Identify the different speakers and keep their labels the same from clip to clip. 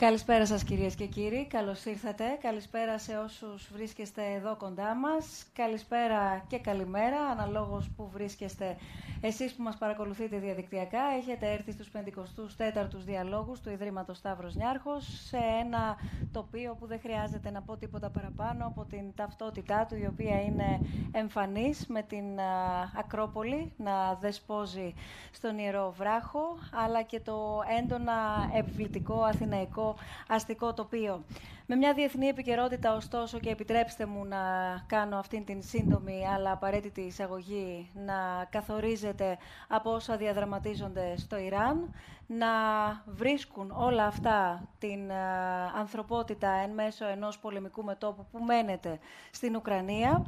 Speaker 1: Καλησπέρα σας κυρίες και κύριοι, καλώς ήρθατε. Καλησπέρα σε όσους βρίσκεστε εδώ κοντά μας. Καλησπέρα και καλημέρα, αναλόγως που βρίσκεστε εσείς που μας παρακολουθείτε διαδικτυακά. Έχετε έρθει στους 54ους διαλόγους του Ιδρύματος Σταύρος Νιάρχος σε ένα τοπίο που δεν χρειάζεται να πω τίποτα παραπάνω από την ταυτότητά του, η οποία είναι εμφανής με την Ακρόπολη να δεσπόζει στον Ιερό Βράχο, αλλά και το έντονα επιβλητικό αθηναϊκό αστικό τοπίο. Με μια διεθνή επικαιρότητα, ωστόσο, και επιτρέψτε μου να κάνω αυτήν την σύντομη αλλά απαραίτητη εισαγωγή, να καθορίζεται από όσα διαδραματίζονται στο Ιράν, να βρίσκουν όλα αυτά την ανθρωπότητα εν μέσω ενός πολεμικού μετόπου που μένεται στην Ουκρανία,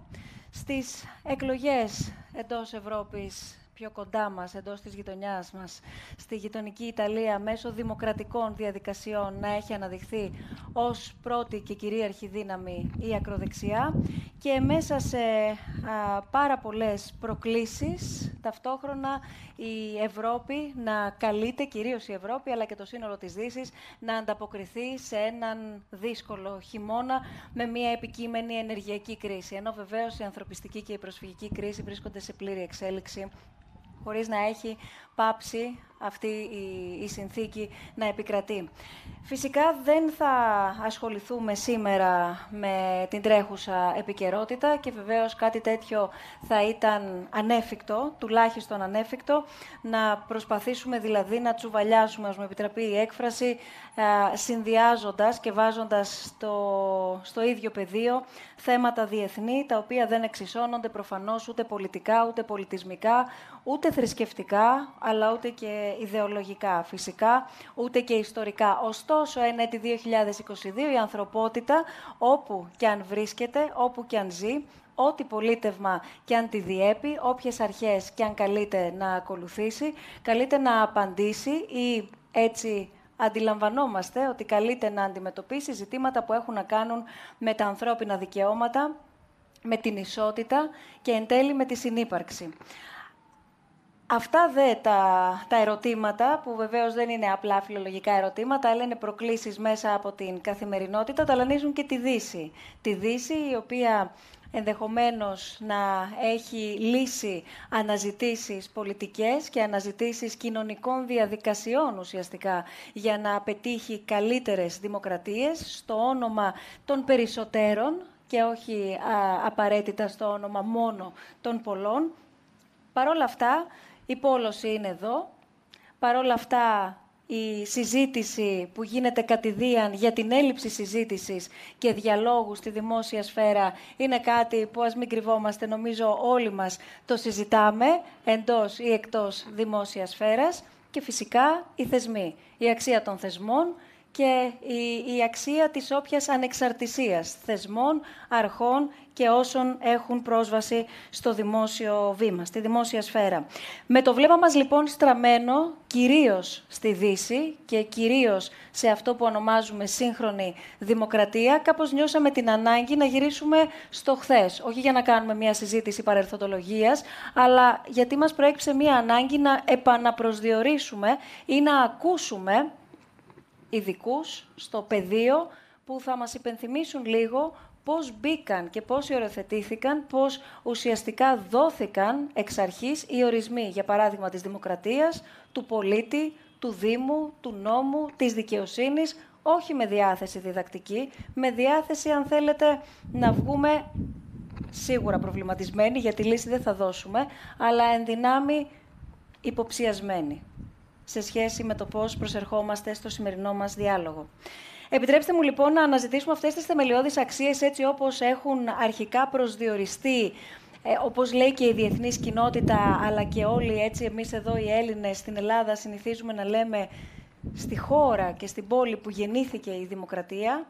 Speaker 1: στις εκλογές εντός Ευρώπης πιο κοντά μας, εντός της γειτονιάς μας, στη γειτονική Ιταλία, μέσω δημοκρατικών διαδικασιών να έχει αναδειχθεί ως πρώτη και κυρίαρχη δύναμη η ακροδεξιά και μέσα σε πάρα πολλές προκλήσεις, ταυτόχρονα η Ευρώπη να καλείται, κυρίως η Ευρώπη, αλλά και το σύνολο της Δύσης, να ανταποκριθεί σε έναν δύσκολο χειμώνα με μια επικείμενη ενεργειακή κρίση. Ενώ βεβαίως η ανθρωπιστική και η προσφυγική κρίση βρίσκονται σε πλήρη εξέλιξη χωρίς να έχει πάψει αυτή η, συνθήκη να επικρατεί. Φυσικά δεν θα ασχοληθούμε σήμερα με την τρέχουσα επικαιρότητα και βεβαίως κάτι τέτοιο θα ήταν ανέφικτο, τουλάχιστον ανέφικτο, να προσπαθήσουμε δηλαδή να τσουβαλιάσουμε, ας μου επιτραπεί η έκφραση, συνδυάζοντας και βάζοντας στο, στο ίδιο πεδίο θέματα διεθνή, τα οποία δεν εξισώνονται προφανώς ούτε πολιτικά, ούτε πολιτισμικά, ούτε θρησκευτικά, αλλά ούτε και ιδεολογικά φυσικά, ούτε και ιστορικά. Ωστόσο, εν έτη 2022 η ανθρωπότητα, όπου και αν βρίσκεται, όπου και αν ζει, ό,τι πολίτευμα και αν τη διέπει, όποιες αρχές και αν καλείται να ακολουθήσει, καλείται να απαντήσει ή έτσι αντιλαμβανόμαστε ότι καλείται να αντιμετωπίσει ζητήματα που έχουν να κάνουν με τα ανθρώπινα δικαιώματα, με την ισότητα και εν τέλει με τη συνύπαρξη. Αυτά δε τα, τα ερωτήματα, που βεβαίως δεν είναι απλά φιλολογικά ερωτήματα, αλλά είναι προκλήσεις μέσα από την καθημερινότητα, ταλανίζουν και τη Δύση. Τη Δύση η οποία ενδεχομένως να έχει λύσει αναζητήσεις πολιτικές και αναζητήσεις κοινωνικών διαδικασιών ουσιαστικά για να πετύχει καλύτερες δημοκρατίες στο όνομα των περισσότερων και όχι απαραίτητα στο όνομα μόνο των πολλών. Παρ' όλα αυτά, η πόλωση είναι εδώ. Παρ' όλα αυτά, η συζήτηση που γίνεται κατηδίαν για την έλλειψη συζήτησης και διαλόγου στη δημόσια σφαίρα είναι κάτι που ας μην κρυβόμαστε, νομίζω όλοι μας το συζητάμε εντός ή εκτός δημόσιας σφαίρας και φυσικά οι θεσμοί, η αξία των θεσμών και η, η αξία της όποιας ανεξαρτησίας θεσμών, αρχών και όσων έχουν πρόσβαση στο δημόσιο βήμα, στη δημόσια σφαίρα. Με το βλέμμα μας λοιπόν στραμμένο κυρίως στη Δύση και κυρίως σε αυτό που ονομάζουμε σύγχρονη δημοκρατία, κάπως νιώσαμε την ανάγκη να γυρίσουμε στο χθες. Όχι για να κάνουμε μια συζήτηση παρελθοντολογίας, αλλά γιατί μας προέκυψε μια ανάγκη να επαναπροσδιορίσουμε ή να ακούσουμε ειδικούς στο πεδίο που θα μας υπενθυμίσουν λίγο πώς μπήκαν και πώς υιοθετήθηκαν, πώς ουσιαστικά δόθηκαν εξ αρχής οι ορισμοί, για παράδειγμα, της δημοκρατίας, του πολίτη, του Δήμου, του νόμου, της δικαιοσύνης, όχι με διάθεση διδακτική, με διάθεση, αν θέλετε, να βγούμε σίγουρα προβληματισμένοι, γιατί λύση δεν θα δώσουμε, αλλά εν δυνάμει υποψιασμένοι σε σχέση με το πώς προσερχόμαστε στο σημερινό μας διάλογο. Επιτρέψτε μου λοιπόν να αναζητήσουμε αυτές τις θεμελιώδεις αξίες έτσι όπως έχουν αρχικά προσδιοριστεί ε, όπως λέει και η διεθνής κοινότητα, αλλά και όλοι έτσι εμείς εδώ οι Έλληνες στην Ελλάδα συνηθίζουμε να λέμε στη χώρα και στην πόλη που γεννήθηκε η δημοκρατία,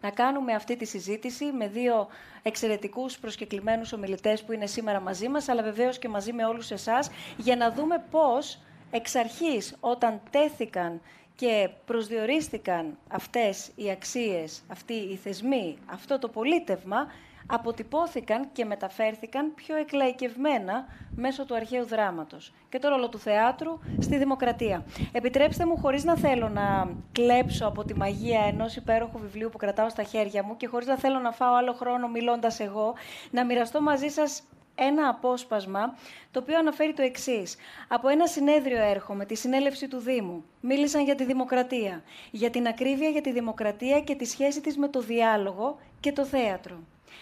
Speaker 1: να κάνουμε αυτή τη συζήτηση με δύο εξαιρετικούς προσκεκλημένους ομιλητές που είναι σήμερα μαζί μας, αλλά βεβαίως και μαζί με όλους εσάς, για να δούμε πώς εξ αρχής όταν τέθηκαν και προσδιορίστηκαν αυτές οι αξίες, αυτοί οι θεσμοί, αυτό το πολίτευμα, αποτυπώθηκαν και μεταφέρθηκαν πιο εκλαϊκευμένα μέσω του αρχαίου δράματος και το ρόλο του θεάτρου στη δημοκρατία. Επιτρέψτε μου, χωρίς να θέλω να κλέψω από τη μαγεία ενός υπέροχου βιβλίου που κρατάω στα χέρια μου και χωρίς να θέλω να φάω άλλο χρόνο μιλώντας εγώ, να μοιραστώ μαζί σας ένα απόσπασμα το οποίο αναφέρει το εξής. Από ένα συνέδριο έρχομαι, τη συνέλευση του Δήμου. Μίλησαν για τη δημοκρατία, για την ακρίβεια για τη δημοκρατία και τη σχέση της με το διάλογο και το θέατρο.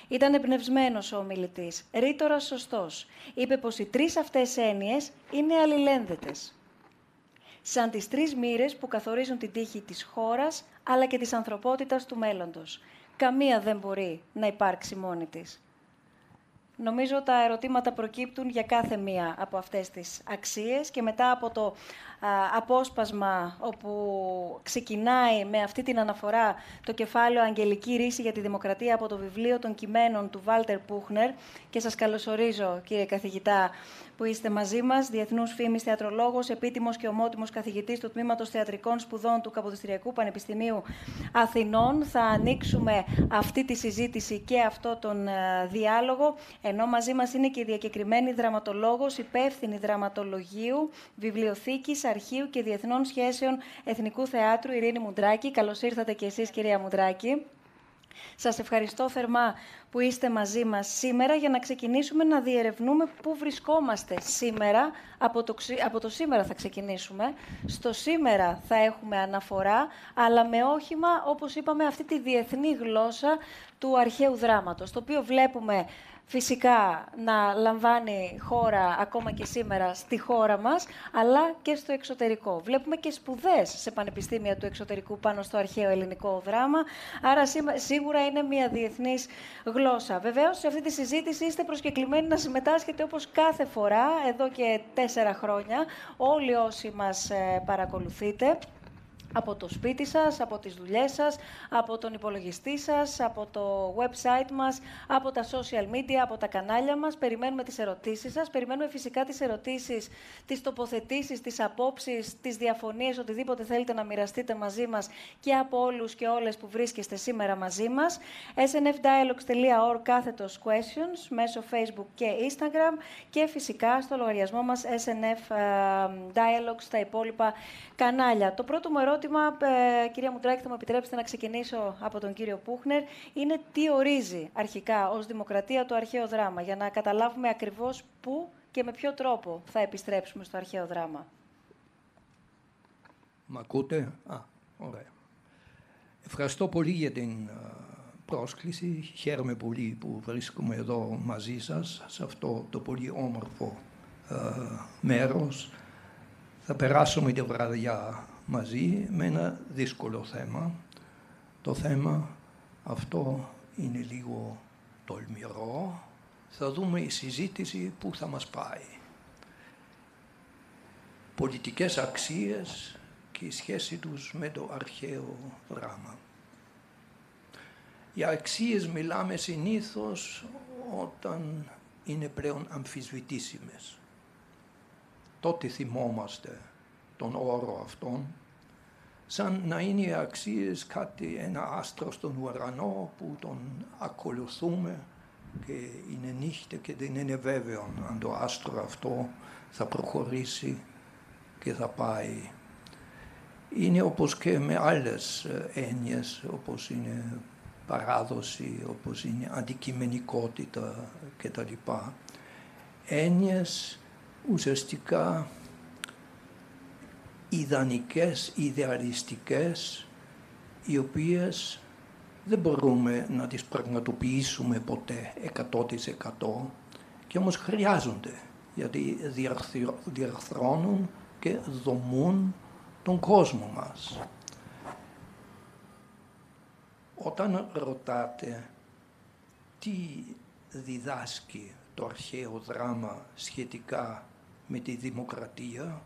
Speaker 1: Ήταν εμπνευσμένος ο ομιλητής, ρήτορας σωστός. Είπε πως οι τρεις αυτές έννοιες είναι αλληλένδετες. Σαν τις τρεις μοίρες που καθορίζουν την τύχη της χώρας αλλά και της ανθρωπότητας του μέλλοντος. Καμία δεν μπορεί να υπάρξει μόνη της. Νομίζω τα ερωτήματα προκύπτουν για κάθε μία από αυτές τις αξίες και μετά από το απόσπασμα όπου ξεκινάει με αυτή την αναφορά το κεφάλαιο «Αγγελική ρίση για τη δημοκρατία» από το βιβλίο των κειμένων του Βάλτερ Πούχνερ και σας καλωσορίζω κύριε καθηγητά που είστε μαζί μας, διεθνούς φήμης θεατρολόγος, επίτιμος και ομότιμος καθηγητής του Τμήματος Θεατρικών Σπουδών του Καποδιστριακού Πανεπιστημίου Αθηνών. Θα ανοίξουμε αυτή τη συζήτηση και αυτό τον ε, διάλογο, ενώ μαζί μας είναι και η διακεκριμένη δραματολόγος, υπεύθυνη δραματολογίου, βιβλιοθήκης, αρχείου και διεθνών σχέσεων Εθνικού Θεάτρου, Ειρήνη Μουντράκη. Καλώς ήρθατε και εσείς, κυρία Μουντράκη. Σας ευχαριστώ θερμά που είστε μαζί μας σήμερα για να ξεκινήσουμε να διερευνούμε πού βρισκόμαστε σήμερα. Από το, από το σήμερα θα ξεκινήσουμε. Στο σήμερα θα έχουμε αναφορά, αλλά με όχημα, όπως είπαμε, αυτή τη διεθνή γλώσσα του αρχαίου δράματος, το οποίο βλέπουμε φυσικά να λαμβάνει χώρα ακόμα και σήμερα στη χώρα μας, αλλά και στο εξωτερικό. Βλέπουμε και σπουδές σε πανεπιστήμια του εξωτερικού πάνω στο αρχαίο ελληνικό δράμα, άρα σίγουρα είναι μια διεθνής γλώσσα. Βεβαίως, σε αυτή τη συζήτηση είστε προσκεκλημένοι να συμμετάσχετε όπως κάθε φορά, εδώ και τέσσερα χρόνια, όλοι όσοι μας ε, παρακολουθείτε από το σπίτι σας, από τις δουλειές σας, από τον υπολογιστή σας, από το website μας, από τα social media, από τα κανάλια μας. Περιμένουμε τις ερωτήσεις σας. Περιμένουμε φυσικά τις ερωτήσεις, τις τοποθετήσεις, τις απόψεις, τις διαφωνίες, οτιδήποτε θέλετε να μοιραστείτε μαζί μας και από όλους και όλες που βρίσκεστε σήμερα μαζί μας. snfdialogues.org κάθετος questions μέσω Facebook και Instagram και φυσικά στο λογαριασμό μας SNF ε, Dialogues στα υπόλοιπα κανάλια. Το πρώτο μου ερώτημα ερώτημα, ε, κυρία Μουντράκη, θα μου επιτρέψετε να ξεκινήσω από τον κύριο Πούχνερ, είναι τι ορίζει αρχικά ως δημοκρατία το αρχαίο δράμα, για να καταλάβουμε ακριβώς πού και με ποιο τρόπο θα επιστρέψουμε στο αρχαίο δράμα.
Speaker 2: Μ' ακούτε; Α, ωραία. Ευχαριστώ πολύ για την ε, πρόσκληση. Χαίρομαι πολύ που βρίσκομαι εδώ μαζί σας, σε αυτό το πολύ όμορφο uh, μέρος. Θα περάσουμε τη βραδιά μαζί με ένα δύσκολο θέμα. Το θέμα αυτό είναι λίγο τολμηρό. Θα δούμε η συζήτηση που θα μας πάει. Πολιτικές αξίες και η σχέση τους με το αρχαίο δράμα. Για αξίες μιλάμε συνήθως όταν είναι πλέον αμφισβητήσιμες. Τότε θυμόμαστε τον όρο αυτόν, σαν να είναι οι αξίες κάτι ένα άστρο στον ουρανό που τον ακολουθούμε και είναι νύχτα και δεν είναι βέβαιο αν το άστρο αυτό θα προχωρήσει και θα πάει. Είναι όπως και με άλλες ε, έννοιες, όπως είναι παράδοση, όπως είναι αντικειμενικότητα κτλ. Έννοιες ουσιαστικά ιδανικές, ιδεαλιστικές, οι οποίες δεν μπορούμε να τις πραγματοποιήσουμε ποτέ 100% και όμως χρειάζονται γιατί διαρθρώνουν και δομούν τον κόσμο μας. Όταν ρωτάτε τι διδάσκει το αρχαίο δράμα σχετικά με τη δημοκρατία,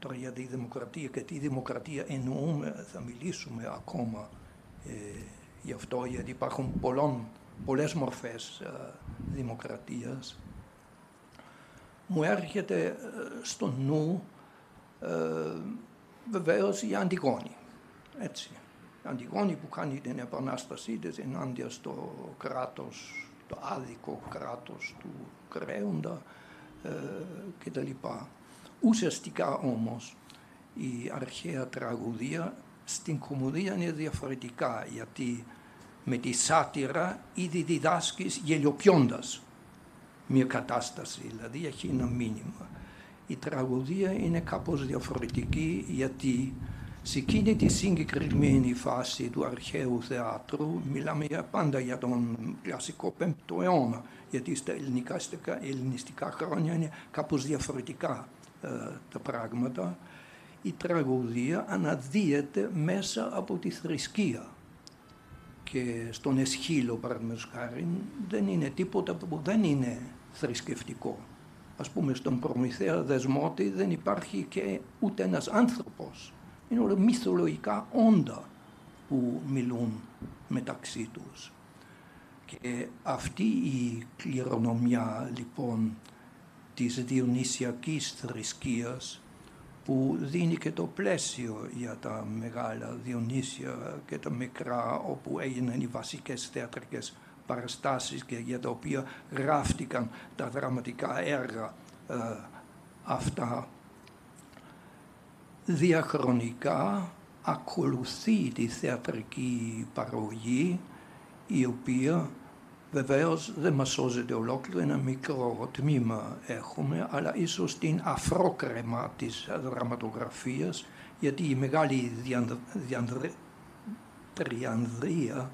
Speaker 2: Τώρα για τη δημοκρατία και τη δημοκρατία εννοούμε, θα μιλήσουμε ακόμα ε, γι' αυτό, γιατί υπάρχουν πολλών, πολλές μορφές ε, δημοκρατίας. Μου έρχεται ε, στο νου ε, βεβαίως η Αντιγόνη. Έτσι. Η Αντιγόνη που κάνει την επανάστασή της ενάντια στο κράτος το άδικο κράτος του κρέοντα ε, κτλ. Ουσιαστικά όμως η αρχαία τραγωδία στην κομμωδία είναι διαφορετικά γιατί με τη σάτυρα ήδη διδάσκεις γελιοποιώντας μια κατάσταση, δηλαδή έχει ένα μήνυμα. Η τραγωδία είναι κάπως διαφορετική γιατί σε εκείνη τη συγκεκριμένη φάση του αρχαίου θεάτρου μιλάμε πάντα για τον κλασικό πέμπτο αιώνα γιατί στα ελληνικά, στα ελληνιστικά χρόνια είναι κάπως διαφορετικά ε, τα πράγματα. Η τραγωδία αναδύεται μέσα από τη θρησκεία και στον Εσχύλο παραδείγματος χάρη δεν είναι τίποτα που δεν είναι θρησκευτικό. Ας πούμε στον Προμηθέα Δεσμότη δεν υπάρχει και ούτε ένας άνθρωπος. Είναι όλα μυθολογικά όντα που μιλούν μεταξύ τους. Και αυτή η κληρονομιά λοιπόν της διονυσιακής θρησκείας που δίνει και το πλαίσιο για τα μεγάλα Διονύσια και τα μικρά όπου έγιναν οι βασικές θεατρικές παραστάσεις και για τα οποία γράφτηκαν τα δραματικά έργα ε, αυτά. Διαχρονικά ακολουθεί τη θεατρική παραγωγή η οποία βεβαίως δεν μας σώζεται ολόκληρο, ένα μικρό τμήμα έχουμε, αλλά ίσως την αφρόκρεμα της δραματογραφίας, γιατί η μεγάλη διανδρία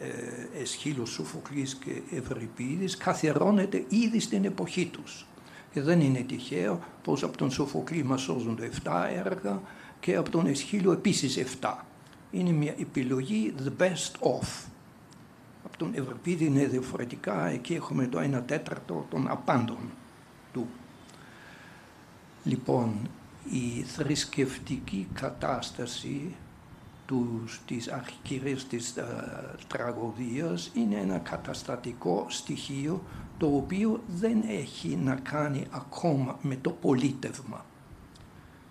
Speaker 2: ε, Εσχύλος, Σοφοκλής και Ευρυπίδης καθιερώνεται ήδη στην εποχή τους. Και δεν είναι τυχαίο πως από τον Σοφοκλή μας σώζονται 7 έργα και από τον Εσχύλο επίσης 7. Είναι μια επιλογή the best of από τον Ευρωπίδη είναι διαφορετικά. Εκεί έχουμε το 1 τέταρτο των απάντων του. Λοιπόν, η θρησκευτική κατάσταση του, της της της τραγωδίας είναι ένα καταστατικό στοιχείο το οποίο δεν έχει να κάνει ακόμα με το πολίτευμα.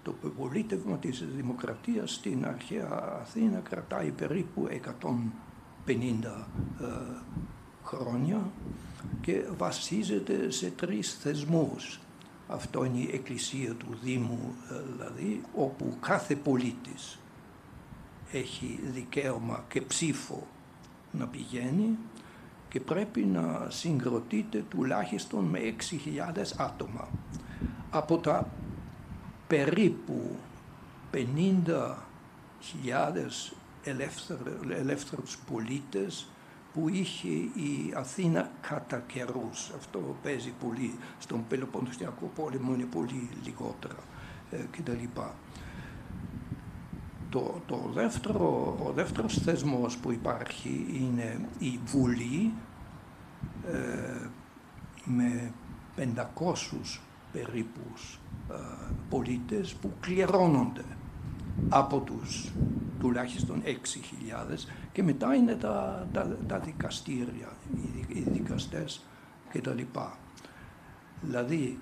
Speaker 2: Το πολίτευμα της δημοκρατίας στην αρχαία Αθήνα κρατάει περίπου 100 50 ε, χρόνια και βασίζεται σε τρεις θεσμούς. Αυτό είναι η εκκλησία του Δήμου, ε, δηλαδή, όπου κάθε πολίτης έχει δικαίωμα και ψήφο να πηγαίνει και πρέπει να συγκροτείται τουλάχιστον με 6.000 άτομα. Από τα περίπου 50.000 ελεύθερους πολίτες που είχε η Αθήνα κατά καιρούς. Αυτό παίζει πολύ. Στον Πελοποννησιακό πόλεμο είναι πολύ λιγότερα ε, κτλ. Το, το δεύτερο, ο δεύτερος θεσμός που υπάρχει είναι η Βουλή ε, με 500 περίπους ε, πολίτες που κληρώνονται από τους τουλάχιστον 6.000 και μετά είναι τα, τα, τα δικαστήρια, οι, οι δικαστές κτλ. Δηλαδή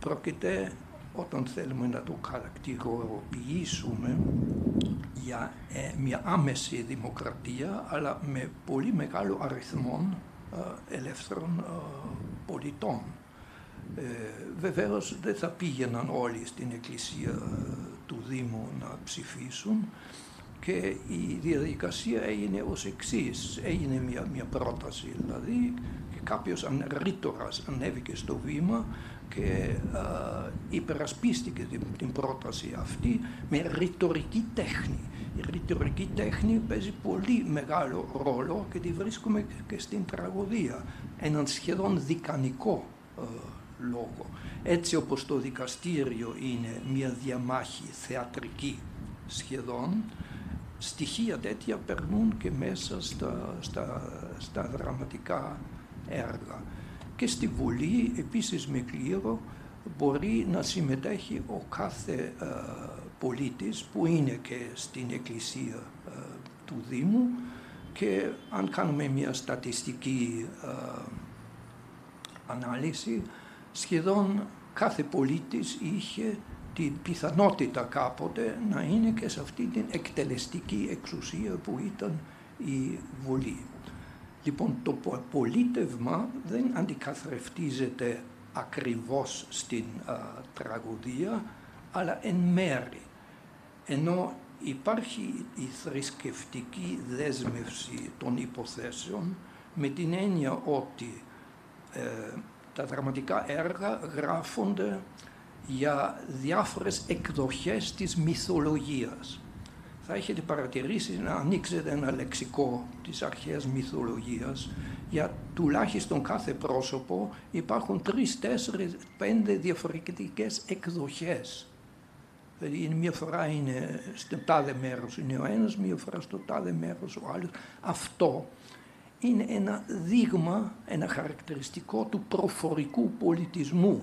Speaker 2: πρόκειται όταν θέλουμε να το χαρακτηροποιήσουμε για ε, μια άμεση δημοκρατία, αλλά με πολύ μεγάλο αριθμό ε, ελεύθερων ε, πολιτών. Ε, βεβαίως δεν θα πήγαιναν όλοι στην εκκλησία του Δήμου να ψηφίσουν και η διαδικασία έγινε ως εξής. Έγινε μια, μια πρόταση δηλαδή και κάποιος ρήτορας ανέβηκε στο βήμα και α, υπερασπίστηκε την, την, πρόταση αυτή με ρητορική τέχνη. Η ρητορική τέχνη παίζει πολύ μεγάλο ρόλο και τη βρίσκουμε και στην τραγωδία. Έναν σχεδόν δικανικό λόγο. Έτσι όπως το δικαστήριο είναι μια διαμάχη θεατρική σχεδόν, στοιχεία τέτοια περνούν και μέσα στα, στα, στα δραματικά έργα και στη Βουλή επίσης με κλήρο μπορεί να συμμετέχει ο κάθε ε, πολίτης που είναι και στην εκκλησία ε, του Δήμου και αν κάνουμε μια στατιστική ε, ανάλυση σχεδόν κάθε πολίτης είχε την πιθανότητα κάποτε να είναι και σε αυτή την εκτελεστική εξουσία που ήταν η Βουλή. Λοιπόν, το πολίτευμα δεν αντικαθρεφτίζεται ακριβώς στην τραγωδία, αλλά εν μέρη. Ενώ υπάρχει η θρησκευτική δέσμευση των υποθέσεων με την έννοια ότι ε, τα δραματικά έργα γράφονται για διάφορες εκδοχές της μυθολογίας. Θα έχετε παρατηρήσει να ανοίξετε ένα λεξικό της αρχαίας μυθολογίας. Για τουλάχιστον κάθε πρόσωπο υπάρχουν τρεις, τέσσερις, πέντε διαφορετικές εκδοχές. Δηλαδή μία φορά είναι στο τάδε μέρος είναι ο ένας, μία φορά στο τάδε μέρος ο άλλος. Αυτό είναι ένα δείγμα, ένα χαρακτηριστικό του προφορικού πολιτισμού.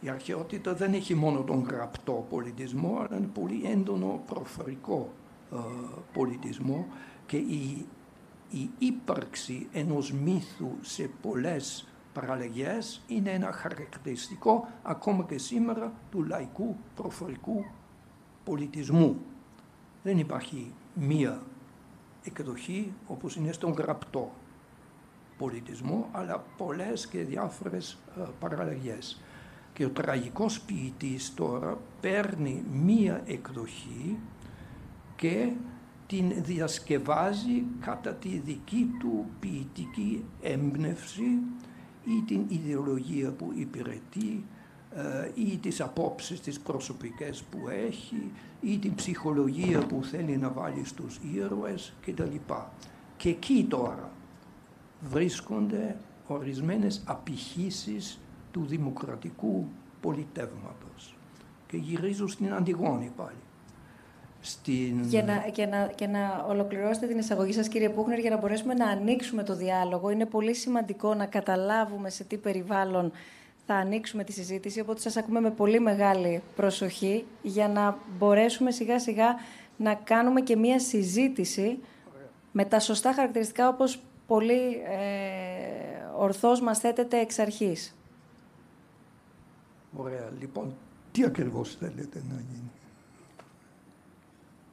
Speaker 2: Η αρχαιότητα δεν έχει μόνο τον γραπτό πολιτισμό, αλλά είναι πολύ έντονο προφορικό ε, πολιτισμό και η, η ύπαρξη ενός μύθου σε πολλές παραλλαγές είναι ένα χαρακτηριστικό ακόμα και σήμερα του λαϊκού προφορικού πολιτισμού. Δεν υπάρχει μία εκδοχή όπως είναι στον γραπτό πολιτισμό, αλλά πολλές και διάφορες ε, παραλλαγές. Και ο τραγικός ποιητής τώρα παίρνει μία εκδοχή και την διασκευάζει κατά τη δική του ποιητική έμπνευση ή την ιδεολογία που υπηρετεί ε, ή τις απόψεις τις προσωπικές που έχει ή την ψυχολογία που θέλει να βάλει στους ήρωες κτλ. Και εκεί τώρα βρίσκονται ορισμένες απηχήσεις του δημοκρατικού πολιτεύματος. Και γυρίζω στην Αντιγόνη πάλι.
Speaker 1: Στην... Για, να, και να, και να ολοκληρώσετε την εισαγωγή σας κύριε Πούχνερ για να μπορέσουμε να ανοίξουμε το διάλογο. Είναι πολύ σημαντικό να καταλάβουμε σε τι περιβάλλον θα ανοίξουμε τη συζήτηση, οπότε σας ακούμε με πολύ μεγάλη προσοχή για να μπορέσουμε σιγά σιγά να κάνουμε και μία συζήτηση με τα σωστά χαρακτηριστικά όπως πολύ ε, ορθώς μας θέτεται εξ αρχής.
Speaker 2: Ωραία. Λοιπόν, τι ακριβώς θέλετε να γίνει;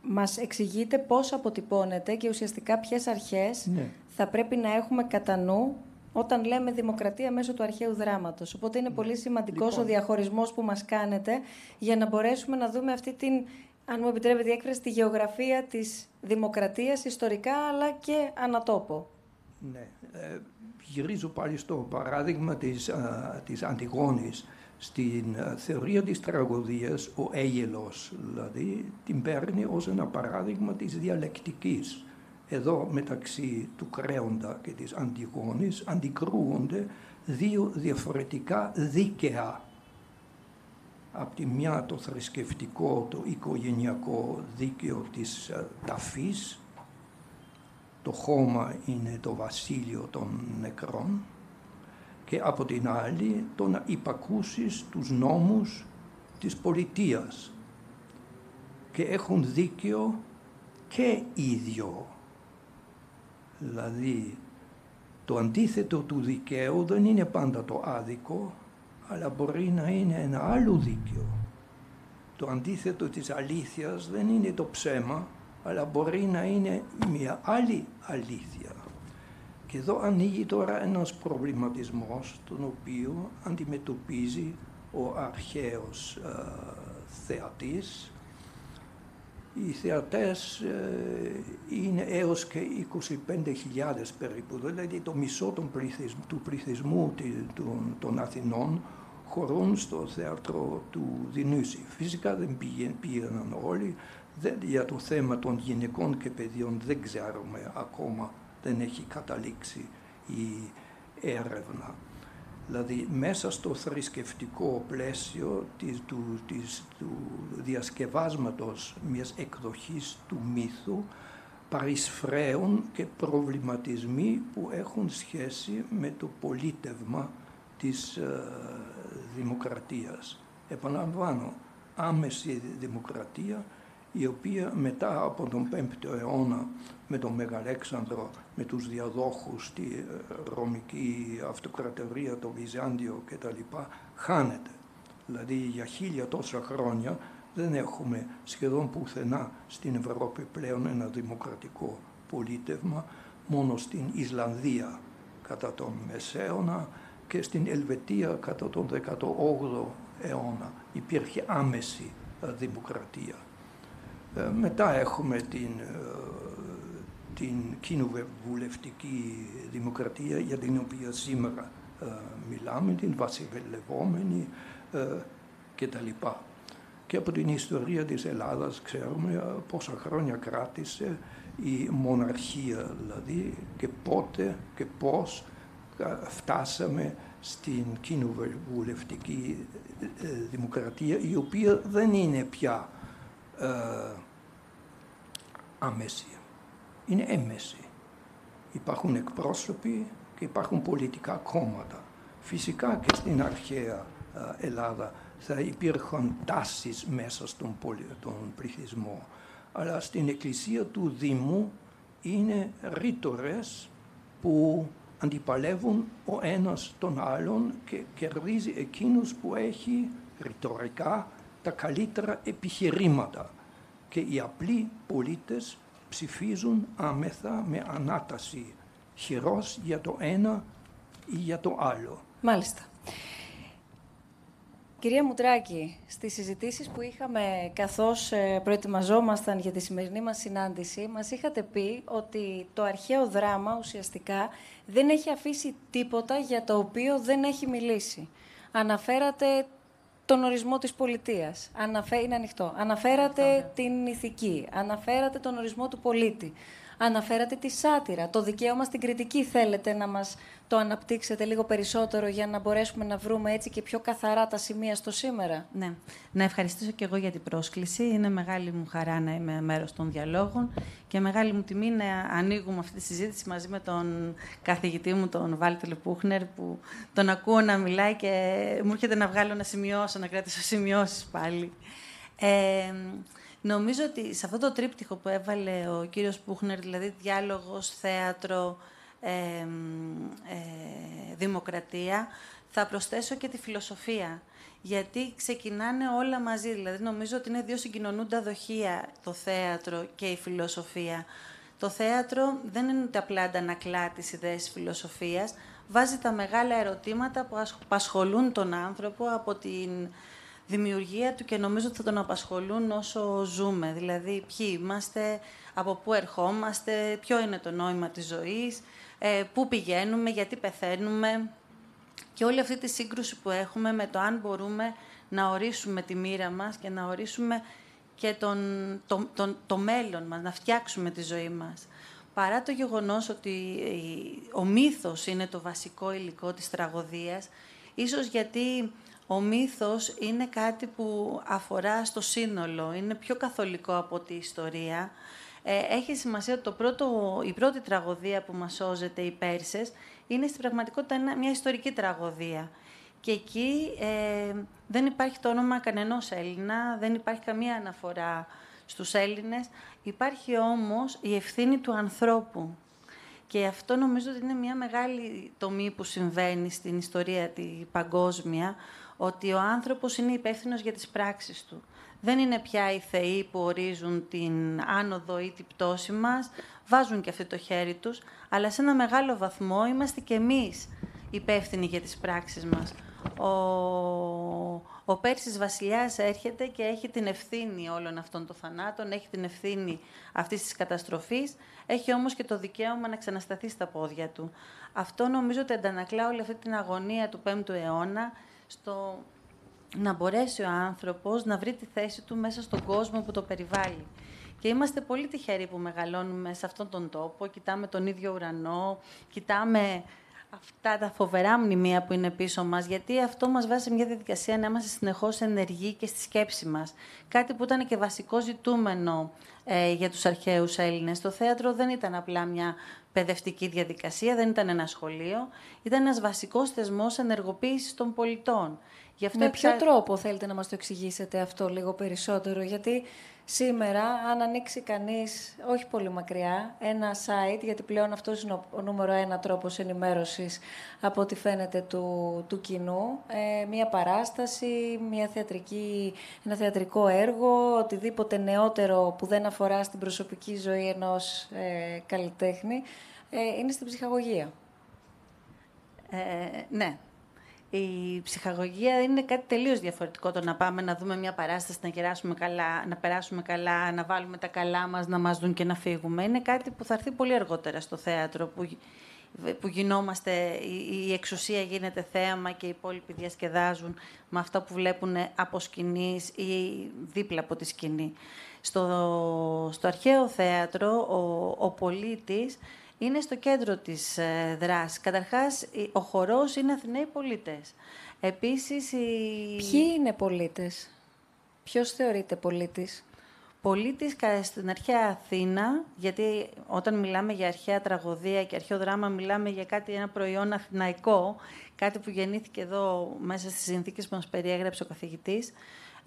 Speaker 1: Μας εξηγείτε πώς αποτυπώνεται και ουσιαστικά ποιες αρχές ναι. θα πρέπει να έχουμε κατά νου όταν λέμε δημοκρατία μέσω του αρχαίου δράματος. Οπότε είναι ναι. πολύ σημαντικός λοιπόν. ο διαχωρισμός που μας κάνετε για να μπορέσουμε να δούμε αυτή την, αν μου επιτρέπετε η έκφραση, τη γεωγραφία της δημοκρατίας ιστορικά αλλά και ανατόπο.
Speaker 2: Ναι. Ε, γυρίζω πάλι στο παράδειγμα της, α, της Αντιγόνης. Στην θεωρία της τραγωδίας, ο Αίγελος, δηλαδή, την παίρνει ως ένα παράδειγμα της διαλεκτικής. Εδώ μεταξύ του Κρέοντα και της Αντιγόνης αντικρούονται δύο διαφορετικά δίκαια. Από τη μια το θρησκευτικό, το οικογενειακό δίκαιο της ταφής, το χώμα είναι το βασίλειο των νεκρών και από την άλλη το να υπακούσεις τους νόμους της πολιτείας και έχουν δίκαιο και ίδιο. Δηλαδή το αντίθετο του δικαίου δεν είναι πάντα το άδικο αλλά μπορεί να είναι ένα άλλο δίκαιο. Το αντίθετο της αλήθειας δεν είναι το ψέμα αλλά μπορεί να είναι μια άλλη αλήθεια. Και εδώ ανοίγει τώρα ένας προβληματισμός τον οποίο αντιμετωπίζει ο αρχαίος ε, θεατής. Οι θεατές ε, είναι έως και 25.000 περίπου, δηλαδή το μισό του πληθυσμού των, των Αθηνών χωρούν στο θέατρο του Δινούση. Φυσικά δεν πήγαιναν όλοι, για το θέμα των γυναικών και παιδιών δεν ξέρουμε ακόμα, δεν έχει καταλήξει η έρευνα. Δηλαδή μέσα στο θρησκευτικό πλαίσιο της, του, της, του διασκευάσματος μιας εκδοχής του μύθου παρισφραίουν και προβληματισμοί που έχουν σχέση με το πολίτευμα της ε, δημοκρατίας. Επαναλαμβάνω, άμεση δημοκρατία η οποία μετά από τον 5ο αιώνα με τον Μεγαλέξανδρο, με τους διαδόχους, τη ε, Ρωμική Αυτοκρατορία, το Βυζάντιο κτλ. χάνεται. Δηλαδή για χίλια τόσα χρόνια δεν έχουμε σχεδόν πουθενά στην Ευρώπη πλέον ένα δημοκρατικό πολίτευμα. μόνο στην Ισλανδία κατά τον Μεσαίωνα και στην Ελβετία κατά τον 18ο αιώνα υπήρχε άμεση ε, δημοκρατία. Ε, μετά έχουμε την, ε, την κοινοβουλευτική δημοκρατία για την οποία σήμερα μιλάμε, την βασιλευόμενη κτλ. Και από την ιστορία της Ελλάδας ξέρουμε πόσα χρόνια κράτησε η μοναρχία δηλαδή και πότε και πώς φτάσαμε στην κοινοβουλευτική ε, δημοκρατία η οποία δεν είναι πια ε, αμέση, είναι έμεση. Υπάρχουν εκπρόσωποι και υπάρχουν πολιτικά κόμματα. Φυσικά και στην αρχαία ε, Ελλάδα θα υπήρχαν τάσεις μέσα στον, τον πληθυσμό. Αλλά στην εκκλησία του Δήμου είναι ρήτορες που αντιπαλεύουν ο ένας τον άλλον και κερδίζει εκείνους που έχει ρητορικά τα καλύτερα επιχειρήματα και οι απλοί πολίτες ψηφίζουν άμεθα με ανάταση χειρός για το ένα ή για το άλλο.
Speaker 1: Μάλιστα. Κυρία Μουτράκη, στις συζητήσεις που είχαμε καθώς ε, προετοιμαζόμασταν για τη σημερινή μας συνάντηση, μας είχατε πει ότι το αρχαίο δράμα ουσιαστικά δεν έχει αφήσει τίποτα για το οποίο δεν έχει μιλήσει. Αναφέρατε τον ορισμό της πολιτείας. Αναφέ... Είναι ανοιχτό. Αναφέρατε την ηθική. Αναφέρατε τον ορισμό του πολίτη. Αναφέρατε τη σάτυρα. Το δικαίωμα στην κριτική θέλετε να μας το αναπτύξετε λίγο περισσότερο για να μπορέσουμε να βρούμε έτσι και πιο καθαρά τα σημεία στο σήμερα;
Speaker 3: Ναι. Να ευχαριστήσω και εγώ για την πρόσκληση. Είναι μεγάλη μου χαρά να είμαι μέρος των διαλόγων και μεγάλη μου τιμή να ανοίγουμε αυτή τη συζήτηση μαζί με τον καθηγητή μου, τον Βάλτερ Πούχνερ, που τον ακούω να μιλάει και μου έρχεται να βγάλω να σημειώσω, να κρατήσω σημειώσεις πάλι. Ε, νομίζω ότι σε αυτό το τρίπτυχο που έβαλε ο κύριος Πούχνερ, δηλαδή διάλογος, θέατρο, ε, δημοκρατία, θα προσθέσω και τη φιλοσοφία. Γιατί ξεκινάνε όλα μαζί. Δηλαδή, νομίζω ότι είναι δύο συγκοινωνούντα δοχεία το θέατρο και η φιλοσοφία. Το θέατρο δεν είναι ούτε απλά αντανακλά τις ιδέες της φιλοσοφίας, βάζει τα μεγάλα ερωτήματα που απασχολούν τον άνθρωπο από την δημιουργία του και νομίζω ότι θα τον απασχολούν όσο ζούμε. Δηλαδή, ποιοι είμαστε, από πού ερχόμαστε, ποιο είναι το νόημα της ζωής, ε, πού πηγαίνουμε, γιατί πεθαίνουμε και όλη αυτή τη σύγκρουση που έχουμε με το αν μπορούμε να ορίσουμε τη μοίρα μας και να ορίσουμε και τον, το, το, το μέλλον μας, να φτιάξουμε τη ζωή μας. Παρά το γεγονός ότι ο μύθος είναι το βασικό υλικό της τραγωδίας, ίσως γιατί ο μύθος είναι κάτι που αφορά στο σύνολο, είναι πιο καθολικό από τη ιστορία, ε, έχει σημασία ότι το πρώτο, η πρώτη τραγωδία που μας σώζεται, οι Πέρσες, είναι στην πραγματικότητα μια ιστορική τραγωδία. Και εκεί ε, δεν υπάρχει το όνομα κανενός Έλληνα, δεν υπάρχει καμία αναφορά στους Έλληνες. Υπάρχει όμως η ευθύνη του ανθρώπου. Και αυτό νομίζω ότι είναι μια μεγάλη τομή που συμβαίνει στην ιστορία τη παγκόσμια, ότι ο άνθρωπος είναι υπεύθυνος για τις πράξεις του δεν είναι πια οι θεοί που ορίζουν την άνοδο ή την πτώση μας, βάζουν και αυτό το χέρι τους, αλλά σε ένα μεγάλο βαθμό είμαστε και εμείς υπεύθυνοι για τις πράξεις μας. Ο, ο Πέρσης βασιλιάς έρχεται και έχει την ευθύνη όλων αυτών των θανάτων, έχει την ευθύνη αυτής της καταστροφής, έχει όμως και το δικαίωμα να ξανασταθεί στα πόδια του. Αυτό νομίζω ότι αντανακλά όλη αυτή την αγωνία του 5ου αιώνα στο να μπορέσει ο άνθρωπος να βρει τη θέση του μέσα στον κόσμο που το περιβάλλει. Και είμαστε πολύ τυχεροί που μεγαλώνουμε σε αυτόν τον τόπο, κοιτάμε τον ίδιο ουρανό, κοιτάμε αυτά τα φοβερά μνημεία που είναι πίσω μας, γιατί αυτό μας βάζει σε μια διαδικασία να είμαστε συνεχώς ενεργοί και στη σκέψη μας. Κάτι που ήταν και βασικό ζητούμενο ε, για τους αρχαίους Έλληνες. Το θέατρο δεν ήταν απλά μια παιδευτική διαδικασία, δεν ήταν ένα σχολείο, ήταν ένας βασικός θεσμός ενεργοποίησης των πολιτών. Γι αυτό
Speaker 1: Με ποιο τρόπο θέλετε να μας το εξηγήσετε αυτό λίγο περισσότερο, γιατί σήμερα αν ανοίξει κανείς, όχι πολύ μακριά, ένα site, γιατί πλέον αυτός είναι ο, νούμερο ένα τρόπος ενημέρωσης από ό,τι φαίνεται του, του κοινού, ε, μια παράσταση, μια θεατρική, ένα θεατρικό έργο, οτιδήποτε νεότερο που δεν αφορά στην προσωπική ζωή ενός ε, καλλιτέχνη, ε, είναι στην ψυχαγωγία.
Speaker 3: Ε, ναι, η ψυχαγωγία είναι κάτι τελείως διαφορετικό το να πάμε να δούμε μια παράσταση, να γεράσουμε καλά, να περάσουμε καλά, να βάλουμε τα καλά μας, να μας δουν και να φύγουμε. Είναι κάτι που θα έρθει πολύ αργότερα στο θέατρο, που, που γινόμαστε, η, εξουσία γίνεται θέαμα και οι υπόλοιποι διασκεδάζουν με αυτά που βλέπουν από σκηνής ή δίπλα από τη σκηνή. Στο, στο αρχαίο θέατρο, ο, ο πολίτης είναι στο κέντρο της ε, δράσης. Καταρχάς, ο χορός είναι Αθηναίοι πολίτες. Επίσης, η...
Speaker 1: Ποιοι είναι πολίτες; Ποιος θεωρείται πολίτης;
Speaker 3: Πολίτης στην αρχαία Αθήνα, γιατί όταν μιλάμε για αρχαία τραγωδία και αρχαίο δράμα, μιλάμε για κάτι, ένα προϊόν αθηναϊκό, κάτι που γεννήθηκε εδώ μέσα στις συνθήκες που μας περιέγραψε ο καθηγητής.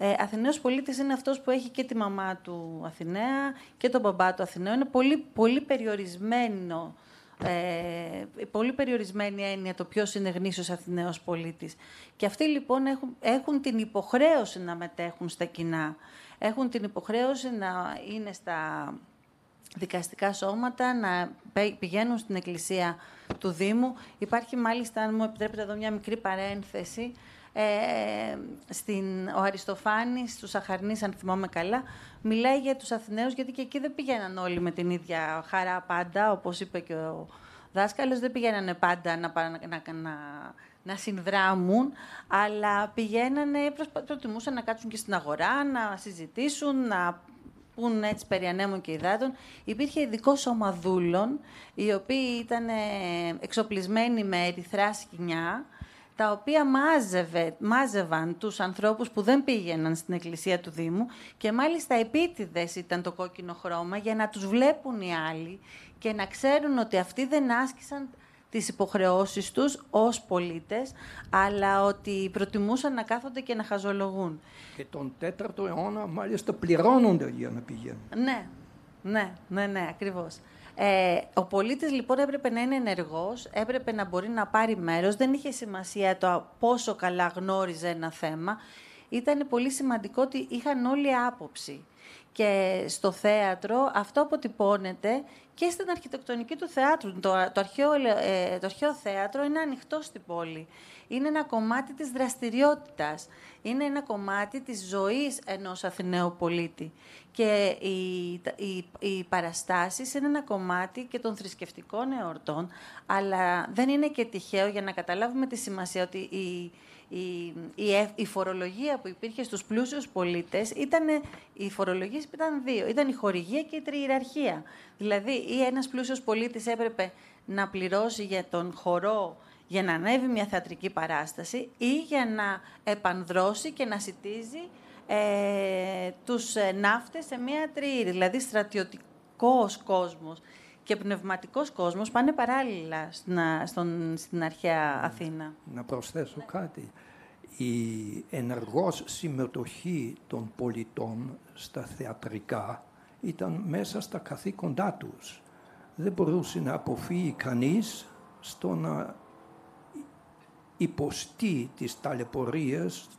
Speaker 3: Ε, Αθηναίος πολίτης είναι αυτός που έχει και τη μαμά του Αθηναία και τον μπαμπά του Αθηναίου. Είναι πολύ, πολύ περιορισμένο ε, πολύ περιορισμένη έννοια το ποιος είναι γνήσιος Αθηναίος πολίτης. Και αυτοί λοιπόν έχουν, έχουν την υποχρέωση να μετέχουν στα κοινά. Έχουν την υποχρέωση να είναι στα δικαστικά σώματα, να πηγαίνουν στην εκκλησία του Δήμου. Υπάρχει μάλιστα, αν μου επιτρέπετε εδώ μια μικρή παρένθεση, ε, στην, ο Αριστοφάνης, του Σαχαρνής, αν θυμάμαι καλά, μιλάει για τους Αθηναίους, γιατί και εκεί δεν πήγαιναν όλοι με την ίδια χαρά πάντα, όπως είπε και ο δάσκαλος, δεν πήγαιναν πάντα να, να, να, να συνδράμουν, αλλά πηγαίνανε, προτιμούσαν να κάτσουν και στην αγορά, να συζητήσουν, να πούν έτσι περί ανέμων και υδάτων. Υπήρχε ειδικό σώμα δούλων, οι οποίοι ήταν εξοπλισμένοι με ερυθρά σκηνιά, τα οποία μάζευε, μάζευαν τους ανθρώπους που δεν πήγαιναν στην εκκλησία του Δήμου και μάλιστα επίτηδες ήταν το κόκκινο χρώμα για να τους βλέπουν οι άλλοι και να ξέρουν ότι αυτοί δεν άσκησαν τις υποχρεώσεις τους ως πολίτες, αλλά ότι προτιμούσαν να κάθονται και να χαζολογούν.
Speaker 2: Και τον τέταρτο αιώνα μάλιστα πληρώνονται για να πηγαίνουν.
Speaker 3: Ναι, ναι, ναι, ναι, ακριβώς. Ε, ο πολίτης λοιπόν έπρεπε να είναι ενεργός, έπρεπε να μπορεί να πάρει μέρος, δεν είχε σημασία το πόσο καλά γνώριζε ένα θέμα. Ήταν πολύ σημαντικό ότι είχαν όλοι άποψη. Και στο θέατρο αυτό αποτυπώνεται και στην αρχιτεκτονική του θεάτρου. Το, το, αρχαίο, ε, το αρχαίο θέατρο είναι ανοιχτό στην πόλη. Είναι ένα κομμάτι της δραστηριότητας. Είναι ένα κομμάτι της ζωής ενός Αθηναίου πολίτη. Και οι, οι, οι παραστάσεις είναι ένα κομμάτι και των θρησκευτικών εορτών, αλλά δεν είναι και τυχαίο για να καταλάβουμε τη σημασία ότι η, η, η, η φορολογία που υπήρχε στους πλούσιους πολίτες ήταν, οι φορολογίες ήταν δύο. Ήταν η χορηγία και η τριειραρχία. Δηλαδή, ή ένας πλούσιος πολίτης έπρεπε να πληρώσει για τον χορό για να ανέβει μια θεατρική παράσταση ή για να επανδρώσει και να σητίζει ε, τους ε, ναύτες σε μια τριήρη. Δηλαδή, στρατιωτικός κόσμος και πνευματικός κόσμος πάνε παράλληλα στην, στον, στην αρχαία Αθήνα.
Speaker 2: Να προσθέσω κάτι. Η ενεργός συμμετοχή των πολιτών στα θεατρικά ήταν μέσα στα καθήκοντά τους. Δεν μπορούσε να αποφύγει κανείς στο να υποστεί τις ταλαιπωρίες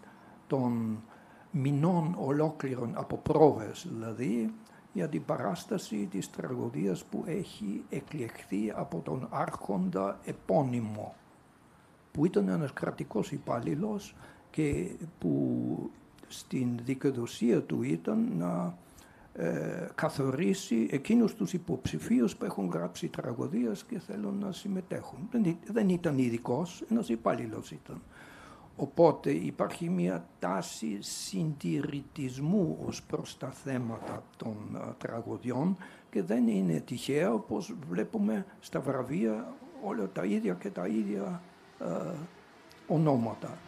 Speaker 2: των μηνών ολόκληρων από πρόβες, δηλαδή για την παράσταση της τραγωδίας που έχει εκλεχθεί από τον άρχοντα επώνυμο, που ήταν ένας κρατικός υπάλληλος και που στην δικαιοδοσία του ήταν να ε, καθορίσει εκείνους τους υποψηφίους που έχουν γράψει τραγωδίες και θέλουν να συμμετέχουν. Δεν, δεν ήταν ειδικός, ένας υπάλληλος ήταν. Οπότε υπάρχει μια τάση συντηρητισμού ως προς τα θέματα των τραγωδιών και δεν είναι τυχαίο όπως βλέπουμε στα βραβεία όλα τα ίδια και τα ίδια ονόματα.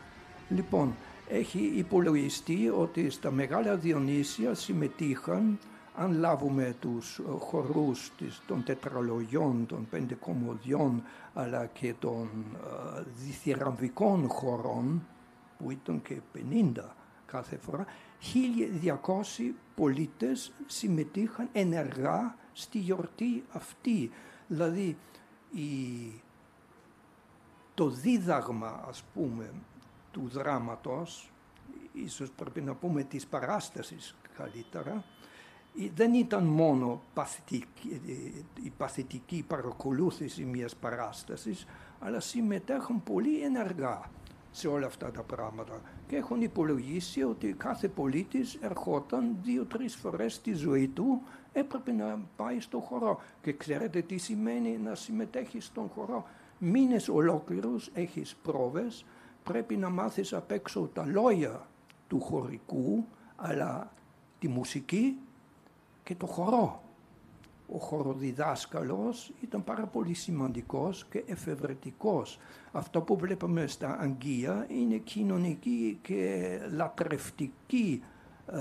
Speaker 2: Λοιπόν, έχει υπολογιστεί ότι στα Μεγάλα Διονύσια συμμετείχαν αν λάβουμε τους χορούς των τετραλογιών, των πέντε κομμωδιών, αλλά και των uh, διθυραμβικών χορών, που ήταν και 50 κάθε φορά, 1200 πολίτες συμμετείχαν ενεργά στη γιορτή αυτή. Δηλαδή, η, το δίδαγμα, ας πούμε, του δράματος, ίσως πρέπει να πούμε της παράστασης καλύτερα, δεν ήταν μόνο παθητική, η παθητική παρακολούθηση μιας παράστασης, αλλά συμμετέχουν πολύ ενεργά σε όλα αυτά τα πράγματα και έχουν υπολογίσει ότι κάθε πολίτης ερχόταν δύο-τρεις φορές στη ζωή του έπρεπε να πάει στο χορό. Και ξέρετε τι σημαίνει να συμμετέχεις στον χορό. Μήνες ολόκληρους έχεις πρόβες πρέπει να μάθεις απ' έξω τα λόγια του χωρικού αλλά τη μουσική και το χορό ο χοροδιδάσκαλος ήταν πάρα πολύ σημαντικός και εφευρετικός. Αυτό που βλέπουμε στα Αγγεία είναι κοινωνική και λατρευτική ε,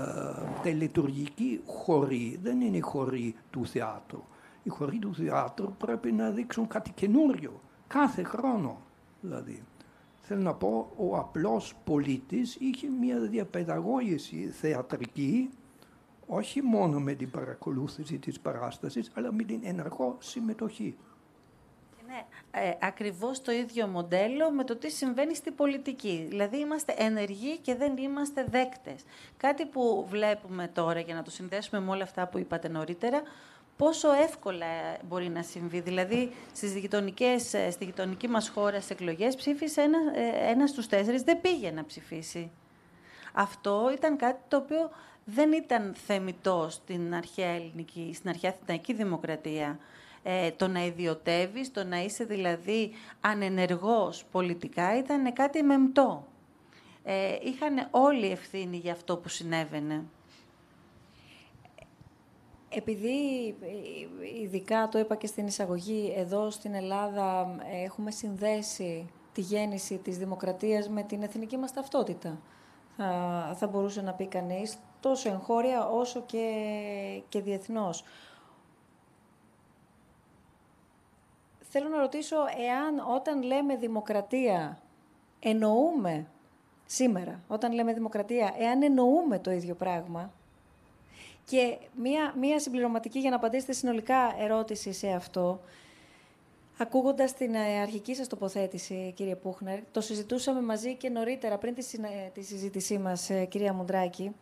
Speaker 2: τελετουργική χωρή, δεν είναι η χωρή του θεάτρου. Οι χωροί του θεάτρου πρέπει να δείξουν κάτι καινούριο, κάθε χρόνο δηλαδή. Θέλω να πω, ο απλός πολίτης είχε μια διαπαιδαγώγηση θεατρική όχι μόνο με την παρακολούθηση της παράστασης, αλλά με την ενεργό συμμετοχή.
Speaker 3: Ναι, ε, ακριβώς το ίδιο μοντέλο με το τι συμβαίνει στην πολιτική. Δηλαδή είμαστε ενεργοί και δεν είμαστε δέκτες. Κάτι που βλέπουμε τώρα, για να το συνδέσουμε με όλα αυτά που είπατε νωρίτερα, πόσο εύκολα μπορεί να συμβεί. Δηλαδή, στις γειτονικές, ε, στη γειτονική μας χώρα στις εκλογές ψήφισε ένα, ε, ένας στους τέσσερις, δεν πήγε να ψηφίσει. Αυτό ήταν κάτι το οποίο δεν ήταν θεμητό στην αρχαία ελληνική, στην αρχαία αθηναϊκή δημοκρατία. Ε, το να ιδιωτεύεις, το να είσαι δηλαδή ανενεργός πολιτικά ήταν κάτι μεμτό. Ε, είχαν όλοι ευθύνη για αυτό που συνέβαινε.
Speaker 1: Επειδή ειδικά το είπα και στην εισαγωγή, εδώ στην Ελλάδα έχουμε συνδέσει τη γέννηση της δημοκρατίας με την εθνική μας ταυτότητα. Θα, θα μπορούσε να πει κανείς τόσο εγχώρια όσο και, και διεθνώς. Θέλω να ρωτήσω εάν όταν λέμε δημοκρατία εννοούμε σήμερα, όταν λέμε δημοκρατία, εάν εννοούμε το ίδιο πράγμα και μία, μία συμπληρωματική για να απαντήσετε συνολικά ερώτηση σε αυτό, Ακούγοντας την ε, αρχική σας τοποθέτηση, κύριε Πούχνερ, το συζητούσαμε μαζί και νωρίτερα, πριν τη, τη συζήτησή μας, ε, κυρία Μουντράκη,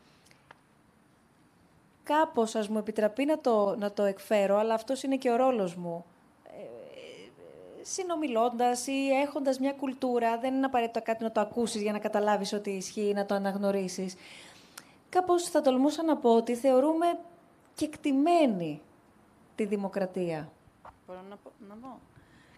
Speaker 1: κάπως ας μου επιτραπεί να το, να το εκφέρω, αλλά αυτός είναι και ο ρόλος μου. Ε, συνομιλώντας ή έχοντας μια κουλτούρα, δεν είναι απαραίτητο κάτι να το ακούσεις για να καταλάβεις ότι ισχύει ή να το αναγνωρίσεις. Κάπως θα τολμούσα να πω ότι θεωρούμε κεκτημένη τη δημοκρατία.
Speaker 3: Μπορώ να, πω, να πω.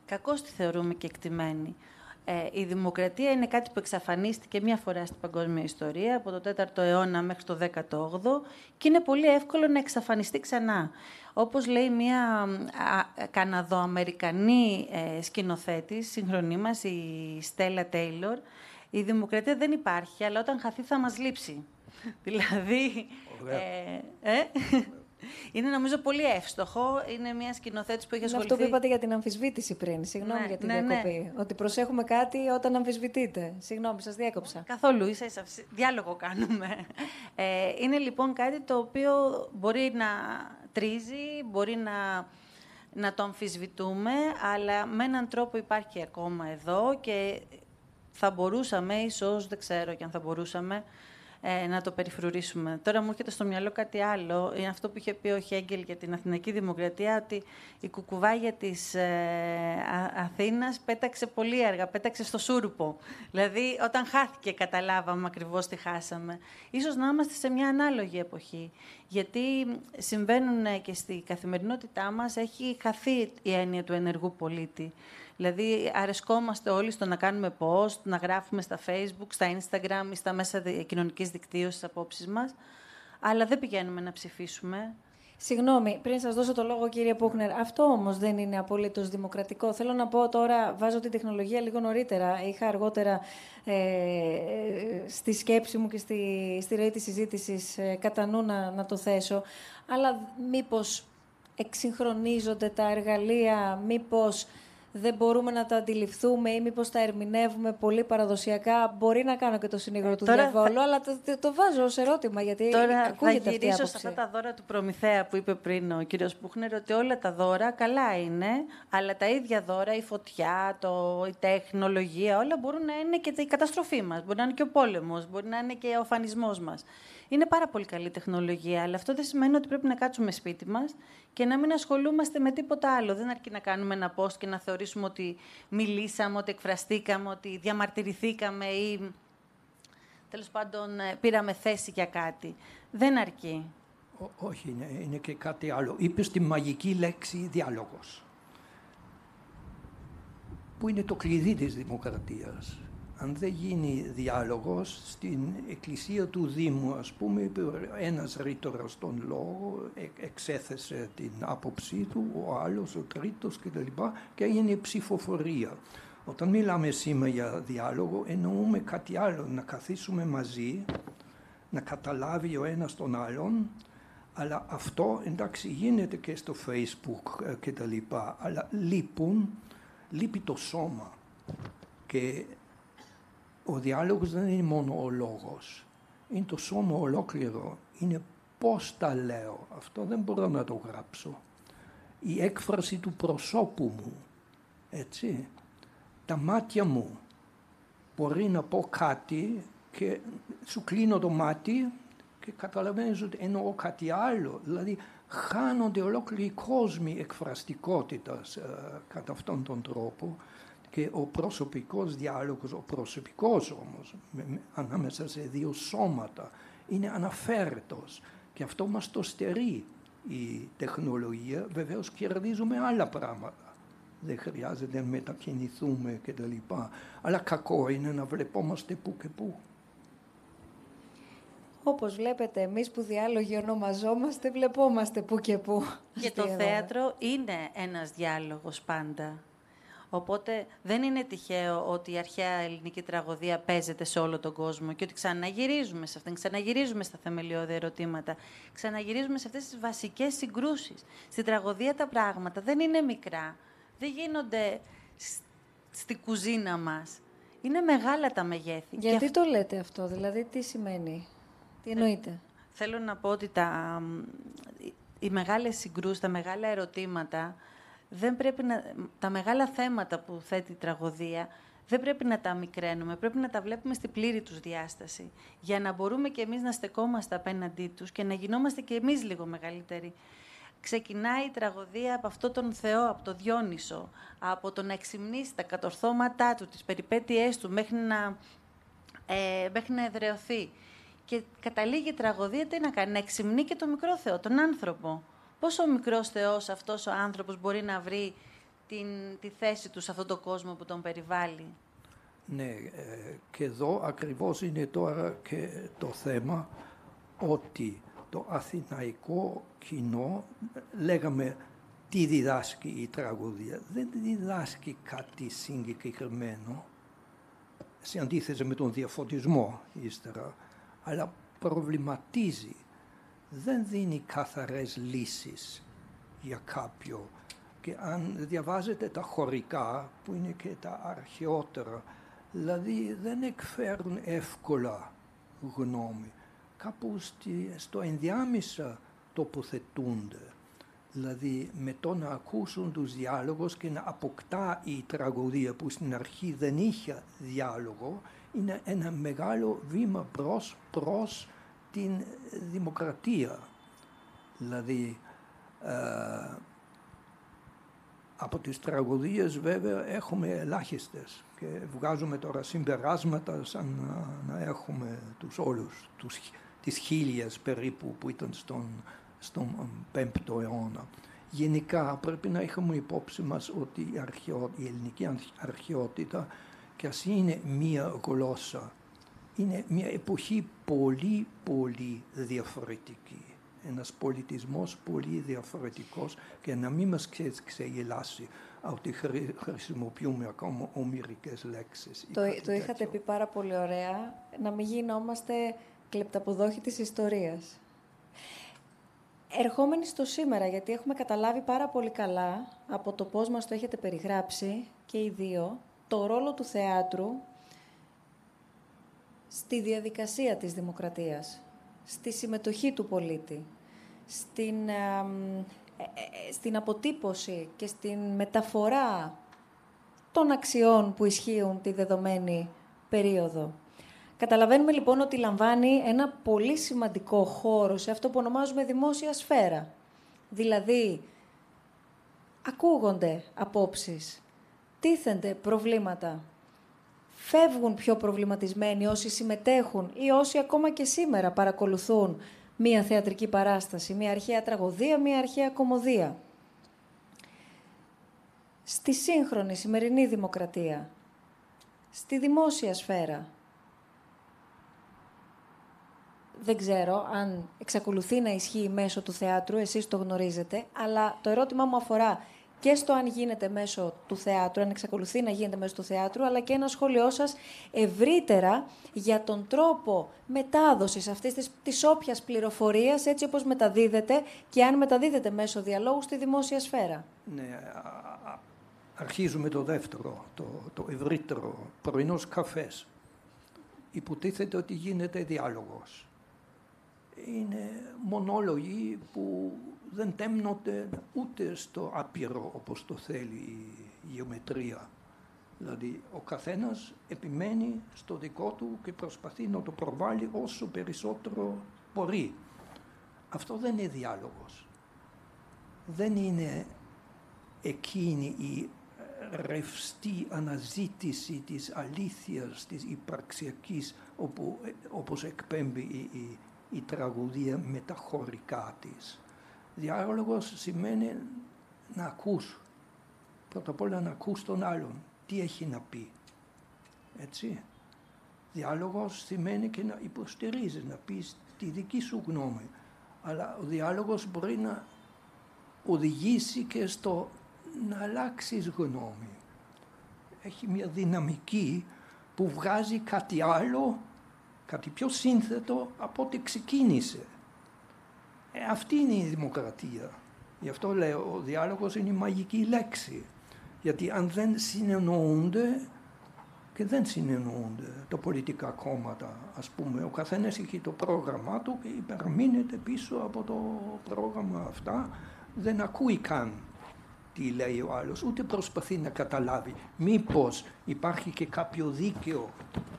Speaker 3: Κακώς τη θεωρούμε κεκτημένη. Ε, η δημοκρατία είναι κάτι που εξαφανίστηκε μία φορά στην παγκόσμια ιστορία, από το 4ο αιώνα μέχρι το 18ο, και είναι πολύ εύκολο να εξαφανιστεί ξανά. Όπως λέει μία Καναδοαμερικανή ε, σκηνοθέτη, συγχρονή μας, η Στέλλα Τέιλορ, η δημοκρατία δεν υπάρχει, αλλά όταν χαθεί θα μας λείψει. δηλαδή... Ε, ε, είναι νομίζω πολύ εύστοχο. Είναι μια σκηνοθέτηση που έχει ασχοληθεί.
Speaker 1: Είναι αυτό που είπατε για την αμφισβήτηση πριν. Συγγνώμη ναι, για την ναι, ναι. διακοπή. Ναι. Ότι προσέχουμε κάτι όταν αμφισβητείτε. Συγγνώμη, σας διέκοψα.
Speaker 3: Καθόλου, ίσα ίσα. Διάλογο κάνουμε. Ε, είναι λοιπόν κάτι το οποίο μπορεί να τρίζει, μπορεί να, να το αμφισβητούμε, αλλά με έναν τρόπο υπάρχει ακόμα εδώ και θα μπορούσαμε, ίσως, δεν ξέρω και αν θα μπορούσαμε, ε, να το περιφρουρήσουμε. Τώρα μου έρχεται στο μυαλό κάτι άλλο. Είναι αυτό που είχε πει ο Χέγγελ για την Αθηναϊκή Δημοκρατία, ότι η κουκουβάγια της ε, Αθήνας πέταξε πολύ αργά, πέταξε στο σούρουπο. Δηλαδή, όταν χάθηκε, καταλάβαμε ακριβώς τι χάσαμε. Ίσως να είμαστε σε μια ανάλογη εποχή. Γιατί συμβαίνουν και στη καθημερινότητά μας, έχει χαθεί η έννοια του ενεργού πολίτη. Δηλαδή, αρεσκόμαστε όλοι στο να κάνουμε post, να γράφουμε στα facebook, στα instagram ή στα μέσα κοινωνικής δικτύωσης απόψεις μας, αλλά δεν πηγαίνουμε να ψηφίσουμε.
Speaker 1: Συγγνώμη, πριν σας δώσω το λόγο, κύριε Πούχνερ, αυτό όμως δεν είναι απολύτως δημοκρατικό. Θέλω να πω τώρα, βάζω την τεχνολογία λίγο νωρίτερα. Είχα αργότερα ε, στη σκέψη μου και στη, στη ροή της συζήτησης ε, κατά νου να, να το θέσω. Αλλά μήπως εξυγχρονίζονται τα εργαλεία, μήπως δεν μπορούμε να τα αντιληφθούμε ή μήπως τα ερμηνεύουμε πολύ παραδοσιακά. Μπορεί να κάνω και το συνήγορο του
Speaker 3: Τώρα
Speaker 1: διαβόλου,
Speaker 3: θα-
Speaker 1: αλλά το, το, το βάζω ως ερώτημα, γιατί
Speaker 3: Τώρα θα
Speaker 1: ακούγεται αυτή η
Speaker 3: γυρίσω σε
Speaker 1: άποψη.
Speaker 3: αυτά τα δώρα του Προμηθέα που είπε πριν ο κύριος Πούχνερ, ότι όλα τα δώρα καλά είναι, αλλά τα ίδια δώρα, η φωτιά, το, η τεχνολογία, όλα μπορούν να είναι και η καταστροφή μας, μπορεί να είναι και ο πόλεμος, μπορεί να είναι και ο φανισμός μας. Είναι πάρα πολύ καλή τεχνολογία, αλλά αυτό δεν σημαίνει ότι πρέπει να κάτσουμε σπίτι μας και να μην ασχολούμαστε με τίποτα άλλο. Δεν αρκεί να κάνουμε ένα post και να θεωρήσουμε ότι μιλήσαμε, ότι εκφραστήκαμε, ότι διαμαρτυρηθήκαμε ή τέλος πάντων ε, πήραμε θέση για κάτι. Δεν αρκεί.
Speaker 2: Ό- όχι, είναι, είναι και κάτι άλλο. Είπες τη μαγική λέξη διάλογος, που είναι το κλειδί της δημοκρατίας; Αν δεν γίνει διάλογος, στην εκκλησία του Δήμου, ας πούμε, είπε ένας ρήτορας τον λόγο, ε- εξέθεσε την άποψή του, ο άλλος, ο τρίτος κτλ. και έγινε ψηφοφορία. Όταν μιλάμε σήμερα για διάλογο, εννοούμε κάτι άλλο, να καθίσουμε μαζί, να καταλάβει ο ένας τον άλλον, αλλά αυτό εντάξει γίνεται και στο facebook ε, και τα λοιπά, αλλά λείπουν, λείπει το σώμα και ο διάλογος δεν είναι μόνο ο λόγος, είναι το σώμα ολόκληρο, είναι πώς τα λέω, αυτό δεν μπορώ να το γράψω. Η έκφραση του προσώπου μου, έτσι, τα μάτια μου, μπορεί να πω κάτι και σου κλείνω το μάτι και καταλαβαίνεις ότι εννοώ κάτι άλλο. Δηλαδή χάνονται ολόκληροι κόσμοι εκφραστικότητας ε, κατά αυτόν τον τρόπο και ο προσωπικός διάλογος, ο προσωπικός όμως, με- με- ανάμεσα σε δύο σώματα, είναι αναφέρετος και αυτό μας το στερεί η τεχνολογία. Βεβαίως κερδίζουμε άλλα πράγματα. Δεν χρειάζεται να μετακινηθούμε και τα λοιπά. Αλλά κακό είναι να βλεπόμαστε που και που.
Speaker 1: Όπως βλέπετε, εμείς που διάλογοι ονομαζόμαστε, βλεπόμαστε που και που.
Speaker 3: Και
Speaker 1: Στη
Speaker 3: το
Speaker 1: Ελλάδα.
Speaker 3: θέατρο είναι ένας διάλογος πάντα. Οπότε δεν είναι τυχαίο ότι η αρχαία ελληνική τραγωδία παίζεται σε όλο τον κόσμο και ότι ξαναγυρίζουμε σε αυτήν, ξαναγυρίζουμε στα θεμελιώδη ερωτήματα, ξαναγυρίζουμε σε αυτές τις βασικές συγκρούσεις. Στην τραγωδία τα πράγματα δεν είναι μικρά, δεν γίνονται σ- στη κουζίνα μας. Είναι μεγάλα τα μεγέθη. Και
Speaker 1: Γιατί
Speaker 3: αυ-
Speaker 1: το λέτε αυτό, δηλαδή τι σημαίνει, τι εννοείτε;
Speaker 3: Θέλω να πω ότι τα, μ, οι- οι μεγάλες συγκρούσεις, τα μεγάλα ερωτήματα, δεν πρέπει να, τα μεγάλα θέματα που θέτει η τραγωδία, δεν πρέπει να τα μικραίνουμε, πρέπει να τα βλέπουμε στη πλήρη τους διάσταση, για να μπορούμε και εμείς να στεκόμαστε απέναντί τους και να γινόμαστε και εμείς λίγο μεγαλύτεροι. Ξεκινάει η τραγωδία από αυτό τον Θεό, από τον Διόνυσο, από το να εξυμνήσει τα κατορθώματά του, τις περιπέτειές του, μέχρι να, ε, μέχρι να εδραιωθεί. Και καταλήγει η τραγωδία τι να κάνει, να εξυμνεί και τον μικρό Θεό, τον άνθρωπο. Πόσο ο μικρός Θεός αυτός ο άνθρωπος μπορεί να βρει την, τη θέση του σε αυτόν τον κόσμο που τον περιβάλλει;
Speaker 2: Ναι, ε, και εδώ ακριβώς είναι τώρα και το θέμα ότι το αθηναϊκό κοινό, λέγαμε τι διδάσκει η τραγωδία, δεν διδάσκει κάτι συγκεκριμένο, σε αντίθεση με τον διαφωτισμό ύστερα, αλλά προβληματίζει, δεν δίνει καθαρές λύσεις για κάποιο. Και αν διαβάζετε τα χωρικά, που είναι και τα αρχαιότερα, δηλαδή δεν εκφέρουν εύκολα γνώμη. Κάπου στη- στο ενδιάμεσα τοποθετούνται. Δηλαδή με το να ακούσουν τους διάλογους και να αποκτά η τραγωδία που στην αρχή δεν είχε διάλογο, είναι ένα μεγάλο βήμα προς, προς την δημοκρατία. Δηλαδή ε, από τις τραγωδίες βέβαια έχουμε ελάχιστες και βγάζουμε τώρα συμπεράσματα σαν να, να έχουμε τους όλους, τους, χι- τις χίλιες περίπου που ήταν στον, στον 5ο αιώνα. Γενικά πρέπει να έχουμε υπόψη μας ότι η, αρχαιό, η ελληνική αρχ- αρχαιότητα και ας είναι μία γλώσσα, είναι μια εποχή πολύ πολύ διαφορετική. Ένας πολιτισμός πολύ διαφορετικός και να μην μας ξε, ξεγελάσει ότι χρη- χρησιμοποιούμε ακόμα ομυρικές λέξεις. ή
Speaker 1: Το,
Speaker 2: κάτι
Speaker 1: το είχατε
Speaker 2: τέτοιο.
Speaker 1: πει πάρα πολύ ωραία, να μην γινόμαστε κλεπταποδόχοι της ιστορίας. ερχόμενοι στο σήμερα, γιατί έχουμε καταλάβει πάρα πολύ καλά από το πώς μας το έχετε περιγράψει και οι δύο, το ρόλο του θεάτρου στη διαδικασία της δημοκρατίας, στη συμμετοχή του πολίτη, στην, ε, ε, στην αποτύπωση και στην μεταφορά των αξιών που ισχύουν τη δεδομένη περίοδο. Καταλαβαίνουμε λοιπόν ότι λαμβάνει ένα πολύ σημαντικό χώρο σε αυτό που ονομάζουμε δημόσια σφαίρα. Δηλαδή, ακούγονται απόψεις, τίθενται προβλήματα, φεύγουν πιο προβληματισμένοι όσοι συμμετέχουν ή όσοι ακόμα και σήμερα παρακολουθούν μία θεατρική παράσταση, μία αρχαία τραγωδία, μία αρχαία κομμωδία. Στη σύγχρονη σημερινή δημοκρατία, στη δημόσια σφαίρα, δεν ξέρω αν εξακολουθεί να ισχύει μέσω του θεάτρου, εσείς το γνωρίζετε, αλλά το ερώτημά μου αφορά και στο αν γίνεται μέσω του θεάτρου, αν εξακολουθεί να γίνεται μέσω του θεάτρου, αλλά και ένα σχόλιο σας ευρύτερα για τον τρόπο μετάδοσης αυτής της, της όποιας πληροφορίας, έτσι όπως μεταδίδεται και αν μεταδίδεται μέσω διαλόγου στη δημόσια σφαίρα.
Speaker 2: Ναι, αρχίζουμε το δεύτερο, το, το ευρύτερο, πρωινός καφές. Υποτίθεται ότι γίνεται διάλογος είναι μονόλογοι που δεν τέμνονται ούτε στο άπειρο όπως το θέλει η γεωμετρία. Δηλαδή ο καθένας επιμένει στο δικό του και προσπαθεί να το προβάλλει όσο περισσότερο μπορεί. Αυτό δεν είναι διάλογος. Δεν είναι εκείνη η ρευστή αναζήτηση της αλήθειας, της υπαρξιακής, όπου, όπως εκπέμπει η, η τραγουδία με τα χωρικά της. Διάλογος σημαίνει να ακούς. Πρώτα απ' όλα να ακούς τον άλλον. Τι έχει να πει. Έτσι. Διάλογος σημαίνει και να υποστηρίζεις, να πεις τη δική σου γνώμη. Αλλά ο διάλογος μπορεί να οδηγήσει και στο να αλλάξεις γνώμη. Έχει μια δυναμική που βγάζει κάτι άλλο κάτι πιο σύνθετο από ό,τι ξεκίνησε. Ε, αυτή είναι η δημοκρατία. Γι' αυτό λέω, ο διάλογος είναι η μαγική λέξη. Γιατί αν δεν συνεννοούνται, και δεν συνεννοούνται τα πολιτικά κόμματα, ας πούμε, ο καθένας έχει το πρόγραμμά του και υπερμείνεται πίσω από το πρόγραμμα αυτά, δεν ακούει καν τι λέει ο άλλος, ούτε προσπαθεί να καταλάβει. Μήπως υπάρχει και κάποιο δίκαιο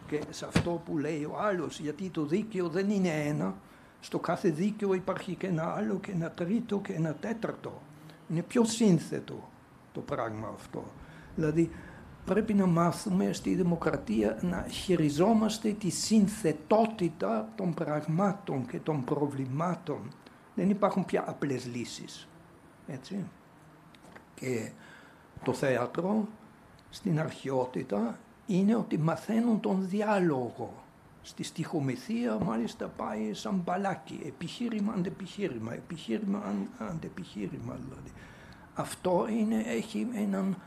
Speaker 2: και σε αυτό που λέει ο άλλος, γιατί το δίκαιο δεν είναι ένα, στο κάθε δίκαιο υπάρχει και ένα άλλο και ένα τρίτο και ένα τέταρτο. Είναι πιο σύνθετο το πράγμα αυτό. Δηλαδή πρέπει να μάθουμε στη δημοκρατία να χειριζόμαστε τη συνθετότητα των πραγμάτων και των προβλημάτων. Δεν υπάρχουν πια απλές λύσεις. Έτσι. Και το θέατρο στην αρχαιότητα είναι ότι μαθαίνουν τον διάλογο. Στη στοιχομηθεία μάλιστα πάει σαν μπαλάκι, επιχείρημα αντεπιχείρημα, επιχείρημα αντεπιχείρημα δηλαδή. Αυτό είναι, έχει έναν,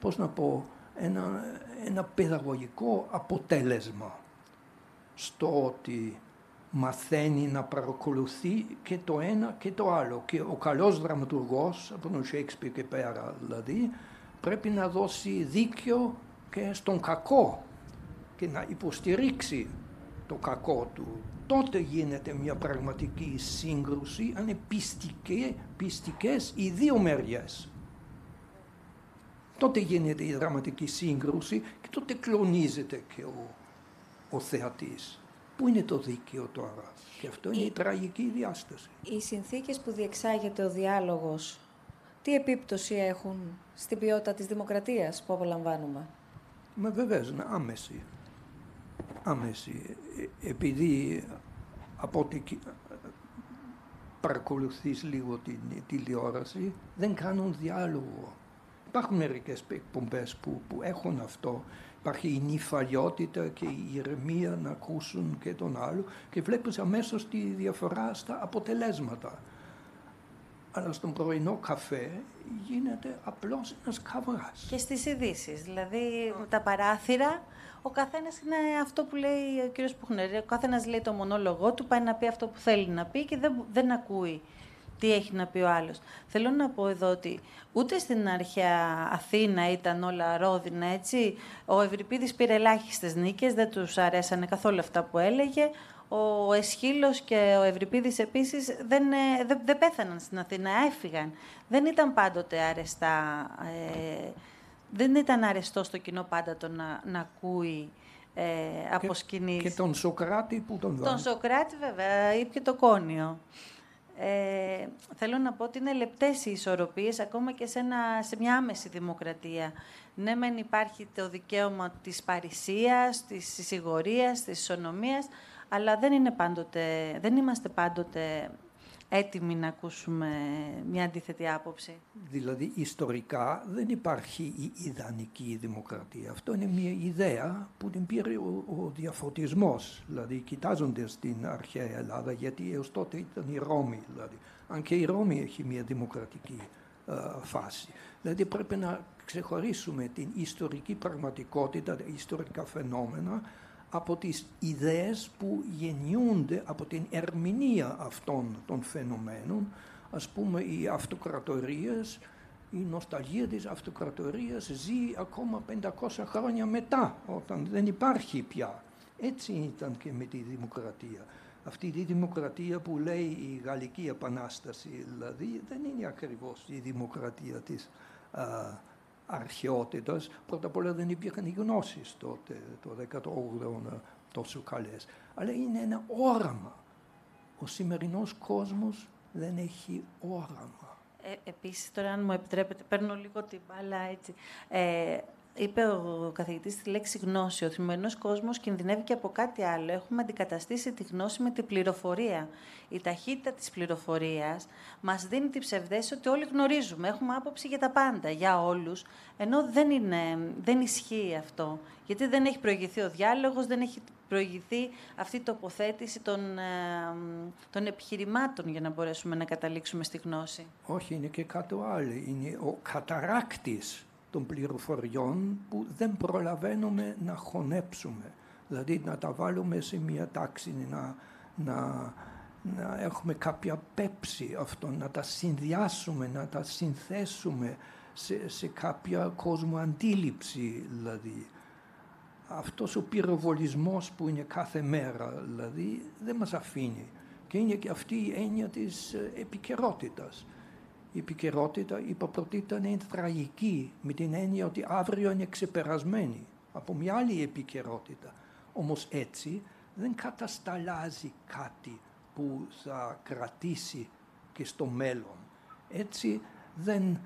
Speaker 2: πώς να πω, ένα, ένα παιδαγωγικό αποτέλεσμα στο ότι μαθαίνει να παρακολουθεί και το ένα και το άλλο. Και ο καλός δραματουργός, από τον Shakespeare και πέρα δηλαδή, πρέπει να δώσει δίκιο και στον κακό και να υποστηρίξει το κακό του. Τότε γίνεται μια πραγματική σύγκρουση, αν είναι πιστικέ, πιστικές οι δύο μεριές. Τότε γίνεται η δραματική σύγκρουση και τότε κλονίζεται και ο, ο θεατής. Πού είναι το δίκαιο τώρα; Και αυτό είναι η, η τραγική διάσταση.
Speaker 1: Οι συνθήκες που διεξάγεται ο διάλογος, τι επίπτωση έχουν στην ποιότητα της δημοκρατίας που απολαμβάνουμε;
Speaker 2: Μα βεβαίως είναι άμεση. Άμεση. Ε, επειδή από ό,τι παρακολουθείς λίγο την τηλεόραση, δεν κάνουν διάλογο. Υπάρχουν μερικές εκπομπές που, που έχουν αυτό. Υπάρχει η νυφαλιότητα και η ηρεμία να ακούσουν και τον άλλο και βλέπεις αμέσως τη διαφορά στα αποτελέσματα αλλά στον πρωινό καφέ γίνεται απλώς ένας καβράς.
Speaker 3: Και στις ειδήσεις, δηλαδή τα παράθυρα, ο καθένας είναι αυτό που λέει ο κύριος Πουχνερή, ο καθένας λέει το μονόλογό του, πάει να πει αυτό που θέλει να πει και δεν, δεν ακούει τι έχει να πει ο άλλος. Θέλω να πω εδώ ότι ούτε στην αρχαία Αθήνα ήταν όλα ρόδινα, έτσι. Ο Ευρυπίδης πήρε ελάχιστες νίκες, δεν τους αρέσανε καθόλου αυτά που έλεγε. Ο Εσχύλος και ο Ευρυπίδης επίσης δεν, ε, δεν, δεν πέθαναν στην Αθήνα, έφυγαν. Δεν ήταν πάντοτε αρεστά, ε, δεν ήταν αρεστό στο κοινό πάντα το να, να ακούει ε, από
Speaker 2: Και τον Σοκράτη που τον βάλει.
Speaker 3: Τον Σοκράτη βέβαια, ήπια το κόνιο. Ε, θέλω να πω ότι είναι λεπτές οι ισορροπίες ακόμα και σε, ένα, σε μια άμεση δημοκρατία. Ναι, μεν υπάρχει το δικαίωμα της παρησίας, της συγχωρίας, της ισονομίας, αλλά δεν, είναι πάντοτε, δεν είμαστε πάντοτε έτοιμοι να ακούσουμε μια αντίθετη άποψη.
Speaker 2: Δηλαδή, ιστορικά δεν υπάρχει η ιδανική δημοκρατία. Αυτό είναι μια ιδέα που την πήρε ο, ο διαφωτισμός. Δηλαδή, κοιτάζοντας την αρχαία Ελλάδα, γιατί έως τότε ήταν η Ρώμη. Δηλαδή. Αν και η Ρώμη έχει μια δημοκρατική ε, φάση. Δηλαδή, πρέπει να ξεχωρίσουμε την ιστορική πραγματικότητα, τα ιστορικά φαινόμενα, από τις ιδέες που γεννιούνται από την ερμηνεία αυτών των φαινομένων, ας πούμε οι αυτοκρατορίες, η νοσταλγία της αυτοκρατορίας ζει ακόμα 500 χρόνια μετά, όταν δεν υπάρχει πια. Έτσι ήταν και με τη δημοκρατία. Αυτή η δημοκρατία που λέει η Γαλλική Επανάσταση, δηλαδή δεν είναι ακριβώς η δημοκρατία της α, αρχαιότητας, πρώτα απ' όλα δεν υπήρχαν οι γνώσεις τότε, το 18ο τόσο καλές. Αλλά είναι ένα όραμα. Ο σημερινός κόσμος δεν έχει όραμα.
Speaker 3: Ε, επίσης, τώρα αν μου επιτρέπετε, παίρνω λίγο την μπάλα έτσι. Ε, είπε ο καθηγητής τη λέξη γνώση. Ο σημερινό κόσμος κινδυνεύει και από κάτι άλλο. Έχουμε αντικαταστήσει τη γνώση με την πληροφορία. Η ταχύτητα της πληροφορίας μας δίνει την ψευδέστηση ότι όλοι γνωρίζουμε. Έχουμε άποψη για τα πάντα, για όλους. Ενώ δεν, είναι, δεν ισχύει αυτό. Γιατί δεν έχει προηγηθεί ο διάλογος, δεν έχει προηγηθεί αυτή η τοποθέτηση των, ε, των επιχειρημάτων για να μπορέσουμε να καταλήξουμε στη γνώση.
Speaker 2: Όχι, είναι και κάτι άλλο. Είναι ο καταράκτης των πληροφοριών που δεν προλαβαίνουμε να χωνέψουμε. Δηλαδή να τα βάλουμε σε μια τάξη, να, να, να έχουμε κάποια πέψη αυτό, να τα συνδυάσουμε, να τα συνθέσουμε σε, σε κάποια κόσμο αντίληψη δηλαδή. Αυτός ο πυροβολισμός που είναι κάθε μέρα δηλαδή δεν μας αφήνει. Και είναι και αυτή η έννοια της ε, επικαιρότητας η επικαιρότητα, η υποπρωτήτητα είναι τραγική, με την έννοια ότι αύριο είναι ξεπερασμένη από μια άλλη επικαιρότητα. Όμως έτσι δεν κατασταλάζει κάτι που θα κρατήσει και στο μέλλον. Έτσι δεν,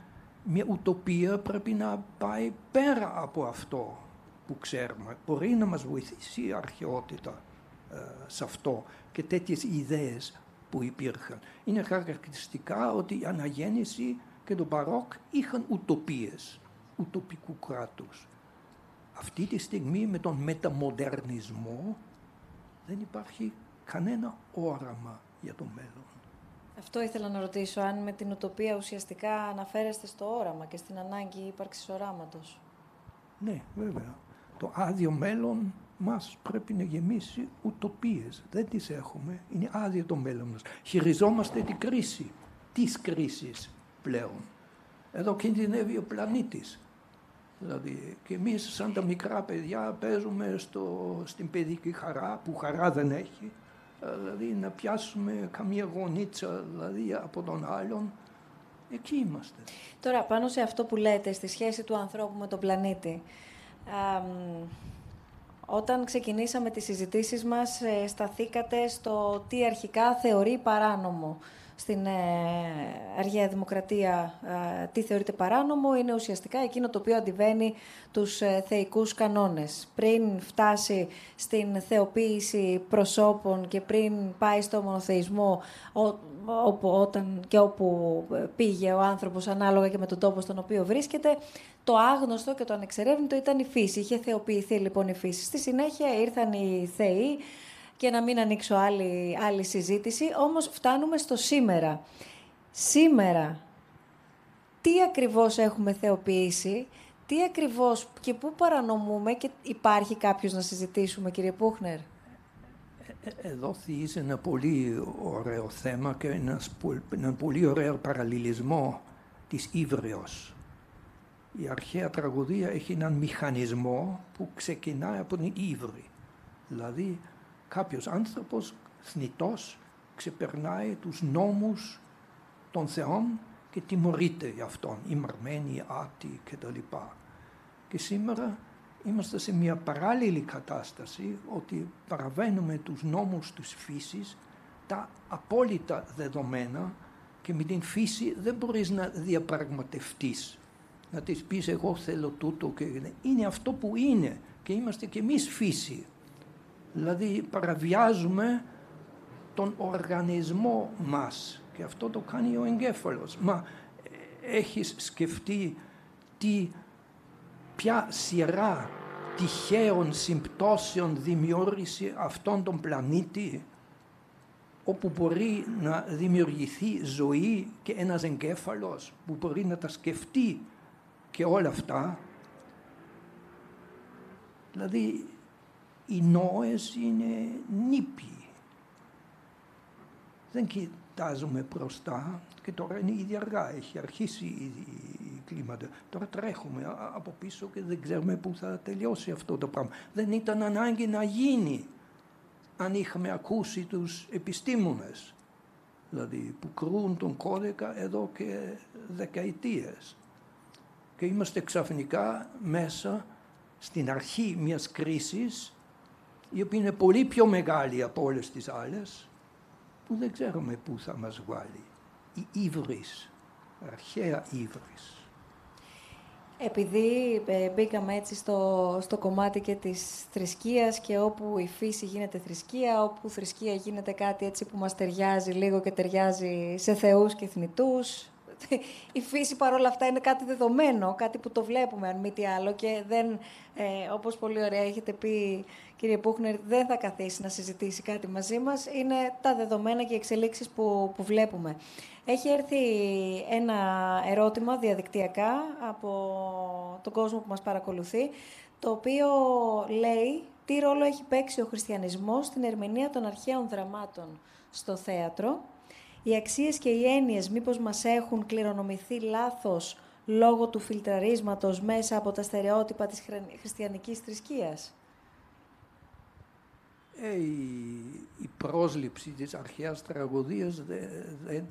Speaker 2: μια ουτοπία πρέπει να πάει πέρα από αυτό που ξέρουμε. Μπορεί να μας βοηθήσει η αρχαιότητα ε, σε αυτό και τέτοιες ιδέες που υπήρχαν. Είναι χαρακτηριστικά ότι η αναγέννηση και το Μπαρόκ είχαν ουτοπίες, ουτοπικού κράτους. Αυτή τη στιγμή με τον μεταμοντερνισμό δεν υπάρχει κανένα όραμα για το μέλλον.
Speaker 1: Αυτό ήθελα να ρωτήσω, αν με την ουτοπία ουσιαστικά αναφέρεστε στο όραμα και στην ανάγκη ύπαρξης οράματος.
Speaker 2: Ναι, βέβαια. Το άδειο μέλλον μας πρέπει να γεμίσει ουτοπίες. Δεν τις έχουμε. Είναι άδειο το μέλλον μας. Χειριζόμαστε την κρίση. Τις κρίσεις πλέον. Εδώ κινδυνεύει ο πλανήτης. Δηλαδή, και εμείς σαν τα μικρά παιδιά παίζουμε στο, στην παιδική χαρά, που χαρά δεν έχει, δηλαδή να πιάσουμε καμία γονίτσα δηλαδή, από τον άλλον. Εκεί είμαστε.
Speaker 1: Τώρα, πάνω σε αυτό που λέτε, στη σχέση του ανθρώπου με τον πλανήτη, όταν ξεκινήσαμε τις συζητήσεις μας, ε, σταθήκατε στο τι αρχικά θεωρεί παράνομο στην ε, Αργαία Δημοκρατία ε, τι θεωρείται παράνομο είναι ουσιαστικά εκείνο το οποίο αντιβαίνει τους ε, θεϊκούς κανόνες. Πριν φτάσει στην θεοποίηση προσώπων και πριν πάει στο μονοθεϊσμό όπου, όταν και όπου πήγε ο άνθρωπος ανάλογα και με τον τόπο στον οποίο βρίσκεται, το άγνωστο και το ανεξερεύνητο ήταν η φύση. Είχε θεοποιηθεί λοιπόν η φύση. Στη συνέχεια ήρθαν οι θεοί, και να μην ανοίξω άλλη, άλλη συζήτηση, όμως φτάνουμε στο σήμερα. Σήμερα, τι ακριβώς έχουμε θεοποιήσει, τι ακριβώς και πού παρανομούμε και υπάρχει κάποιος να συζητήσουμε, κύριε Πούχνερ;
Speaker 2: Ε, εδώ θύζει ένα πολύ ωραίο θέμα και ένας, ένα πολύ ωραίο παραλληλισμό της Ήβρεως. Η αρχαία τραγωδία έχει έναν μηχανισμό που ξεκινάει από την Ήβρη. Δηλαδή κάποιος άνθρωπος θνητός ξεπερνάει τους νόμους των θεών και τιμωρείται για αυτόν, οι μαρμένοι, άτοι κτλ. Και σήμερα είμαστε σε μια παράλληλη κατάσταση ότι παραβαίνουμε τους νόμους της φύσης, τα απόλυτα δεδομένα και με την φύση δεν μπορείς να διαπραγματευτείς. Να της πεις εγώ θέλω τούτο και είναι αυτό που είναι και είμαστε και εμείς φύση. Δηλαδή παραβιάζουμε τον οργανισμό μας και αυτό το κάνει ο εγκέφαλος. Μα ε, έχεις σκεφτεί τι, ποια σειρά τυχαίων συμπτώσεων δημιούργησε αυτόν τον πλανήτη όπου μπορεί να δημιουργηθεί ζωή και ένας εγκέφαλος που μπορεί να τα σκεφτεί και όλα αυτά. Δηλαδή οι νόες είναι νήπιοι. Δεν κοιτάζουμε μπροστά και τώρα είναι ήδη αργά, έχει αρχίσει η κλίματα. Τώρα τρέχουμε από πίσω και δεν ξέρουμε πού θα τελειώσει αυτό το πράγμα. Δεν ήταν ανάγκη να γίνει αν είχαμε ακούσει τους επιστήμονες, δηλαδή που κρούν τον κώδικα εδώ και δεκαετίες. Και είμαστε ξαφνικά μέσα στην αρχή μιας κρίσης η οποία είναι πολύ πιο μεγάλη από όλες τις άλλες που δεν ξέρουμε πού θα μας βάλει. Η ύβρις, αρχαία ύβρις.
Speaker 1: Επειδή ε, μπήκαμε έτσι στο, στο κομμάτι και της θρησκείας και όπου η φύση γίνεται θρησκεία, όπου θρησκεία γίνεται κάτι έτσι που μας ταιριάζει λίγο και ταιριάζει σε θεούς και θνητούς. Η φύση παρόλα αυτά είναι κάτι δεδομένο, κάτι που το βλέπουμε αν μη τι άλλο και δεν, ε, όπως πολύ ωραία έχετε πει κύριε Πούχνερ, δεν θα καθίσει να συζητήσει κάτι μαζί μας. Είναι τα δεδομένα και οι εξελίξεις που, που βλέπουμε. Έχει έρθει ένα ερώτημα διαδικτυακά από τον κόσμο που μας παρακολουθεί, το οποίο λέει τι ρόλο έχει παίξει ο χριστιανισμός στην ερμηνεία των αρχαίων δραμάτων στο θέατρο. Οι αξίες και οι έννοιες μήπως μας έχουν κληρονομηθεί λάθος λόγω του φιλτραρίσματος μέσα από τα στερεότυπα της χριστιανικής θρησκείας;
Speaker 2: Ε, η, πρόσληψη της αρχαίας τραγωδίας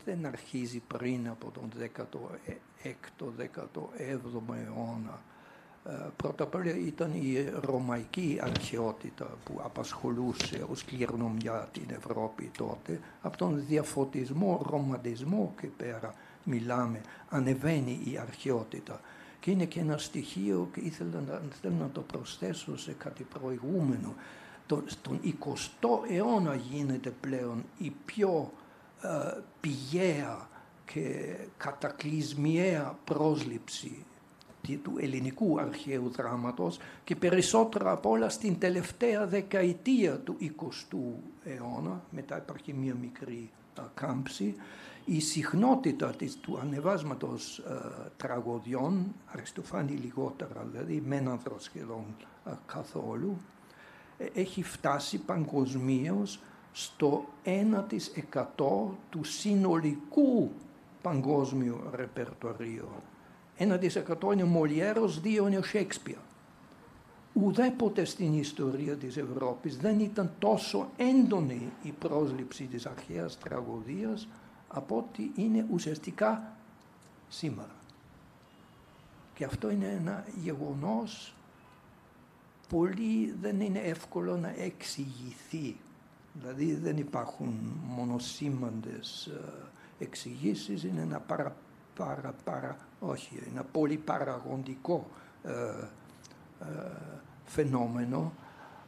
Speaker 2: δεν, αρχίζει πριν από τον 16ο-17ο αιώνα. Ε, πρώτα απ' όλα ήταν η ρωμαϊκή αρχαιότητα που απασχολούσε ως κληρονομιά την Ευρώπη τότε. Από τον διαφωτισμό, ρομαντισμό και πέρα μιλάμε, ανεβαίνει η αρχαιότητα. Και είναι και ένα στοιχείο και ήθελα να, θέλω να το προσθέσω σε κάτι προηγούμενο στον 20ο αιώνα γίνεται πλέον η πιο ε, πηγαία και κατακλυσμιαία πρόσληψη του ελληνικού αρχαίου δράματος και περισσότερα από όλα στην τελευταία δεκαετία του 20ου αιώνα, μετά υπάρχει μια μικρή κάμψη, η συχνότητα της, του ανεβάσματος ε, τραγωδιών, Αριστοφάνη λιγότερα δηλαδή, μένανθρο σχεδόν ε, καθόλου, ε, έχει φτάσει παγκοσμίως στο 1% του συνολικού παγκόσμιου ρεπερτορίου. 1% είναι ο Μολιέρος, 2 είναι ο Σέξπια. Ουδέποτε στην ιστορία της Ευρώπης δεν ήταν τόσο έντονη η πρόσληψη της αρχαίας τραγωδίας από ότι είναι ουσιαστικά σήμερα. Και αυτό είναι ένα γεγονός πολύ δεν είναι εύκολο να εξηγηθεί. Δηλαδή δεν υπάρχουν μονοσήμαντες ε, εξηγήσεις, είναι ένα παρα, παρα, παρα όχι, ένα πολύ παραγοντικό ε, ε, φαινόμενο,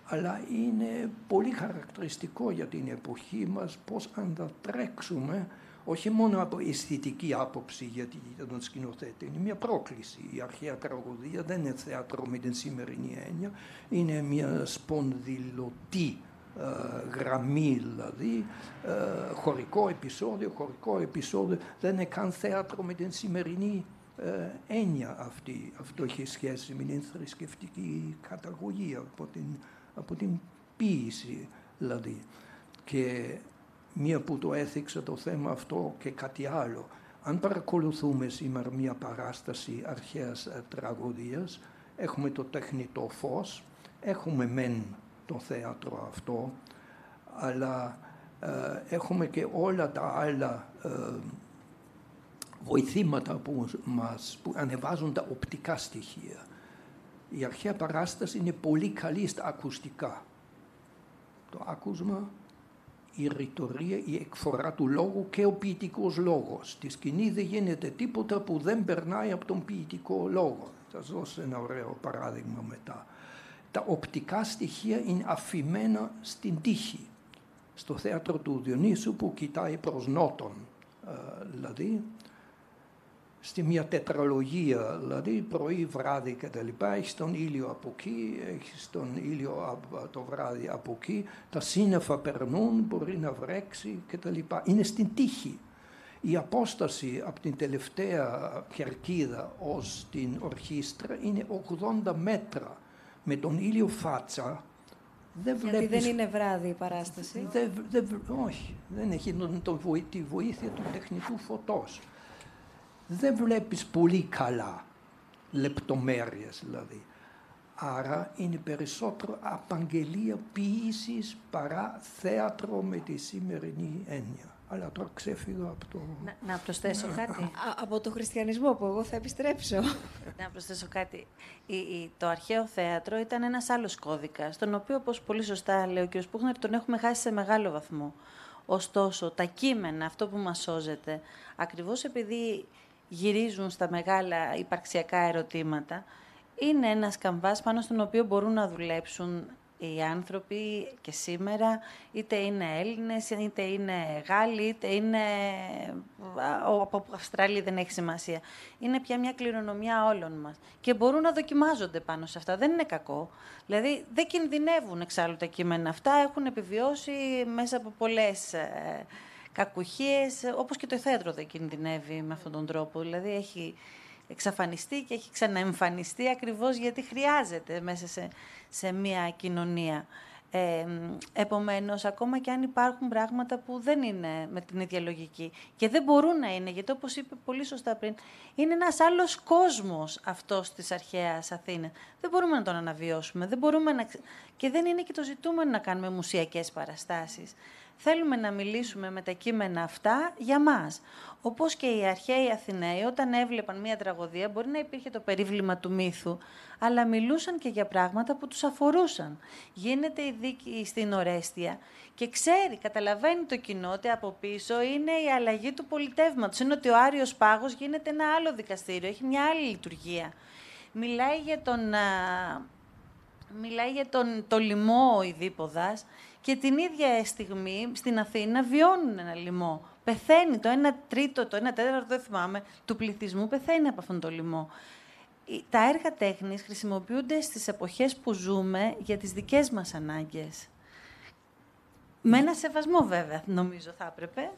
Speaker 2: αλλά είναι πολύ χαρακτηριστικό για την εποχή μας πώς αντατρέξουμε όχι μόνο από αισθητική άποψη γιατί για τον σκηνοθέτη, είναι μια πρόκληση. Η αρχαία τραγωδία δεν είναι θέατρο με την σημερινή έννοια, είναι μια σπονδυλωτή ε, γραμμή δηλαδή, ε, χωρικό επεισόδιο, χωρικό επεισόδιο, δεν είναι καν θέατρο με την σημερινή ε, έννοια αυτή. Αυτό έχει σχέση με την θρησκευτική καταγωγή από την, από την ποίηση δηλαδή. Και μία που το έθιξε το θέμα αυτό και κάτι άλλο. Αν παρακολουθούμε σήμερα μία παράσταση αρχαίας ε, τραγωδίας, έχουμε το τεχνητό φως, έχουμε μεν το θέατρο αυτό, αλλά ε, έχουμε και όλα τα άλλα ε, βοηθήματα που, μας, που ανεβάζουν τα οπτικά στοιχεία. Η αρχαία παράσταση είναι πολύ καλή στα ακουστικά. Το άκουσμα, η ρητορία, η εκφορά του λόγου και ο ποιητικός λόγος. Στη σκηνή δεν γίνεται τίποτα που δεν περνάει από τον ποιητικό λόγο. Θα σας δώσω ένα ωραίο παράδειγμα μετά. Τα οπτικά στοιχεία είναι αφημένα στην τύχη. Στο θέατρο του Διονύσου που κοιτάει προς νότον. Ε, δηλαδή στη μια τετραλογία, δηλαδή πρωί, βράδυ και τα λοιπά, έχεις τον ήλιο από εκεί, έχεις τον ήλιο το βράδυ από εκεί, τα σύννεφα περνούν, μπορεί να βρέξει και τα λοιπά. Είναι στην τύχη. Η απόσταση από την τελευταία κερκίδα ως την ορχήστρα είναι 80 μέτρα. Με τον ήλιο φάτσα δεν
Speaker 1: Γιατί δεν είναι βράδυ η παράσταση.
Speaker 2: Δεν, δεν, όχι, δεν έχει τον, τη βοήθεια του τεχνητού φωτός δεν βλέπεις πολύ καλά, λεπτομέρειες δηλαδή. Άρα είναι περισσότερο απαγγελία ποιήσης παρά θέατρο με τη σημερινή έννοια. Αλλά τώρα ξέφυγα από το...
Speaker 3: Να, να προσθέσω κάτι.
Speaker 1: από το χριστιανισμό που εγώ θα επιστρέψω.
Speaker 3: να προσθέσω κάτι. Η, το αρχαίο θέατρο ήταν ένας άλλος κώδικας, τον οποίο, όπως πολύ σωστά λέει ο κ. Πούχνερ, τον έχουμε χάσει σε μεγάλο βαθμό. Ωστόσο, τα κείμενα, αυτό που μας σώζεται, ακριβώς επειδή γυρίζουν στα μεγάλα υπαρξιακά ερωτήματα, είναι ένας καμβάς πάνω στον οποίο μπορούν να δουλέψουν οι άνθρωποι και σήμερα, είτε είναι Έλληνες, είτε είναι Γάλλοι, είτε είναι από Αυστραλία, δεν έχει σημασία. Είναι πια μια κληρονομιά όλων μας. Και μπορούν να δοκιμάζονται πάνω σε αυτά. Δεν είναι κακό. Δηλαδή, δεν κινδυνεύουν εξάλλου τα κείμενα αυτά. Έχουν επιβιώσει μέσα από πολλές ε, κακουχίες, όπως και το θέατρο δεν κινδυνεύει με αυτόν τον τρόπο. Δηλαδή έχει εξαφανιστεί και έχει ξαναεμφανιστεί ακριβώς γιατί χρειάζεται μέσα σε, σε μια κοινωνία. Ε, επομένως, ακόμα και αν υπάρχουν πράγματα που δεν είναι με την ίδια λογική και δεν μπορούν να είναι, γιατί όπως είπε πολύ σωστά πριν, είναι ένας άλλος κόσμος αυτός της αρχαίας Αθήνας. Δεν μπορούμε να τον αναβιώσουμε δεν μπορούμε να... και δεν είναι και το ζητούμενο να κάνουμε μουσιακές παραστάσεις θέλουμε να μιλήσουμε με τα κείμενα αυτά για μας. Όπως και οι αρχαίοι Αθηναίοι, όταν έβλεπαν μία τραγωδία, μπορεί να υπήρχε το περίβλημα του μύθου, αλλά μιλούσαν και για πράγματα που τους αφορούσαν. Γίνεται η δίκη στην Ορέστια και ξέρει, καταλαβαίνει το κοινό ότι από πίσω είναι η αλλαγή του πολιτεύματος. Είναι ότι ο Άριος Πάγος γίνεται ένα άλλο δικαστήριο, έχει μια άλλη λειτουργία. Μιλάει για τον, μιλάει για τον το λοιμό ο Ιδίποδας και την ίδια στιγμή στην Αθήνα βιώνουν ένα λοιμό. Πεθαίνει το 1 τρίτο, το 1 τέταρτο, δεν θυμάμαι, του πληθυσμού πεθαίνει από αυτόν τον λοιμό. Τα έργα τέχνης χρησιμοποιούνται στις εποχές που ζούμε για τις δικές μας ανάγκες. Με ένα σεβασμό βέβαια, νομίζω θα έπρεπε.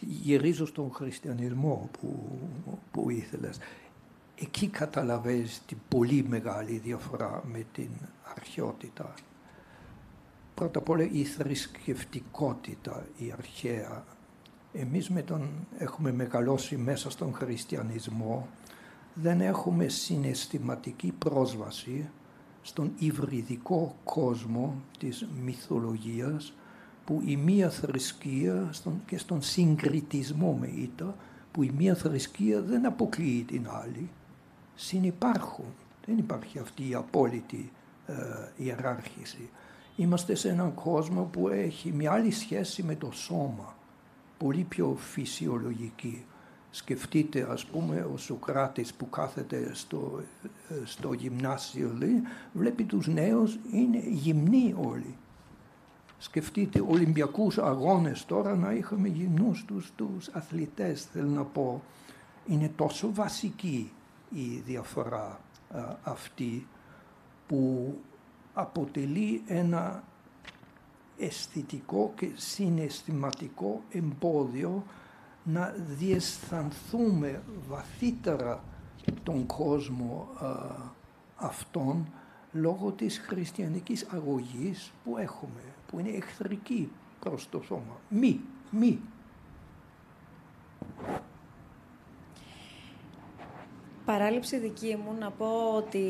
Speaker 2: Γυρίζω στον χριστιανισμό που, που ήθελες. Εκεί καταλαβαίνεις την πολύ μεγάλη διαφορά με την αρχαιότητα πρώτα απ' όλα η θρησκευτικότητα, η αρχαία. Εμείς με τον έχουμε μεγαλώσει μέσα στον χριστιανισμό, δεν έχουμε συναισθηματική πρόσβαση στον υβριδικό κόσμο της μυθολογίας που η μία θρησκεία στον, και στον συγκριτισμό με ήττα που η μία θρησκεία δεν αποκλείει την άλλη, συνυπάρχουν. Δεν υπάρχει αυτή η απόλυτη ε, ιεράρχηση. Είμαστε σε έναν κόσμο που έχει μια άλλη σχέση με το σώμα, πολύ πιο φυσιολογική. Σκεφτείτε ας πούμε ο Σοκράτης που κάθεται στο, στο γυμνάσιο λέει, βλέπει τους νέους είναι γυμνοί όλοι. Σκεφτείτε Ολυμπιακούς αγώνες τώρα να είχαμε γυμνούς τους, τους αθλητές θέλω να πω. Είναι τόσο βασική η διαφορά αυτή που αποτελεί ένα αισθητικό και συναισθηματικό εμπόδιο να διαισθανθούμε βαθύτερα τον κόσμο α, αυτόν λόγω της χριστιανικής αγωγής που έχουμε, που είναι εχθρική προς το σώμα. Μη, μη.
Speaker 1: Παράληψη δική μου να πω ότι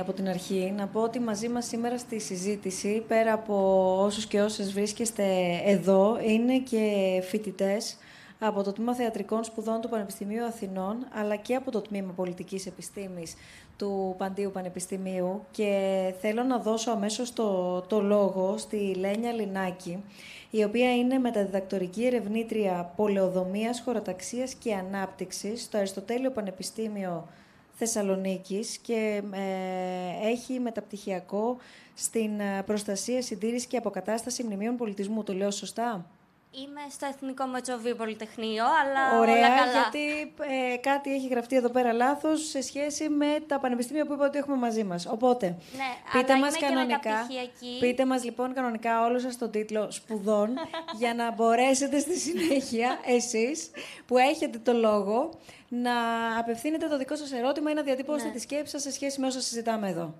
Speaker 1: από την αρχή, να πω ότι μαζί μας σήμερα στη συζήτηση, πέρα από όσους και όσες βρίσκεστε εδώ, είναι και φοιτητές από το Τμήμα Θεατρικών Σπουδών του Πανεπιστημίου Αθηνών, αλλά και από το Τμήμα Πολιτικής Επιστήμης του Παντίου Πανεπιστημίου. Και θέλω να δώσω αμέσως το, το λόγο στη Λένια Λινάκη, η οποία είναι μεταδιδακτορική ερευνήτρια πολεοδομίας, χωροταξίας και ανάπτυξης στο Αριστοτέλειο Πανεπιστήμιο Θεσσαλονίκης και ε, έχει μεταπτυχιακό στην ε, προστασία, συντήρηση και αποκατάσταση μνημείων πολιτισμού. Το λέω σωστά;
Speaker 4: Είμαι στο Εθνικό Μετσοβί Πολυτεχνείο, αλλά
Speaker 1: Ωραία,
Speaker 4: όλα καλά.
Speaker 1: γιατί ε, κάτι έχει γραφτεί εδώ πέρα λάθος σε σχέση με τα πανεπιστήμια που είπα ότι έχουμε μαζί μας. Οπότε,
Speaker 4: Ναι,
Speaker 1: πείτε
Speaker 4: αλλά
Speaker 1: μας
Speaker 4: είμαι και
Speaker 1: κανονικά,
Speaker 4: μεταπτυχιακή.
Speaker 1: πείτε μας λοιπόν κανονικά όλο σας τον τίτλο σπουδών για να μπορέσετε στη συνέχεια εσείς που έχετε το λόγο να απευθύνετε το δικό σας ερώτημα ή να διατυπώσετε
Speaker 4: Ναι.
Speaker 1: τη σκέψη σας σε σχέση με όσα συζητάμε εδώ.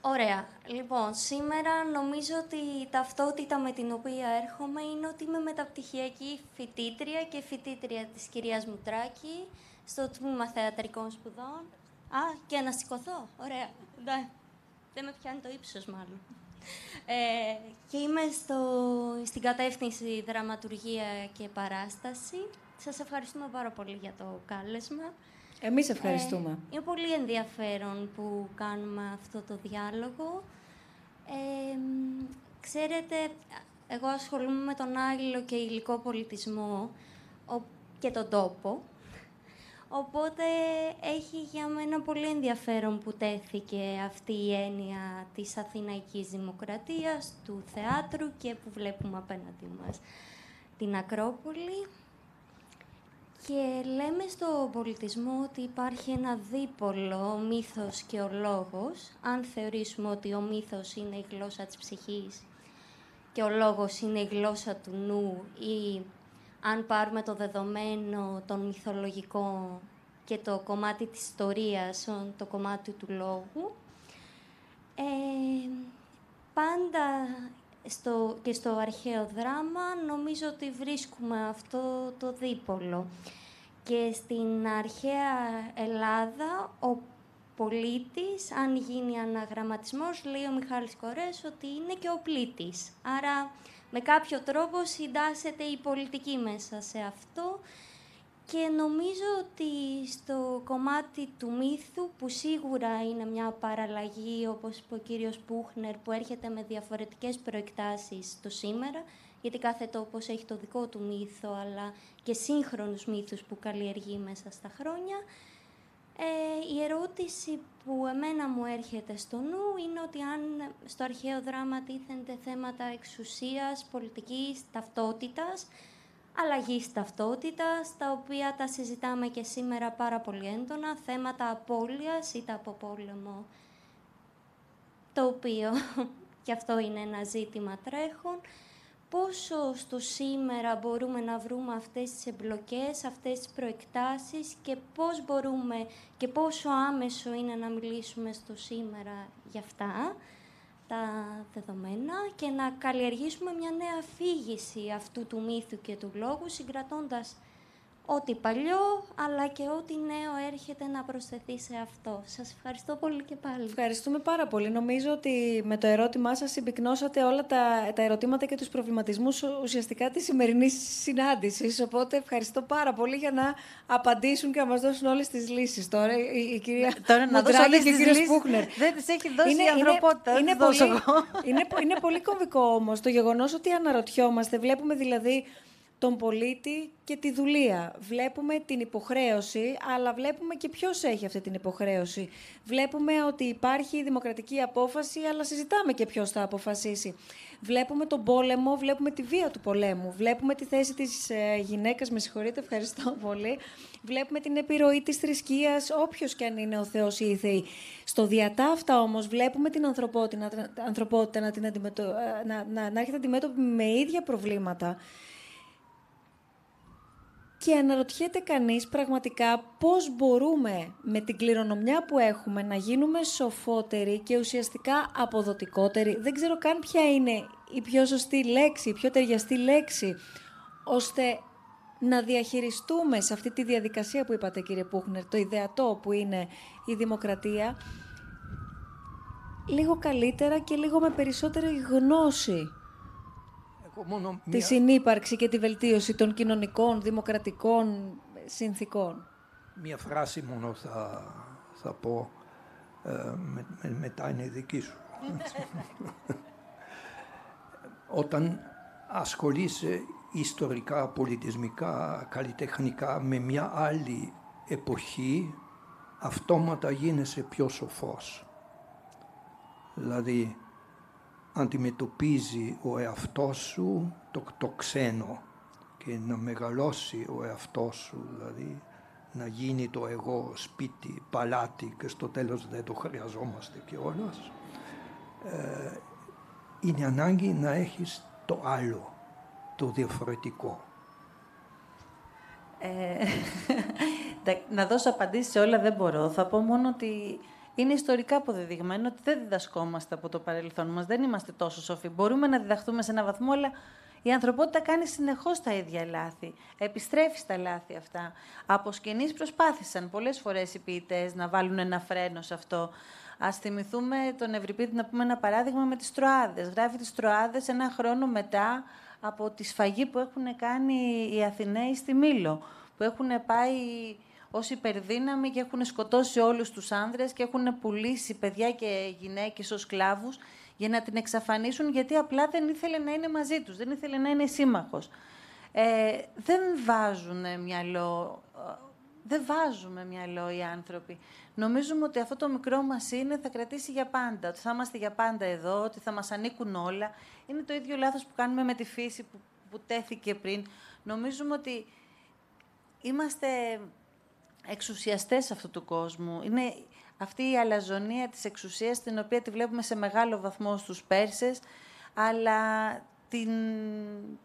Speaker 4: Ωραία. Λοιπόν, σήμερα νομίζω ότι η ταυτότητα με την οποία έρχομαι είναι ότι είμαι μεταπτυχιακή φοιτήτρια και φοιτήτρια της κυρίας Μουτράκη στο Τμήμα Θεατρικών Σπουδών. Α, και να σηκωθώ. Ωραία. Ναι. Δεν με πιάνει το ύψος μάλλον. Ε, και είμαι στο, στην κατεύθυνση δραματουργία και παράσταση. Σας ευχαριστούμε πάρα πολύ για το κάλεσμα.
Speaker 1: Εμείς ευχαριστούμε.
Speaker 4: Ε, είναι πολύ ενδιαφέρον που κάνουμε αυτό το διάλογο. Ε, μ, ξέρετε, εγώ ασχολούμαι με τον άγγελο και υλικό πολιτισμό ο- και τον τόπο. Οπότε έχει για μένα πολύ ενδιαφέρον που τέθηκε αυτή η έννοια της Αθηναϊκής Δημοκρατίας, του θεάτρου και που βλέπουμε απέναντι μας την Ακρόπολη. Και λέμε στο πολιτισμό ότι υπάρχει ένα δίπολο, ο μύθος και ο λόγος. Αν θεωρήσουμε ότι ο μύθος είναι η γλώσσα της ψυχής και ο λόγος είναι η γλώσσα του νου ή αν πάρουμε το δεδομένο, τον μυθολογικό και το κομμάτι της ιστορίας, ο- το κομμάτι του λόγου, ε, πάντα στο, και στο αρχαίο δράμα νομίζω ότι βρίσκουμε αυτό το δίπολο. Και στην αρχαία Ελλάδα ο πολίτης, αν γίνει αναγραμματισμός, λέει ο Μιχάλης Κορές ότι είναι και ο πλήτης. Άρα με κάποιο τρόπο συντάσσεται η πολιτική μέσα σε αυτό και νομίζω ότι στο κομμάτι του μύθου, που σίγουρα είναι μια παραλλαγή, όπως είπε ο κύριος Πούχνερ, που έρχεται με διαφορετικές προεκτάσεις το σήμερα, γιατί κάθε τόπος έχει το δικό του μύθο, αλλά και σύγχρονους μύθους που καλλιεργεί μέσα στα χρόνια, ε, η ερώτηση που εμένα μου έρχεται στο νου είναι ότι αν στο αρχαίο δράμα τίθενται θέματα εξουσίας, πολιτικής, ταυτότητας, αλλαγής ταυτότητας, τα οποία τα συζητάμε και σήμερα πάρα πολύ έντονα, θέματα απώλειας είτε από πόλεμο, το οποίο και αυτό είναι ένα ζήτημα τρέχον, πόσο στο σήμερα μπορούμε να βρούμε αυτές τις εμπλοκές, αυτές τις προεκτάσεις και πώς μπορούμε και πόσο άμεσο είναι να μιλήσουμε στο σήμερα για αυτά τα δεδομένα και να καλλιεργήσουμε μια νέα αφήγηση αυτού του μύθου και του λόγου, συγκρατώντας ό,τι παλιό, αλλά και ό,τι νέο έρχεται να προσθεθεί σε αυτό. Σας ευχαριστώ πολύ και πάλι.
Speaker 1: Ευχαριστούμε πάρα πολύ. Νομίζω ότι με το ερώτημά σας συμπυκνώσατε όλα τα, τα ερωτήματα και τους προβληματισμούς ουσιαστικά της σημερινής συνάντησης. Οπότε ευχαριστώ πάρα πολύ για να απαντήσουν και να μας δώσουν όλες τις λύσεις. Τώρα η, η κυρία
Speaker 3: Τώρα να δώσω
Speaker 1: Μοντράκη
Speaker 3: όλες
Speaker 1: και ο
Speaker 3: τις
Speaker 1: κύριος
Speaker 3: λύσεις.
Speaker 1: Πούχνερ.
Speaker 3: Δεν τις έχει δώσει η ανθρωπότητα, δεν
Speaker 1: Είναι,
Speaker 3: τις δώσω
Speaker 1: πολύ,
Speaker 3: εγώ.
Speaker 1: είναι, πο- είναι πολύ κομβικό όμως το γεγονός ότι αναρωτιόμαστε. Βλέπουμε δηλαδή τον πολίτη και τη δουλεία. Βλέπουμε την υποχρέωση, αλλά βλέπουμε και ποιος έχει αυτή την υποχρέωση. Βλέπουμε ότι υπάρχει δημοκρατική απόφαση, αλλά συζητάμε και ποιος θα αποφασίσει. Βλέπουμε τον πόλεμο, βλέπουμε τη βία του πολέμου, βλέπουμε τη θέση της ε, γυναίκας, με συγχωρείτε, ευχαριστώ πολύ. Βλέπουμε την επιρροή της θρησκείας, όποιος και αν είναι ο Θεός ή οι Θεοί. Στο διατάφτα όμως βλέπουμε την ανθρωπότητα, ανθρωπότητα να, την αντιμετω... ε, να, να, να έρχεται αντιμέτωπη με ίδια προβλήματα. Και αναρωτιέται κανείς πραγματικά πώς μπορούμε με την κληρονομιά που έχουμε να γίνουμε σοφότεροι και ουσιαστικά αποδοτικότεροι. Δεν ξέρω καν ποια είναι η πιο σωστή λέξη, η πιο ταιριαστή λέξη, ώστε να διαχειριστούμε σε αυτή τη διαδικασία που είπατε κύριε Πούχνερ, το ιδεατό που είναι η δημοκρατία, λίγο καλύτερα και λίγο με περισσότερη γνώση
Speaker 2: μόνο
Speaker 1: τη συνύπαρξη και τη βελτίωση των κοινωνικών, δημοκρατικών συνθήκων.
Speaker 2: Μία φράση μόνο θα, θα πω, ε, με, με, μετά είναι δική σου. Όταν ασχολείσαι ιστορικά, πολιτισμικά, καλλιτεχνικά με μια άλλη εποχή, αυτόματα γίνεσαι πιο σοφός. Δηλαδή, αντιμετωπίζει ο εαυτός σου το, το ξένο και να μεγαλώσει ο εαυτός σου, δηλαδή να γίνει το εγώ σπίτι, παλάτι και στο τέλος δεν το χρειαζόμαστε κιόλας. Ε, είναι ανάγκη να έχεις το άλλο, το διαφορετικό.
Speaker 3: Ε, να δώσω απαντήσεις σε όλα δεν μπορώ. Θα πω μόνο ότι είναι ιστορικά αποδεδειγμένο ότι δεν διδασκόμαστε από το παρελθόν μας. Δεν είμαστε τόσο σοφοί. Μπορούμε να διδαχθούμε σε ένα βαθμό, αλλά η ανθρωπότητα κάνει συνεχώς τα ίδια λάθη. Επιστρέφει στα λάθη αυτά. Από σκηνής προσπάθησαν πολλές φορές οι ποιητές να βάλουν ένα φρένο σε αυτό. Α θυμηθούμε τον Ευρυπίδη να πούμε ένα παράδειγμα με τις Τροάδες. Γράφει τις Τροάδες ένα χρόνο μετά από τη σφαγή που έχουν κάνει οι Αθηναίοι στη Μήλο. Που έχουν πάει ως υπερδύναμοι και έχουν σκοτώσει όλους τους άνδρες και έχουν πουλήσει παιδιά και γυναίκες ως σκλάβους για να την εξαφανίσουν γιατί απλά δεν ήθελε να είναι μαζί τους, δεν ήθελε να είναι σύμμαχος. Ε, δεν βάζουν μυαλό, ε, δεν βάζουμε μυαλό οι άνθρωποι. Νομίζουμε ότι αυτό το μικρό μας είναι θα κρατήσει για πάντα, ότι θα είμαστε για πάντα εδώ, ότι θα μας ανήκουν όλα. Είναι το ίδιο λάθος που κάνουμε με τη φύση που, που τέθηκε πριν. Νομίζουμε ότι είμαστε εξουσιαστές αυτού του κόσμου. Είναι αυτή η αλαζονία της εξουσίας, την οποία τη βλέπουμε σε μεγάλο βαθμό στους Πέρσες, αλλά την,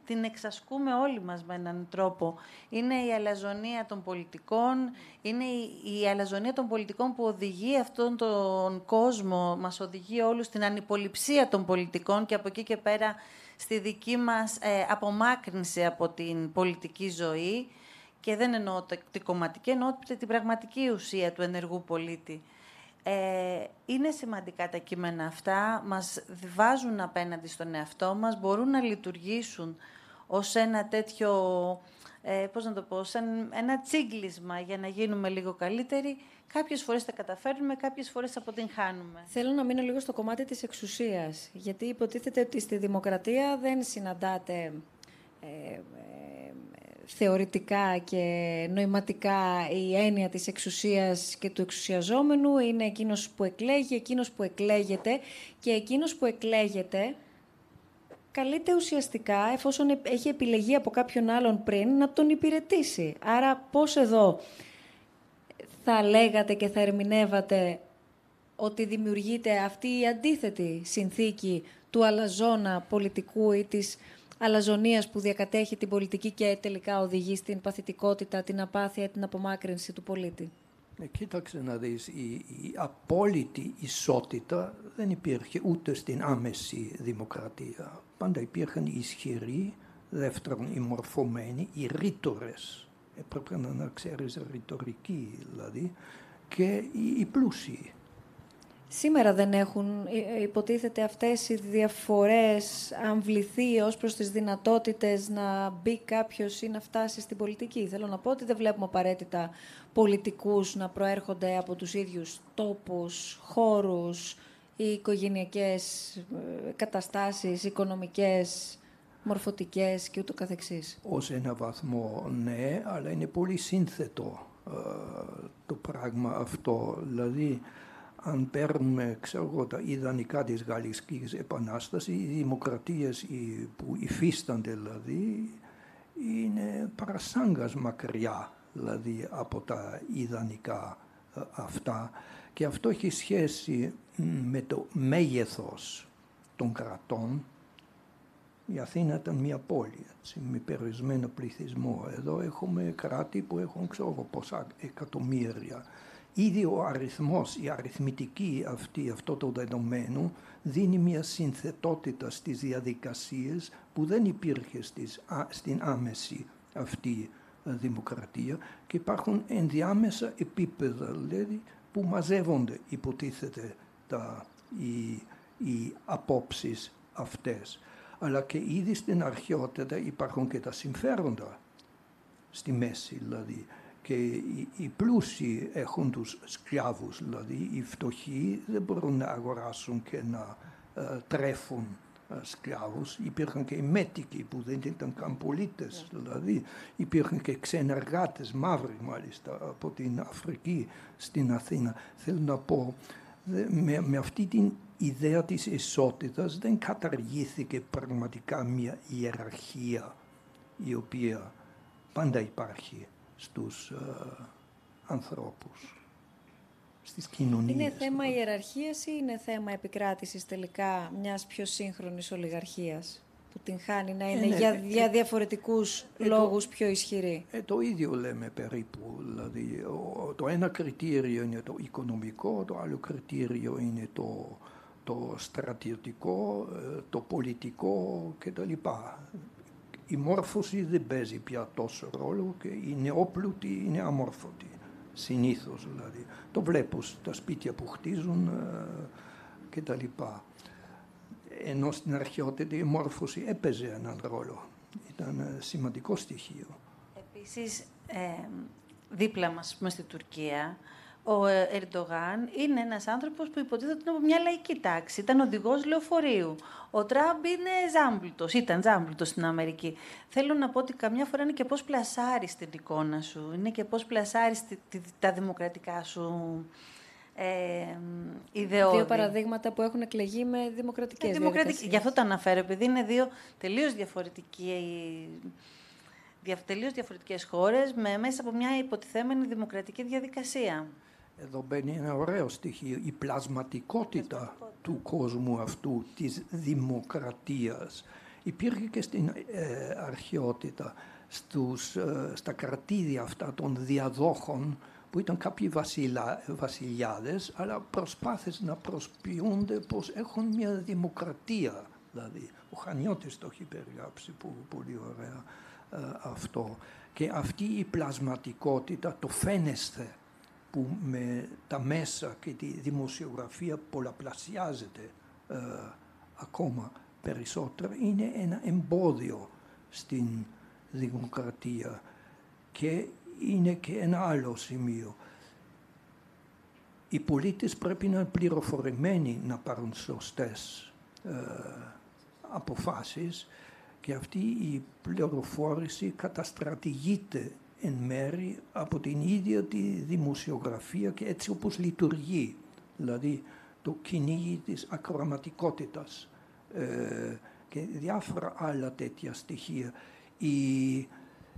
Speaker 3: την εξασκούμε όλοι μας με έναν τρόπο. Είναι η αλαζονία των πολιτικών, είναι η, η αλαζονία των πολιτικών που οδηγεί αυτόν τον κόσμο, μας οδηγεί όλους στην ανυποληψία των πολιτικών και από εκεί και πέρα στη δική μας ε, απομάκρυνση από την πολιτική ζωή και δεν εννοώ την κομματική, εννοώ την πραγματική ουσία του ενεργού πολίτη. Ε, είναι σημαντικά τα κείμενα αυτά, μας βάζουν απέναντι στον εαυτό μας, μπορούν να λειτουργήσουν ως ένα τέτοιο, ε, πώς να το πω, σαν ένα τσίγκλισμα για να γίνουμε λίγο καλύτεροι. Κάποιες φορές τα καταφέρνουμε, κάποιες φορές αποτυγχάνουμε.
Speaker 1: Θέλω να μείνω λίγο στο κομμάτι της εξουσίας, γιατί υποτίθεται ότι στη δημοκρατία δεν συναντάτε ε, θεωρητικά και νοηματικά η έννοια της εξουσίας και του εξουσιαζόμενου είναι εκείνος που εκλέγει, εκείνος που εκλέγεται και εκείνος που εκλέγεται καλείται ουσιαστικά, εφόσον έχει επιλεγεί από κάποιον άλλον πριν, να τον υπηρετήσει. Άρα πώς εδώ θα λέγατε και θα ερμηνεύατε ότι δημιουργείται αυτή η αντίθετη συνθήκη του αλαζόνα πολιτικού ή της αλαζονίας που διακατέχει την πολιτική και τελικά οδηγεί στην παθητικότητα, την απάθεια, την απομάκρυνση του πολίτη.
Speaker 2: Ε, κοίταξε να δεις, η, η απόλυτη ισότητα δεν υπήρχε ούτε στην άμεση δημοκρατία. Πάντα υπήρχαν οι ισχυροί, δεύτερον οι μορφωμένοι, οι ρήτορες. Έπρεπε να ξέρεις ρητορική δηλαδή, και οι, οι πλούσιοι.
Speaker 1: Σήμερα δεν έχουν, ε, υποτίθεται, αυτές οι διαφορές αμβληθεί ως προς τις δυνατότητες να μπει κάποιος ή να φτάσει στην πολιτική. Θέλω να πω ότι δεν βλέπουμε απαραίτητα πολιτικούς να προέρχονται από τους ίδιους τόπους, χώρους ή οικογενειακές ε, καταστάσεις, οικονομικές, μορφωτικές και ούτω καθεξής.
Speaker 2: Ως ένα βαθμό ναι, αλλά είναι πολύ σύνθετο ε, το πράγμα αυτό. Δηλαδή, αν παίρνουμε ξέρω εγώ, τα ιδανικά της Γαλλικής Επανάστασης, οι δημοκρατίες που υφίστανται δηλαδή είναι παρασάγκας μακριά δηλαδή από τα ιδανικά ε, αυτά και αυτό έχει σχέση με το μέγεθος των κρατών. Η Αθήνα ήταν μια πόλη έτσι, με περιορισμένο πληθυσμό. Εδώ έχουμε κράτη που έχουν ξέρω πόσα εκατομμύρια ήδη ο αριθμός, η αριθμητική αυτή, αυτό το δεδομένο, δίνει μια συνθετότητα στις διαδικασίες που δεν υπήρχε στις, στην άμεση αυτή δημοκρατία και υπάρχουν ενδιάμεσα επίπεδα δηλαδή, που μαζεύονται υποτίθεται τα, οι, οι απόψεις αυτές. Αλλά και ήδη στην αρχαιότητα υπάρχουν και τα συμφέροντα στη μέση δηλαδή και οι, οι πλούσιοι έχουν τους σκλάβους, δηλαδή οι φτωχοί δεν μπορούν να αγοράσουν και να ε, τρέφουν ε, σκλάβους. Υπήρχαν και οι μέτικοι που δεν ήταν καν πολίτες, δηλαδή υπήρχαν και ξενεργάτες, μαύροι μάλιστα, από την Αφρική στην Αθήνα. Θέλω να πω, με, με αυτή την ιδέα της ισότητας δεν καταργήθηκε πραγματικά μια ιεραρχία η οποία πάντα υπάρχει στους ε, ανθρώπους, στις κοινωνίες.
Speaker 1: Είναι θέμα ιεραρχίας ή είναι θέμα επικράτησης τελικά μιας πιο σύγχρονης ολιγαρχίας που την χάνει να είναι, για, για διαφορετικούς λόγους πιο ισχυρή;
Speaker 2: Ε, το ίδιο λέμε περίπου. Δηλαδή, το ένα κριτήριο είναι το οικονομικό, το άλλο κριτήριο είναι το, το στρατιωτικό, το πολιτικό κτλ η μόρφωση δεν παίζει πια τόσο ρόλο και οι νεόπλουτοι είναι αμόρφωτοι. Συνήθως δηλαδή. Το βλέπω στα σπίτια που χτίζουν ε, και τα λοιπά. Ενώ στην αρχαιότητα η μόρφωση έπαιζε έναν ρόλο. Ήταν ε, σημαντικό στοιχείο.
Speaker 3: Επίσης, ε, δίπλα μας, πούμε, στη Τουρκία, ο ε, Ερντογάν είναι ένας άνθρωπος που υποτίθεται ότι είναι από μια λαϊκή τάξη. Ήταν οδηγός λεωφορείου. Ο Τραμπ είναι ζάμπλουτος, ήταν ζάμπλουτος στην Αμερική. Θέλω να πω ότι καμιά φορά είναι και πώς πλασάρεις την εικόνα σου, είναι και πώς πλασάρεις τα δημοκρατικά σου ε, ιδεώδη.
Speaker 1: Δύο παραδείγματα που έχουν εκλεγεί με δημοκρατικές ε, δημοκρατικές.
Speaker 3: Γι' αυτό το αναφέρω, επειδή είναι δύο τελείως διαφορετικοί τελείως διαφορετικές χώρες με, μέσα από μια υποτιθέμενη δημοκρατική διαδικασία.
Speaker 2: Εδώ μπαίνει ένα ωραίο στοιχείο, η πλασματικότητα του κόσμου αυτού, της δημοκρατίας. Υπήρχε και στην ε, αρχαιότητα, στους, ε, στα κρατήδια αυτά των διαδόχων, που ήταν κάποιοι βασιλιά, βασιλιάδες, αλλά προσπάθησαν να προσποιούνται πως έχουν μια δημοκρατία. Δηλαδή, ο Χανιώτης το έχει περιγράψει πολύ ωραία ε, αυτό. Και αυτή η πλασματικότητα, το φαίνεστε, που με τα μέσα και τη δημοσιογραφία πολλαπλασιάζεται ε, ακόμα περισσότερο, είναι ένα εμπόδιο στην δημοκρατία και είναι και ένα άλλο σημείο. Οι πολίτες πρέπει να είναι πληροφορημένοι να πάρουν σωστές ε, αποφάσεις και αυτή η πληροφόρηση καταστρατηγείται εν μέρη από την ίδια τη δημοσιογραφία και έτσι όπως λειτουργεί. Δηλαδή το κυνήγι της ακροματικότητας ε, και διάφορα άλλα τέτοια στοιχεία.
Speaker 1: Η,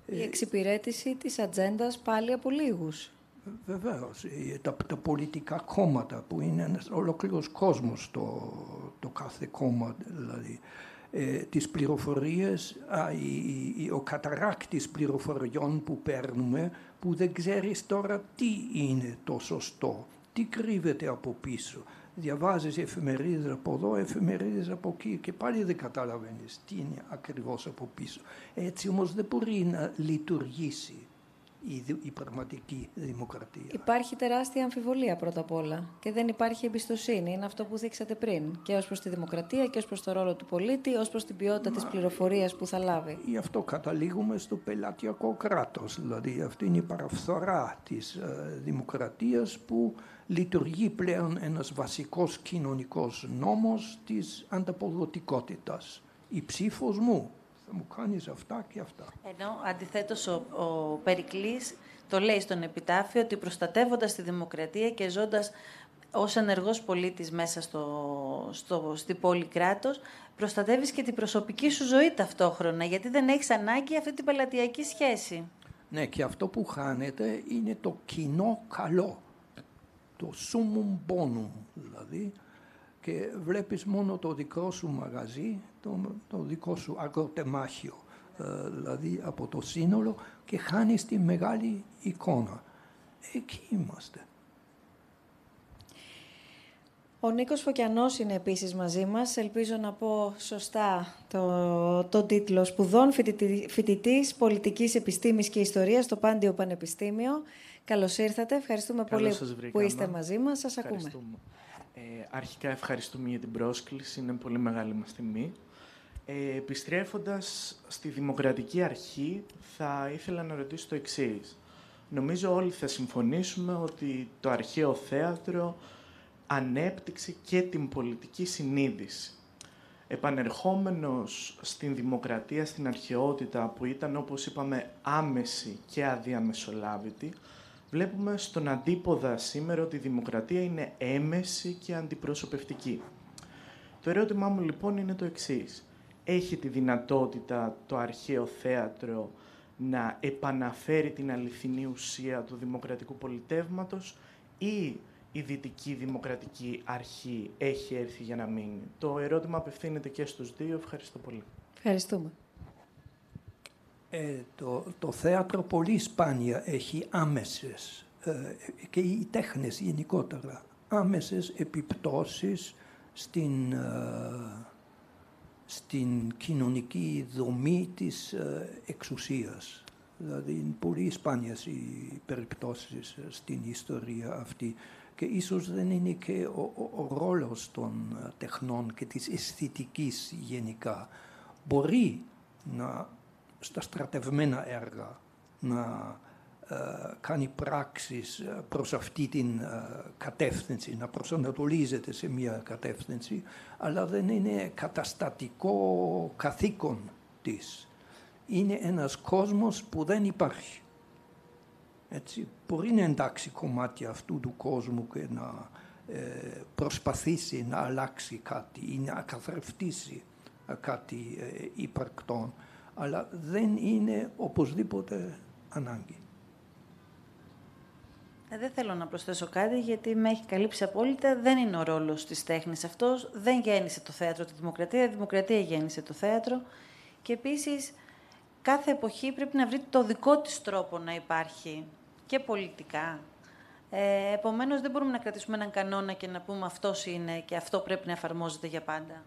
Speaker 1: η εξυπηρέτηση της ατζέντας πάλι από λίγους.
Speaker 2: Βεβαίως. Τα, τα, πολιτικά κόμματα που είναι ένας ολόκληρος κόσμος το, το κάθε κόμμα δηλαδή ε, τις πληροφορίες, α, η, ο καταράκτης πληροφοριών που παίρνουμε που δεν ξέρεις τώρα τι είναι το σωστό, τι κρύβεται από πίσω. Διαβάζεις εφημερίδες από εδώ, εφημερίδες από εκεί και πάλι δεν καταλαβαίνεις τι είναι ακριβώς από πίσω. Έτσι όμως δεν μπορεί να λειτουργήσει η, η πραγματική δημοκρατία.
Speaker 1: Υπάρχει τεράστια αμφιβολία πρώτα απ' όλα και δεν υπάρχει εμπιστοσύνη. Είναι αυτό που δείξατε πριν. Και ως προς τη δημοκρατία και ως προς το ρόλο του πολίτη, ως προς την ποιότητα της πληροφορίας που θα λάβει.
Speaker 2: Γι' αυτό καταλήγουμε στο πελατειακό κράτος. Δηλαδή αυτή είναι η παραφθορά της ε, δημοκρατίας που λειτουργεί πλέον ένας βασικός κοινωνικός νόμος της ανταποδοτικότητας. Η ψήφος μου θα μου κάνεις αυτά και αυτά.
Speaker 3: Ενώ αντιθέτως ο, ο Περικλής το λέει στον επιτάφιο ότι προστατεύοντας τη δημοκρατία και ζώντας ως ενεργός πολίτης μέσα στο, στο, στην πόλη κράτος, προστατεύεις και την προσωπική σου ζωή ταυτόχρονα, γιατί δεν έχεις ανάγκη αυτή την πελατειακή σχέση.
Speaker 2: Ναι, και αυτό που χάνεται είναι το κοινό καλό, το summum bonum, δηλαδή, και βλέπεις μόνο το δικό σου μαγαζί, το, το δικό σου αγροτεμάχιο, ε, δηλαδή από το σύνολο και χάνεις τη μεγάλη εικόνα. Εκεί είμαστε.
Speaker 1: Ο Νίκος Φωκιανός είναι επίσης μαζί μας. Ελπίζω να πω σωστά το, το τίτλο σπουδών φοιτητής πολιτικής επιστήμης και ιστορίας στο Πάντιο Πανεπιστήμιο. Καλώς ήρθατε. Ευχαριστούμε πολύ που είστε μαζί μας. Σας ακούμε.
Speaker 5: Ε, αρχικά ευχαριστούμε για την πρόσκληση. Είναι πολύ μεγάλη μας τιμή. Ε, επιστρέφοντας στη Δημοκρατική Αρχή, θα ήθελα να ρωτήσω το εξής. Νομίζω όλοι θα συμφωνήσουμε ότι το αρχαίο θέατρο ανέπτυξε και την πολιτική συνείδηση. Επανερχόμενος στην δημοκρατία, στην αρχαιότητα που ήταν όπως είπαμε άμεση και αδιαμεσολάβητη, βλέπουμε στον αντίποδα σήμερα ότι η δημοκρατία είναι έμεση και αντιπροσωπευτική. Το ερώτημά μου λοιπόν είναι το εξής. Έχει τη δυνατότητα το αρχαίο θέατρο να επαναφέρει την αληθινή ουσία του δημοκρατικού πολιτεύματος ή η Δυτική Δημοκρατική Αρχή έχει έρθει για να μείνει; Το ερώτημα απευθύνεται και στους δύο. Ευχαριστώ πολύ.
Speaker 1: Ευχαριστούμε.
Speaker 2: Ε, το, το θέατρο πολύ σπάνια έχει άμεσες ε, και οι τέχνες γενικότερα άμεσες επιπτώσεις στην, ε, στην κοινωνική δομή της ε, εξουσίας. Δηλαδή είναι πολύ σπάνιες οι περιπτώσεις στην ιστορία αυτή και ίσως δεν είναι και ο, ο, ο ρόλος των ε, τεχνών και της αισθητικής γενικά. Μπορεί να στα στρατευμένα έργα να ε, κάνει πράξεις ε, προς αυτή την κατεύθυνση, να προσανατολίζεται σε μια κατεύθυνση, αλλά δεν είναι καταστατικό καθήκον της. Είναι ένας κόσμος που δεν υπάρχει. Έτσι, μπορεί να εντάξει κομμάτια αυτού του κόσμου και να ε, προσπαθήσει να αλλάξει κάτι ή να καθρεφτήσει κάτι ε, υπαρκτόν, αλλά δεν είναι οπωσδήποτε ανάγκη.
Speaker 3: Ε, δεν θέλω να προσθέσω κάτι, γιατί με έχει καλύψει απόλυτα. Δεν είναι ο ρόλος της τέχνης αυτός. Δεν γέννησε το θέατρο τη δημοκρατία. Η δημοκρατία γέννησε το θέατρο. Και επίσης, κάθε εποχή πρέπει να βρει το δικό της τρόπο να υπάρχει και πολιτικά. Ε, επομένως, δεν μπορούμε να κρατήσουμε έναν κανόνα και να πούμε αυτός είναι και αυτό πρέπει να εφαρμόζεται για πάντα.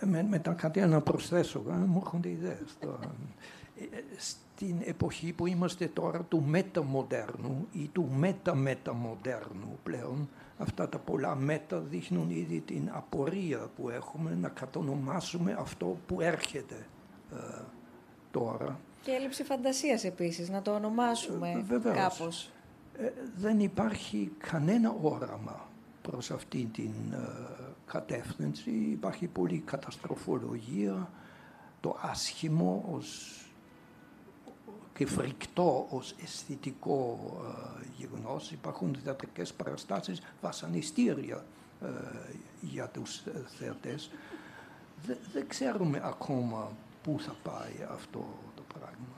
Speaker 2: Ε, με, μετά κάτι να προσθέσω, ε, μου έρχονται ιδέες. Ε, στην εποχή που είμαστε τώρα του μεταμοντέρνου ή του μετα-μεταμοντέρνου πλέον, αυτά τα πολλά μετα δείχνουν ήδη την απορία που έχουμε να κατονομάσουμε αυτό που έρχεται τώρα.
Speaker 1: Και έλλειψη φαντασίας επίσης, να το ονομάσουμε ε, κάπως.
Speaker 2: Ε, δεν υπάρχει κανένα όραμα προς αυτή την ε, κατεύθυνση. Υπάρχει πολύ καταστροφολογία, το άσχημο ως και φρικτό ως αισθητικό ε, γεγονός. Υπάρχουν θεατρικές παραστάσεις, βασανιστήρια ε, για τους θεατές. δεν ξέρουμε ακόμα πού θα πάει αυτό πράγμα.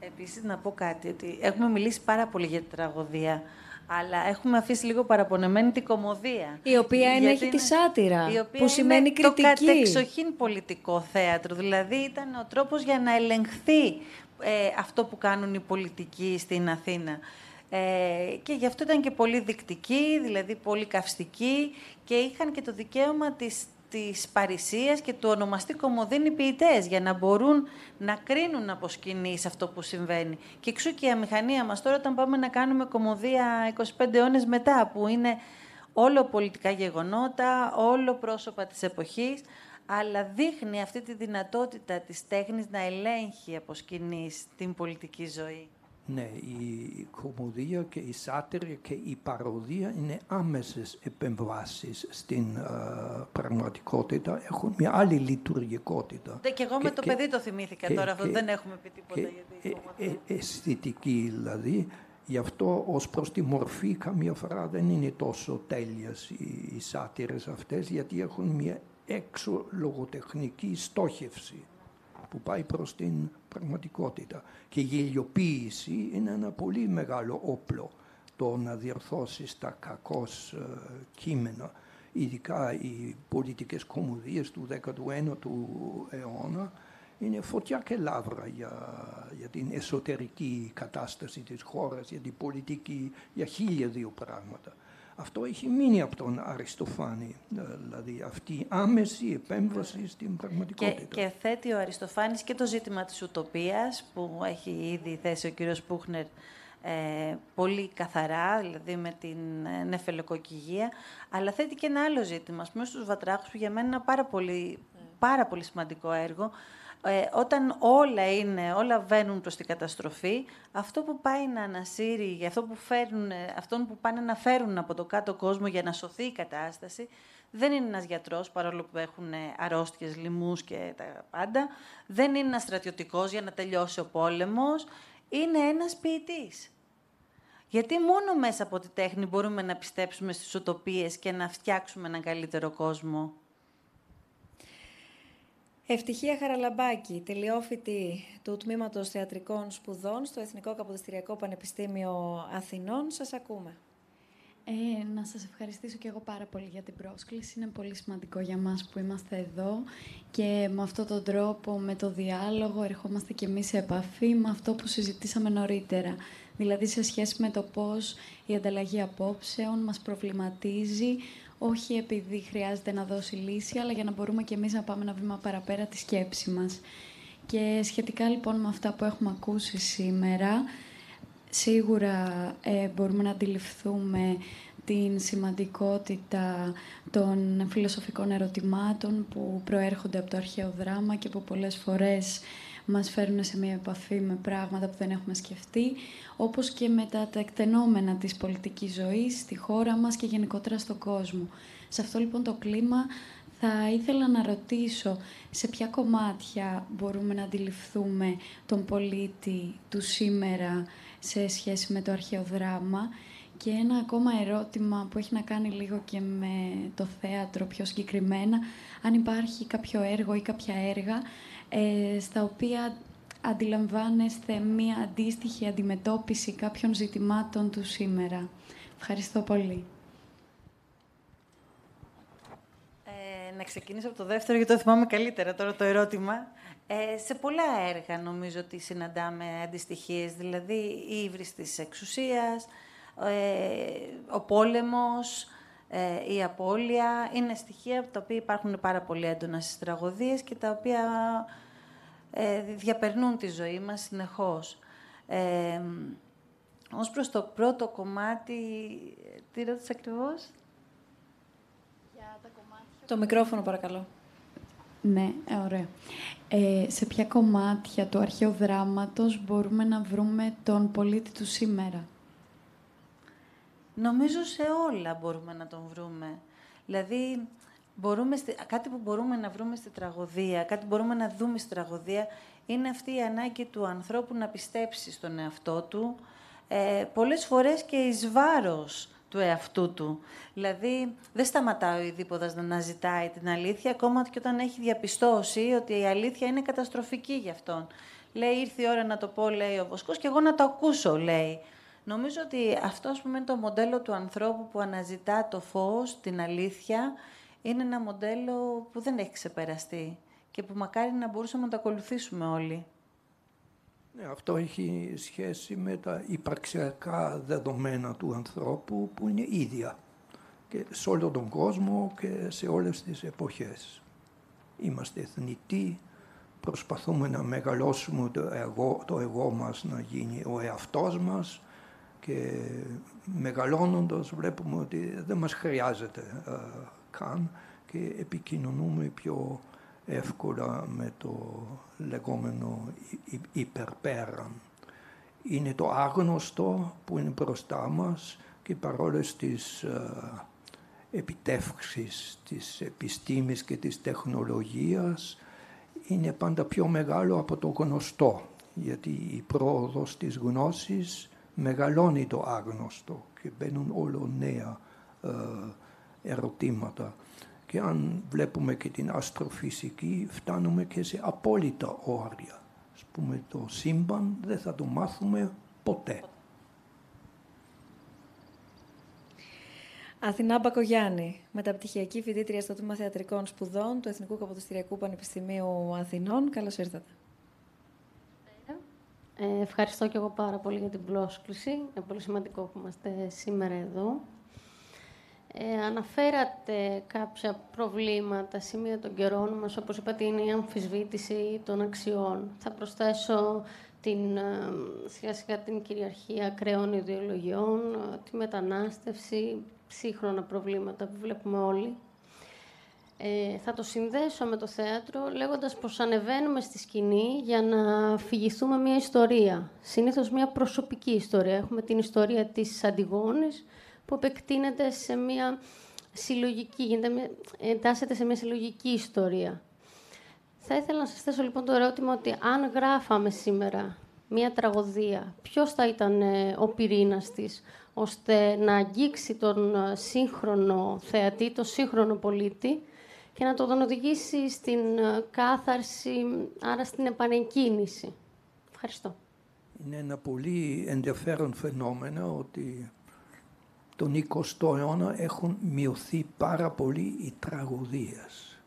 Speaker 3: Επίσης να πω κάτι, ότι έχουμε μιλήσει πάρα πολύ για τη τραγωδία, αλλά έχουμε αφήσει λίγο παραπονεμένη την κομμωδία.
Speaker 1: Η οποία είναι, έχει τη σάτυρα, που σημαίνει κριτική.
Speaker 3: Το κατεξοχήν πολιτικό θέατρο, δηλαδή ήταν ο τρόπος για να ελεγχθεί ε, αυτό που κάνουν οι πολιτικοί στην Αθήνα. Ε, και γι' αυτό ήταν και πολύ δεικτική, δηλαδή πολύ καυστική και είχαν και το δικαίωμα της της Παρισίας και του ονομαστή κομμωδίνη ποιητές για να μπορούν να κρίνουν από σκηνή αυτό που συμβαίνει. Και εξού και η αμηχανία μας τώρα όταν πάμε να κάνουμε κομμωδία 25 αιώνες μετά που είναι όλο πολιτικά γεγονότα, όλο πρόσωπα της εποχής αλλά δείχνει αυτή τη δυνατότητα της τέχνης να ελέγχει από σκηνής την πολιτική ζωή.
Speaker 2: Ναι, η κομμωδία και η σάτυρη και η παροδία είναι άμεσες επεμβάσεις στην uh, πραγματικότητα. Έχουν μια άλλη λειτουργικότητα.
Speaker 3: Ναι, και εγώ με το παιδί το θυμήθηκα τώρα, αυτό δεν έχουμε πει τίποτα για την
Speaker 2: κομμωδία. Ε, αισθητική δηλαδή. Γι' αυτό ως προς τη μορφή καμία φορά δεν είναι τόσο τέλειες οι, οι σάτυρες αυτές, γιατί έχουν μια έξω λογοτεχνική στόχευση που πάει προς την πραγματικότητα. Και η γελιοποίηση είναι ένα πολύ μεγάλο όπλο το να διορθώσεις τα κακώς ε, κείμενα. Ειδικά οι πολιτικές κομμωδίες του 19ου αιώνα είναι φωτιά και λάβρα για, για την εσωτερική κατάσταση της χώρας, για την πολιτική, για χίλια δύο πράγματα. Αυτό έχει μείνει από τον Αριστοφάνη, δηλαδή αυτή η άμεση επέμβαση στην πραγματικότητα.
Speaker 3: Και, και θέτει ο Αριστοφάνης και το ζήτημα της ουτοπίας, που έχει ήδη θέσει ο κύριος Πούχνερ ε, πολύ καθαρά, δηλαδή με την ε, νεφελοκοκυγία, αλλά θέτει και ένα άλλο ζήτημα, ας πούμε στους Βατράχους, που για μένα είναι ένα πάρα πολύ, πάρα πολύ σημαντικό έργο, ε, όταν όλα είναι, όλα βαίνουν προς την καταστροφή, αυτό που πάει να ανασύρει, αυτό που φέρουν, αυτόν που πάνε να φέρουν από το κάτω κόσμο για να σωθεί η κατάσταση, δεν είναι ένας γιατρός, παρόλο που έχουν αρρώστιες, λοιμούς και τα πάντα. Δεν είναι ένας στρατιωτικός για να τελειώσει ο πόλεμος. Είναι ένας ποιητής. Γιατί μόνο μέσα από τη τέχνη μπορούμε να πιστέψουμε στις ουτοπίες και να φτιάξουμε έναν καλύτερο κόσμο;
Speaker 1: Ευτυχία Χαραλαμπάκη, τελειόφοιτη του Τμήματος Θεατρικών Σπουδών στο Εθνικό Καποδιστριακό Πανεπιστήμιο Αθηνών. Σας ακούμε.
Speaker 6: Ε, να σας ευχαριστήσω και εγώ πάρα πολύ για την πρόσκληση. Είναι πολύ σημαντικό για μας που είμαστε εδώ και με αυτόν τον τρόπο, με το διάλογο, ερχόμαστε και εμείς σε επαφή με αυτό που συζητήσαμε νωρίτερα. Δηλαδή σε σχέση με το πώς η ανταλλαγή απόψεων μας προβληματίζει, όχι επειδή χρειάζεται να δώσει λύση, αλλά για να μπορούμε και εμείς να πάμε ένα βήμα παραπέρα τη σκέψη μας. Και σχετικά λοιπόν με αυτά που έχουμε ακούσει σήμερα, σίγουρα ε, μπορούμε να αντιληφθούμε την σημαντικότητα των φιλοσοφικών ερωτημάτων που προέρχονται από το αρχαίο δράμα και που πολλές φορές μας φέρνουν σε μια επαφή με πράγματα που δεν έχουμε σκεφτεί, όπως και με τα τεκτενόμενα της πολιτικής ζωής στη χώρα μας και γενικότερα στον κόσμο. Σε αυτό λοιπόν το κλίμα θα ήθελα να ρωτήσω σε ποια κομμάτια μπορούμε να αντιληφθούμε τον πολίτη του σήμερα σε σχέση με το αρχαίο δράμα και ένα ακόμα ερώτημα που έχει να κάνει λίγο και με το θέατρο πιο συγκεκριμένα, αν υπάρχει κάποιο έργο ή κάποια έργα ε, στα οποία αντιλαμβάνεστε μία αντίστοιχη αντιμετώπιση κάποιων ζητημάτων του σήμερα. Ευχαριστώ πολύ.
Speaker 3: Ε, να ξεκινήσω από το δεύτερο, γιατί το θυμάμαι καλύτερα τώρα το ερώτημα. Ε, σε πολλά έργα νομίζω ότι συναντάμε αντιστοιχίες, δηλαδή η ύβρις της εξουσίας, ε, ο πόλεμος, ε, η απώλεια, είναι στοιχεία τα οποία υπάρχουν πάρα πολύ έντονα στις τραγωδίες και τα οποία ε, διαπερνούν τη ζωή μας συνεχώς. Ε, ως προς το πρώτο κομμάτι, τι ρώτησε ακριβώς;
Speaker 1: Για τα κομμάτια... Το μικρόφωνο παρακαλώ.
Speaker 6: Ναι, ε, ωραία. Ε, σε ποια κομμάτια του αρχαίου δράματος μπορούμε να βρούμε τον πολίτη του σήμερα;
Speaker 3: Νομίζω σε όλα μπορούμε να τον βρούμε. Δηλαδή, μπορούμε, κάτι που μπορούμε να βρούμε στη τραγωδία, κάτι που μπορούμε να δούμε στη τραγωδία, είναι αυτή η ανάγκη του ανθρώπου να πιστέψει στον εαυτό του, ε, πολλές φορές και εις βάρος του εαυτού του. Δηλαδή, δεν σταματάει ο ειδήποδας να αναζητάει την αλήθεια, ακόμα και όταν έχει διαπιστώσει ότι η αλήθεια είναι καταστροφική για αυτόν. Λέει, ήρθε η ώρα να το πω, λέει ο Βοσκός, και εγώ να το ακούσω, λέει. Νομίζω ότι αυτό, ας πούμε, είναι το μοντέλο του ανθρώπου που αναζητά το φως, την αλήθεια. Είναι ένα μοντέλο που δεν έχει ξεπεραστεί και που μακάρι να μπορούσαμε να το ακολουθήσουμε όλοι.
Speaker 2: Ναι, αυτό έχει σχέση με τα υπαρξιακά δεδομένα του ανθρώπου που είναι ίδια και σε όλο τον κόσμο και σε όλες τις εποχές. Είμαστε εθνικοί, προσπαθούμε να μεγαλώσουμε το εγώ, το εγώ μας να γίνει ο εαυτός μας και μεγαλώνοντας βλέπουμε ότι δεν μας χρειάζεται ε, καν και επικοινωνούμε πιο εύκολα με το λεγόμενο υπερπέραν. Είναι το άγνωστο που είναι μπροστά μας και παρόλες τις ε, επιτεύξεις της επιστήμης και της τεχνολογίας είναι πάντα πιο μεγάλο από το γνωστό γιατί η πρόοδος της γνώσης μεγαλώνει το άγνωστο και μπαίνουν όλο νέα ε, ερωτήματα. Και αν βλέπουμε και την αστροφυσική, φτάνουμε και σε απόλυτα όρια. Ας πούμε, το σύμπαν δεν θα το μάθουμε ποτέ.
Speaker 1: Αθηνά Μπακογιάννη, μεταπτυχιακή φοιτήτρια στο Τμήμα Θεατρικών Σπουδών του Εθνικού Καποδιστριακού Πανεπιστημίου Αθηνών. Καλώς ήρθατε.
Speaker 7: Ε, ευχαριστώ και εγώ πάρα πολύ για την πρόσκληση. Είναι πολύ σημαντικό που είμαστε σήμερα εδώ. Ε, αναφέρατε κάποια προβλήματα, σημεία των καιρών μας, όπως είπατε είναι η αμφισβήτηση των αξιών. Θα προσθέσω την, ε, σιγά σιγά την κυριαρχία κρέων ιδεολογιών, ε, τη μετανάστευση, σύγχρονα προβλήματα που βλέπουμε όλοι. Ε, θα το συνδέσω με το θέατρο λέγοντας πως ανεβαίνουμε στη σκηνή για να φυγηθούμε μια ιστορία. Συνήθως μια προσωπική ιστορία. Έχουμε την ιστορία της Αντιγόνης που επεκτείνεται σε μια συλλογική, εντάσσεται σε μια συλλογική ιστορία. Θα ήθελα να σας θέσω λοιπόν το ερώτημα ότι αν γράφαμε σήμερα μια τραγωδία, ποιος θα ήταν ε, ο πυρήνας της, ώστε να αγγίξει τον ε, σύγχρονο θεατή, τον σύγχρονο πολίτη και να τον οδηγήσει στην ε, κάθαρση, άρα στην επανεκκίνηση. Ευχαριστώ.
Speaker 2: Είναι ένα πολύ ενδιαφέρον φαινόμενο ότι τον 20ο αιώνα έχουν μειωθεί πάρα πολύ οι τραγωδίες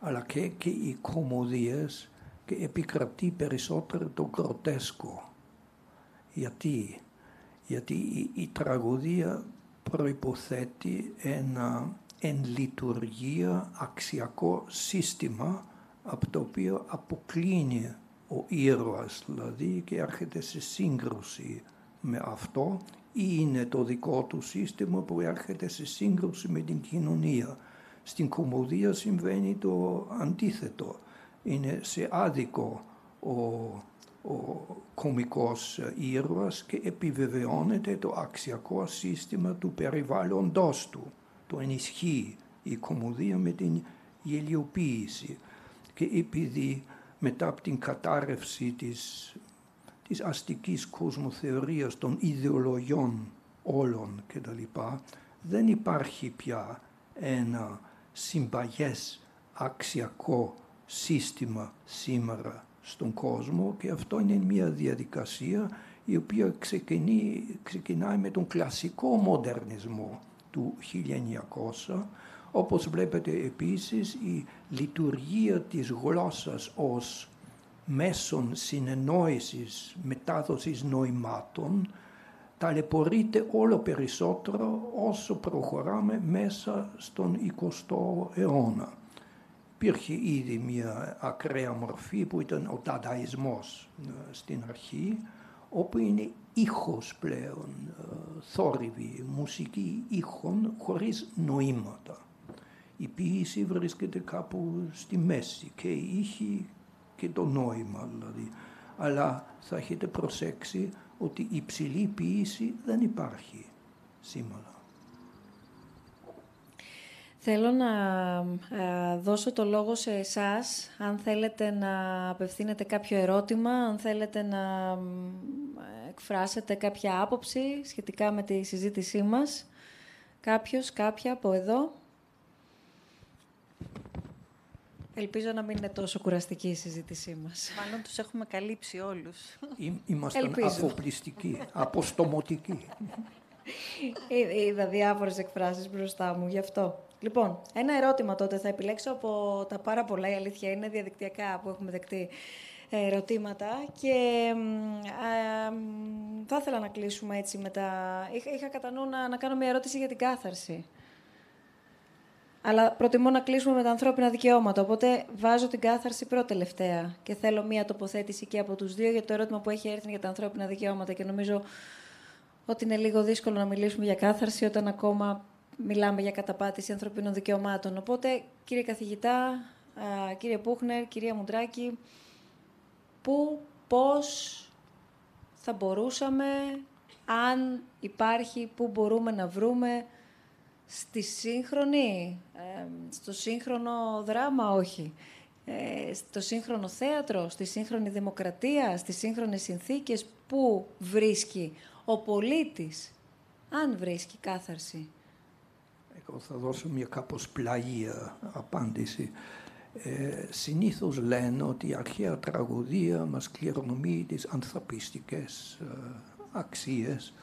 Speaker 2: αλλά και, και οι κομμωδίες και επικρατεί περισσότερο το γκροτέσκο. Γιατί, Γιατί η, η τραγωδία προϋποθέτει ένα εν λειτουργία αξιακό σύστημα από το οποίο αποκλίνει ο ήρωας δηλαδή και έρχεται σε σύγκρουση με αυτό ή είναι το δικό του σύστημα που έρχεται σε σύγκρουση με την κοινωνία. Στην κομμωδία συμβαίνει το αντίθετο. Είναι σε άδικο ο, ο κομικός ήρωας και επιβεβαιώνεται το αξιακό σύστημα του περιβάλλοντος του. Το ενισχύει η κομμωδία με την γελιοποίηση. Και επειδή μετά από την κατάρρευση της, της αστικής κοσμοθεωρίας των ιδεολογιών όλων κτλ. δεν υπάρχει πια ένα συμπαγές αξιακό σύστημα σήμερα στον κόσμο και αυτό είναι μια διαδικασία η οποία ξεκινεί, ξεκινάει με τον κλασικό μοντερνισμό του 1900 όπως βλέπετε επίσης η λειτουργία της γλώσσας ως μέσον συνεννόησης, μετάδοσης νοημάτων ταλαιπωρείται όλο περισσότερο όσο προχωράμε μέσα στον 20ο αιώνα. Υπήρχε ήδη μια ακραία μορφή που ήταν ο τανταϊσμός ε, στην αρχή, όπου είναι ήχος πλέον, ε, θόρυβη, μουσική ήχων χωρίς νοήματα. Η ποίηση βρίσκεται κάπου στη μέση και η ήχη και το νόημα δηλαδή. Αλλά θα έχετε προσέξει ότι η υψηλή ποιήση δεν υπάρχει σήμερα.
Speaker 1: Θέλω να ε, δώσω το λόγο σε εσάς, αν θέλετε να απευθύνετε κάποιο ερώτημα, αν θέλετε να εκφράσετε κάποια άποψη σχετικά με τη συζήτησή μας. Κάποιος, κάποια από εδώ; Ελπίζω να μην είναι τόσο κουραστική η συζήτησή μας.
Speaker 3: Μάλλον τους έχουμε καλύψει όλους.
Speaker 2: Είμαστε αφοπλιστικοί, αποστομωτικοί.
Speaker 1: Είδα διάφορες εκφράσεις μπροστά μου, γι' αυτό. Λοιπόν, ένα ερώτημα τότε θα επιλέξω από τα πάρα πολλά, η αλήθεια είναι διαδικτυακά που έχουμε δεκτεί ερωτήματα και ε, θα ήθελα να κλείσουμε έτσι με τα... Είχα, είχα κατά νου να, να κάνω μια ερώτηση για την κάθαρση. Αλλά προτιμώ να κλείσουμε με τα ανθρώπινα δικαιώματα. Οπότε βάζω την κάθαρση πρώτη-τελευταία και θέλω μία τοποθέτηση και από τους δύο για το ερώτημα που έχει έρθει για τα ανθρώπινα δικαιώματα. Και νομίζω ότι είναι λίγο δύσκολο να μιλήσουμε για κάθαρση όταν ακόμα μιλάμε για καταπάτηση ανθρωπίνων δικαιωμάτων. Οπότε, κύριε καθηγητά, κύριε Πούχνερ, κυρία Μουντράκη, πού, πώς θα μπορούσαμε, αν υπάρχει, πού μπορούμε να βρούμε στη σύγχρονη, στο σύγχρονο δράμα, όχι. Ε, στο σύγχρονο θέατρο, στη σύγχρονη δημοκρατία, στις σύγχρονες συνθήκες, πού βρίσκει ο πολίτης, αν βρίσκει κάθαρση.
Speaker 2: Εγώ θα δώσω μια κάπως πλαγία απάντηση. Ε, συνήθως λένε ότι η αρχαία τραγωδία μας κληρονομεί τις ανθρωπιστικές ε, αξίες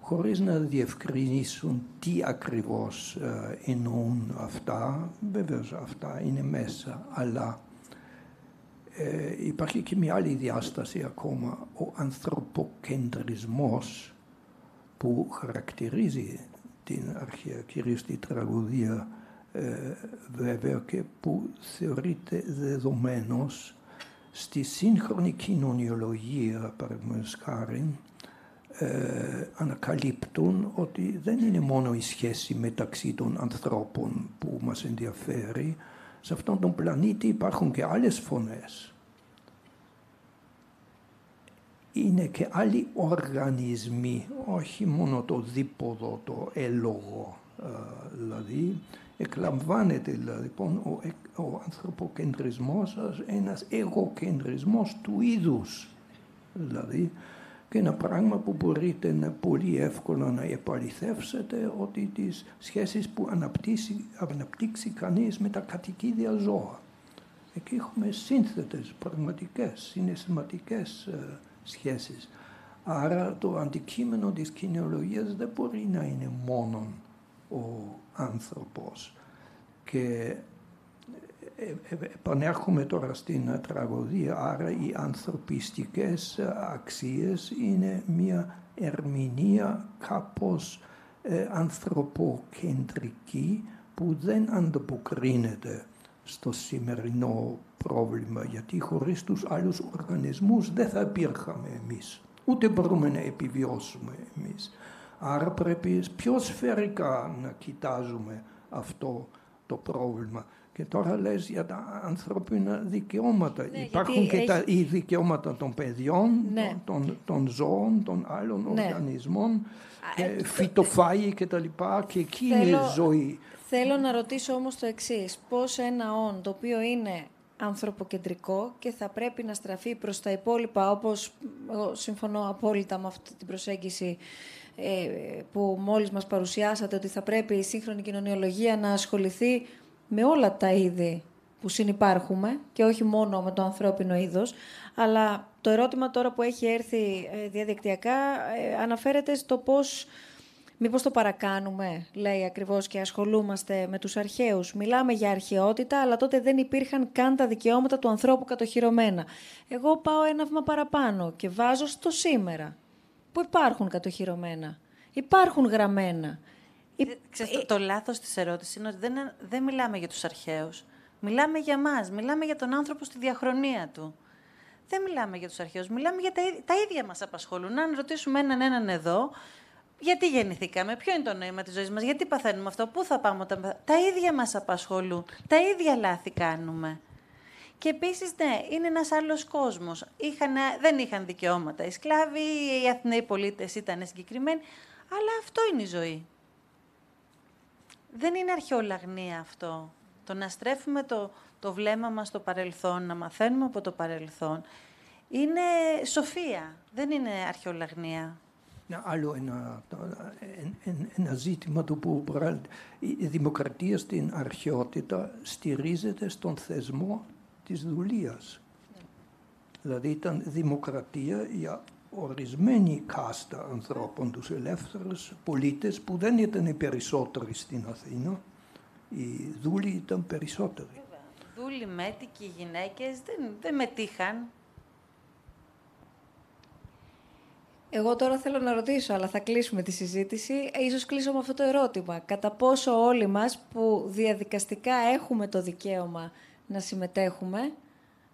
Speaker 2: χωρίς να διευκρινίσουν τι ακριβώς ε, εννοούν αυτά. Βέβαια αυτά είναι μέσα, αλλά ε, υπάρχει και μια άλλη διάσταση ακόμα, ο ανθρωποκεντρισμός που χαρακτηρίζει την αρχαία, κυρίως τη τραγωδία ε, βέβαια και που θεωρείται δεδομένος στη σύγχρονη κοινωνιολογία, παραδείγματος χάρη, ε, ανακαλύπτουν ότι δεν είναι μόνο η σχέση μεταξύ των ανθρώπων που μας ενδιαφέρει. Σε αυτόν τον πλανήτη υπάρχουν και άλλες φωνές. Είναι και άλλοι οργανισμοί, όχι μόνο το δίποδο, το έλογο, ε, δηλαδή εκλαμβάνεται δηλαδή, λοιπόν ο, ο ανθρωποκεντρισμός ως ένας εγωκεντρισμός του είδους. Δηλαδή, και ένα πράγμα που μπορείτε να πολύ εύκολα να επαληθεύσετε ότι τις σχέσεις που αναπτύξει, αναπτύξει κανείς με τα κατοικίδια ζώα. Εκεί έχουμε σύνθετες, πραγματικές, συναισθηματικές ε, σχέσεις. Άρα το αντικείμενο της κοινωνίας δεν μπορεί να είναι μόνο ο άνθρωπος. Και ε, ε, επανέρχομαι τώρα στην τραγωδία, άρα οι ανθρωπιστικές αξίες είναι μια ερμηνεία κάπως ε, ανθρωποκεντρική που δεν ανταποκρίνεται στο σημερινό πρόβλημα γιατί χωρίς τους άλλους οργανισμούς δεν θα υπήρχαμε εμείς ούτε μπορούμε να επιβιώσουμε εμείς. Άρα πρέπει πιο σφαιρικά να κοιτάζουμε αυτό το πρόβλημα. Και τώρα λες για τα ανθρώπινα δικαιώματα.
Speaker 1: Ναι,
Speaker 2: Υπάρχουν και
Speaker 1: έχει...
Speaker 2: τα οι δικαιώματα των παιδιών,
Speaker 1: Ναι.
Speaker 2: των, των ζώων, των άλλων
Speaker 1: Ναι.
Speaker 2: οργανισμών, και
Speaker 1: ε,
Speaker 2: φυτοφάγοι και τα λοιπά. Και εκεί είναι
Speaker 1: Θέλω-
Speaker 2: ζωή.
Speaker 1: Θέλω να ρωτήσω όμως το εξής. Πώς ένα όν το οποίο είναι ανθρωποκεντρικό και θα πρέπει να στραφεί προς τα υπόλοιπα, όπως εγώ συμφωνώ απόλυτα με αυτή την προσέγγιση ε, που μόλις μας παρουσιάσατε, ότι θα πρέπει η σύγχρονη κοινωνιολογία να ασχοληθεί με όλα τα είδη που συνυπάρχουμε και όχι μόνο με το ανθρώπινο είδος. Αλλά το ερώτημα τώρα που έχει έρθει ε, διαδικτυακά ε, αναφέρεται στο πώς Μήπως το παρακάνουμε, λέει ακριβώς, και ασχολούμαστε με τους αρχαίους. Μιλάμε για αρχαιότητα, αλλά τότε δεν υπήρχαν καν τα δικαιώματα του ανθρώπου κατοχυρωμένα. Εγώ πάω ένα βήμα παραπάνω και βάζω στο σήμερα, που υπάρχουν κατοχυρωμένα. Υπάρχουν γραμμένα. Υ-
Speaker 3: Ε, Ξέρεις, το, το λάθος της ερώτησης είναι ότι δεν, δεν μιλάμε για τους αρχαίους. Μιλάμε για μας. Μιλάμε για τον άνθρωπο στη διαχρονία του. Δεν μιλάμε για τους αρχαίους. Μιλάμε για τα, ί- τα ίδια μας απασχολούν. Αν ρωτήσουμε έναν έναν εδώ, γιατί γεννηθήκαμε, ποιο είναι το νόημα της ζωής μας, γιατί παθαίνουμε αυτό, πού θα πάμε όταν πεθα- Τα ίδια μας απασχολούν. Τα ίδια λάθη κάνουμε. Και επίσης, ναι, είναι ένας άλλος κόσμος. Δεν είχαν δικαιώματα οι σκλάβοι, οι Αθηναίοι πολίτες ήταν συγκεκριμένοι. Αλλά αυτό είναι η ζωή. Δεν είναι αρχαιολαγνία αυτό. Το να στρέφουμε το, το βλέμμα μας στο παρελθόν, να μαθαίνουμε από το παρελθόν, είναι σοφία. Δεν είναι αρχαιολαγνία.
Speaker 2: Ένα άλλο ένα, ένα, ένα ζήτημα του που μπρα- η δημοκρατία στην αρχαιότητα στηρίζεται στον θεσμό της δουλείας. Δηλαδή ήταν δημοκρατία για ορισμένη κάστα ανθρώπων, τους ελεύθερους πολίτες που δεν ήταν οι περισσότεροι στην Αθήνα. Οι δούλοι ήταν περισσότεροι.
Speaker 3: Δούλοι, μέτικοι, οι γυναίκες δεν, δεν μετήχαν.
Speaker 1: Εγώ τώρα θέλω να ρωτήσω, αλλά θα κλείσουμε τη συζήτηση. Ε, Ίσως κλείσω με αυτό το ερώτημα. Κατά πόσο όλοι μας που διαδικαστικά έχουμε το δικαίωμα να συμμετέχουμε,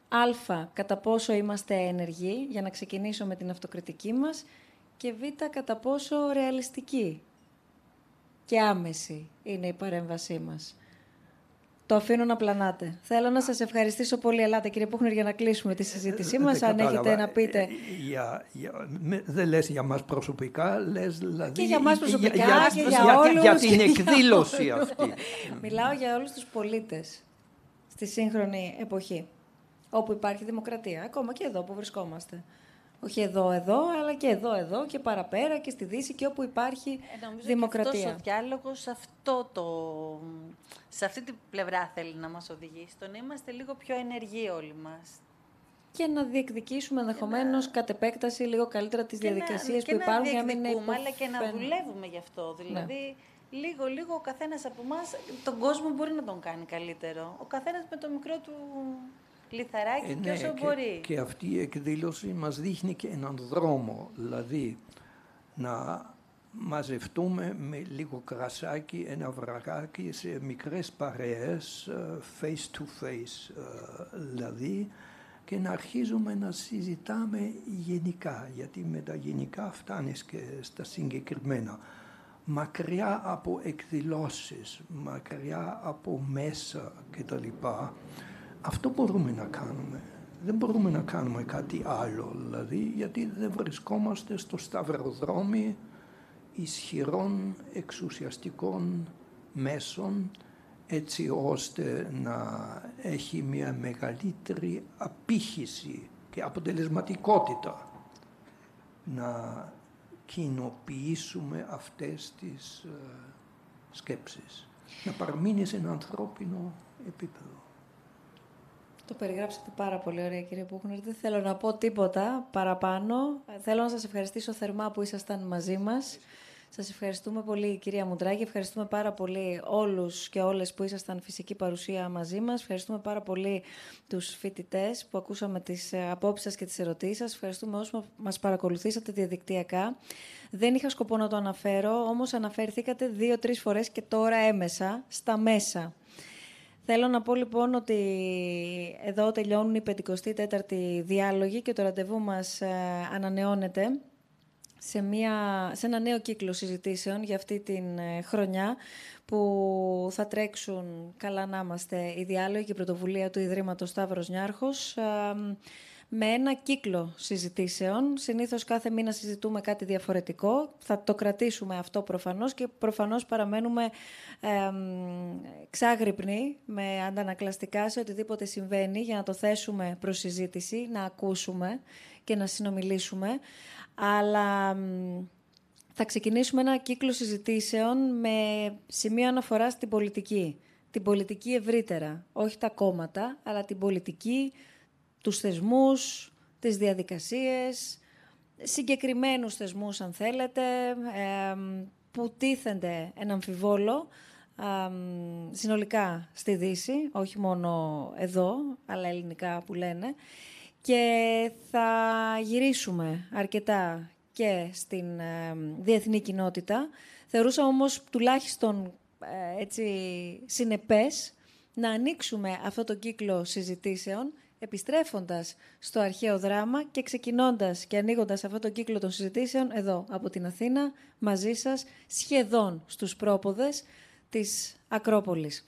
Speaker 1: α, κατά πόσο είμαστε ενεργοί, για να ξεκινήσω με την αυτοκριτική μας, και β, κατά πόσο ρεαλιστική και άμεση είναι η παρέμβασή μας. Το αφήνω να πλανάτε. Θέλω να σας ευχαριστήσω πολύ. Ελάτε κύριε Πούχνερ για να κλείσουμε τη συζήτησή μας.
Speaker 2: Δεν
Speaker 1: Αν έχετε
Speaker 2: κατάλαβα.
Speaker 1: να πείτε...
Speaker 2: Ε, Για, για, με- δεν λες για μας προσωπικά, λες δηλαδή...
Speaker 1: Και για μας προσωπικά
Speaker 2: για,
Speaker 1: και για
Speaker 2: για,
Speaker 1: όλους.
Speaker 2: για την εκδήλωση αυτή.
Speaker 1: Μιλάω για όλους τους πολίτες στη σύγχρονη εποχή, όπου υπάρχει δημοκρατία, ακόμα και εδώ που βρισκόμαστε. Όχι εδώ, εδώ, αλλά και εδώ, εδώ και παραπέρα και στη Δύση και όπου υπάρχει
Speaker 3: Ε, νομίζω
Speaker 1: δημοκρατία.
Speaker 3: Και αυτός ο διάλογος σε, αυτό το, σε αυτή την πλευρά θέλει να μας οδηγήσει. Το να είμαστε λίγο πιο ενεργοί όλοι μας.
Speaker 1: Και να διεκδικήσουμε ενδεχομένως κατ' επέκταση λίγο καλύτερα τις
Speaker 3: Και να-
Speaker 1: διαδικασίες
Speaker 3: και
Speaker 1: που
Speaker 3: να
Speaker 1: υπάρχουν για να μην είναι
Speaker 3: διεκδικούμε, αλλά και να
Speaker 1: υποφέρουν.
Speaker 3: δουλεύουμε γι' αυτό. Δηλαδή, λίγο, λίγο ο καθένας από εμάς τον κόσμο μπορεί να τον κάνει καλύτερο. Ο καθένας με το μικρό του λιθαράκι
Speaker 2: Ε,
Speaker 3: και
Speaker 2: ναι,
Speaker 3: όσο
Speaker 2: και,
Speaker 3: μπορεί.
Speaker 2: και αυτή η εκδήλωση μας δείχνει και έναν δρόμο, δηλαδή να, μαζευτούμε με λίγο κρασάκι, ένα βραγάκι σε μικρές παρέες, ε, face to face ε, δηλαδή, και να αρχίζουμε να συζητάμε γενικά, γιατί με τα γενικά φτάνεις και στα συγκεκριμένα. Μακριά από εκδηλώσεις, μακριά από μέσα κτλ. Αυτό μπορούμε να κάνουμε. Δεν μπορούμε να κάνουμε κάτι άλλο, δηλαδή, γιατί δεν βρισκόμαστε στο σταυροδρόμι ισχυρών εξουσιαστικών μέσων έτσι ώστε να έχει μια μεγαλύτερη απήχηση και αποτελεσματικότητα να κοινοποιήσουμε αυτές τις ε, σκέψεις. Να παραμείνει σε ένα ανθρώπινο επίπεδο.
Speaker 1: Το περιγράψατε πάρα πολύ ωραία κύριε Πούχνερ. Δεν θέλω να πω τίποτα παραπάνω. Θέλω να σας ευχαριστήσω θερμά που ήσασταν μαζί μας. Σας ευχαριστούμε πολύ κυρία Μουντράκη, ευχαριστούμε πάρα πολύ όλους και όλες που ήσασταν φυσική παρουσία μαζί μας. Ευχαριστούμε πάρα πολύ τους φοιτητές που ακούσαμε τις ε, απόψεις σας και τις ερωτήσεις σας. Ευχαριστούμε όσους μας παρακολουθήσατε διαδικτυακά. Δεν είχα σκοπό να το αναφέρω, όμως αναφέρθηκατε δύο-τρεις φορές και τώρα έμεσα, στα μέσα. Θέλω να πω λοιπόν ότι εδώ τελειώνουν οι 54η διάλογοι και το ραντεβού μας ε, ανανεώνεται σε, μια, σε ένα νέο κύκλο συζητήσεων για αυτή την ε, χρονιά που θα τρέξουν καλά να είμαστε οι διάλογοι και η πρωτοβουλία του Ιδρύματος Σταύρος Νιάρχος με ένα κύκλο συζητήσεων. Συνήθως κάθε μήνα συζητούμε κάτι διαφορετικό. Θα το κρατήσουμε αυτό προφανώς και προφανώς παραμένουμε ε, ξάγρυπνοι με αντανακλαστικά σε οτιδήποτε συμβαίνει για να το θέσουμε προς συζήτηση, να ακούσουμε και να συνομιλήσουμε αλλά θα ξεκινήσουμε ένα κύκλο συζητήσεων με σημείο αναφοράς στην πολιτική. Την πολιτική ευρύτερα, όχι τα κόμματα, αλλά την πολιτική, τους θεσμούς, τις διαδικασίες, συγκεκριμένους θεσμούς αν θέλετε, που τίθενται ένα αμφιβόλο συνολικά στη Δύση, όχι μόνο εδώ, αλλά ελληνικά που λένε και θα γυρίσουμε αρκετά και στην ε, διεθνή κοινότητα. Θεωρούσα όμως τουλάχιστον ε, έτσι συνεπές να ανοίξουμε αυτό το κύκλο συζητήσεων επιστρέφοντας στο αρχαίο δράμα και ξεκινώντας και ανοίγοντας αυτό το κύκλο των συζητήσεων εδώ από την Αθήνα μαζί σας σχεδόν στους πρόποδες της Ακρόπολης.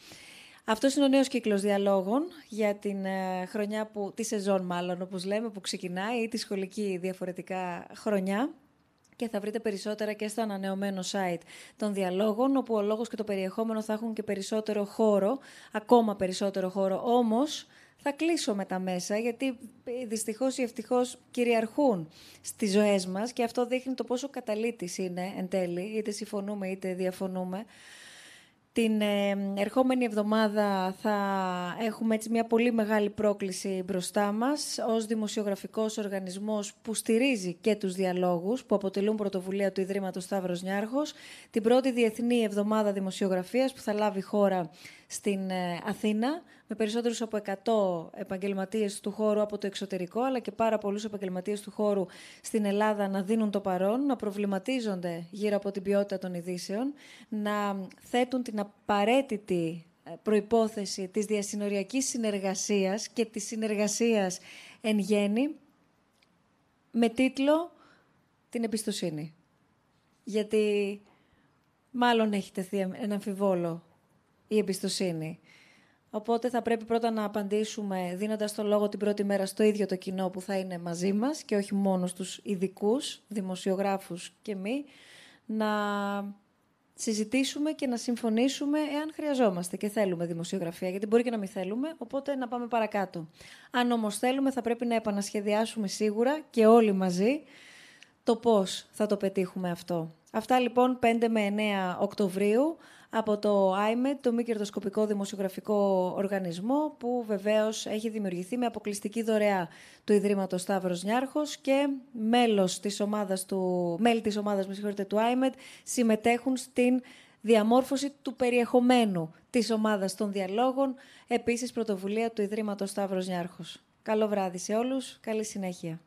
Speaker 1: Αυτός είναι ο νέος κύκλος διαλόγων για την ε, χρονιά που, τη σεζόν μάλλον όπως λέμε που ξεκινάει ή τη σχολική διαφορετικά χρονιά και θα βρείτε περισσότερα και στο ανανεωμένο site των διαλόγων, όπου ο λόγος και το περιεχόμενο θα έχουν και περισσότερο χώρο, ακόμα περισσότερο χώρο. Όμως, θα κλείσω με τα μέσα, γιατί ε, δυστυχώς ή ευτυχώς κυριαρχούν στις ζωές μας και αυτό δείχνει το πόσο καταλήτης είναι εν τέλει, είτε συμφωνούμε είτε διαφωνούμε. Την ε, ερχόμενη εβδομάδα θα έχουμε έτσι μια πολύ μεγάλη πρόκληση μπροστά μας ως δημοσιογραφικός οργανισμός που στηρίζει και τους διαλόγους που αποτελούν πρωτοβουλία του Ιδρύματος Σταύρος Νιάρχος. Την πρώτη Διεθνή Εβδομάδα Δημοσιογραφίας που θα λάβει χώρα στην ε, Αθήνα με περισσότερους από 100 επαγγελματίες του χώρου από το εξωτερικό, αλλά και πάρα πολλούς επαγγελματίες του χώρου στην Ελλάδα να δίνουν το παρόν, να προβληματίζονται γύρω από την ποιότητα των ειδήσεων, να θέτουν την απαραίτητη ε, προϋπόθεση της διασυνοριακής συνεργασίας και της συνεργασίας εν γέννη, με τίτλο «Την εμπιστοσύνη». Γιατί μάλλον έχει τεθεί ένα αμφιβόλο η εμπιστοσύνη. Οπότε θα πρέπει πρώτα να απαντήσουμε δίνοντας το λόγο την πρώτη μέρα στο ίδιο το κοινό που θα είναι μαζί μας και όχι μόνος στους ειδικούς, δημοσιογράφους και μη, να συζητήσουμε και να συμφωνήσουμε εάν χρειαζόμαστε και θέλουμε δημοσιογραφία, γιατί μπορεί και να μην θέλουμε, οπότε να πάμε παρακάτω. Αν όμως θέλουμε θα πρέπει να επανασχεδιάσουμε σίγουρα και όλοι μαζί το πώς θα το πετύχουμε αυτό. Αυτά λοιπόν 5 με 9 Οκτωβρίου από το IMED, το μη κερδοσκοπικό δημοσιογραφικό οργανισμό, που βεβαίως έχει δημιουργηθεί με αποκλειστική δωρεά του Ιδρύματος Σταύρος Νιάρχος και μέλος της ομάδας του, μέλη της ομάδας με του IMED συμμετέχουν στην διαμόρφωση του περιεχομένου της ομάδας των διαλόγων, επίσης πρωτοβουλία του Ιδρύματος Σταύρος Νιάρχος. Καλό βράδυ σε όλους, καλή συνέχεια.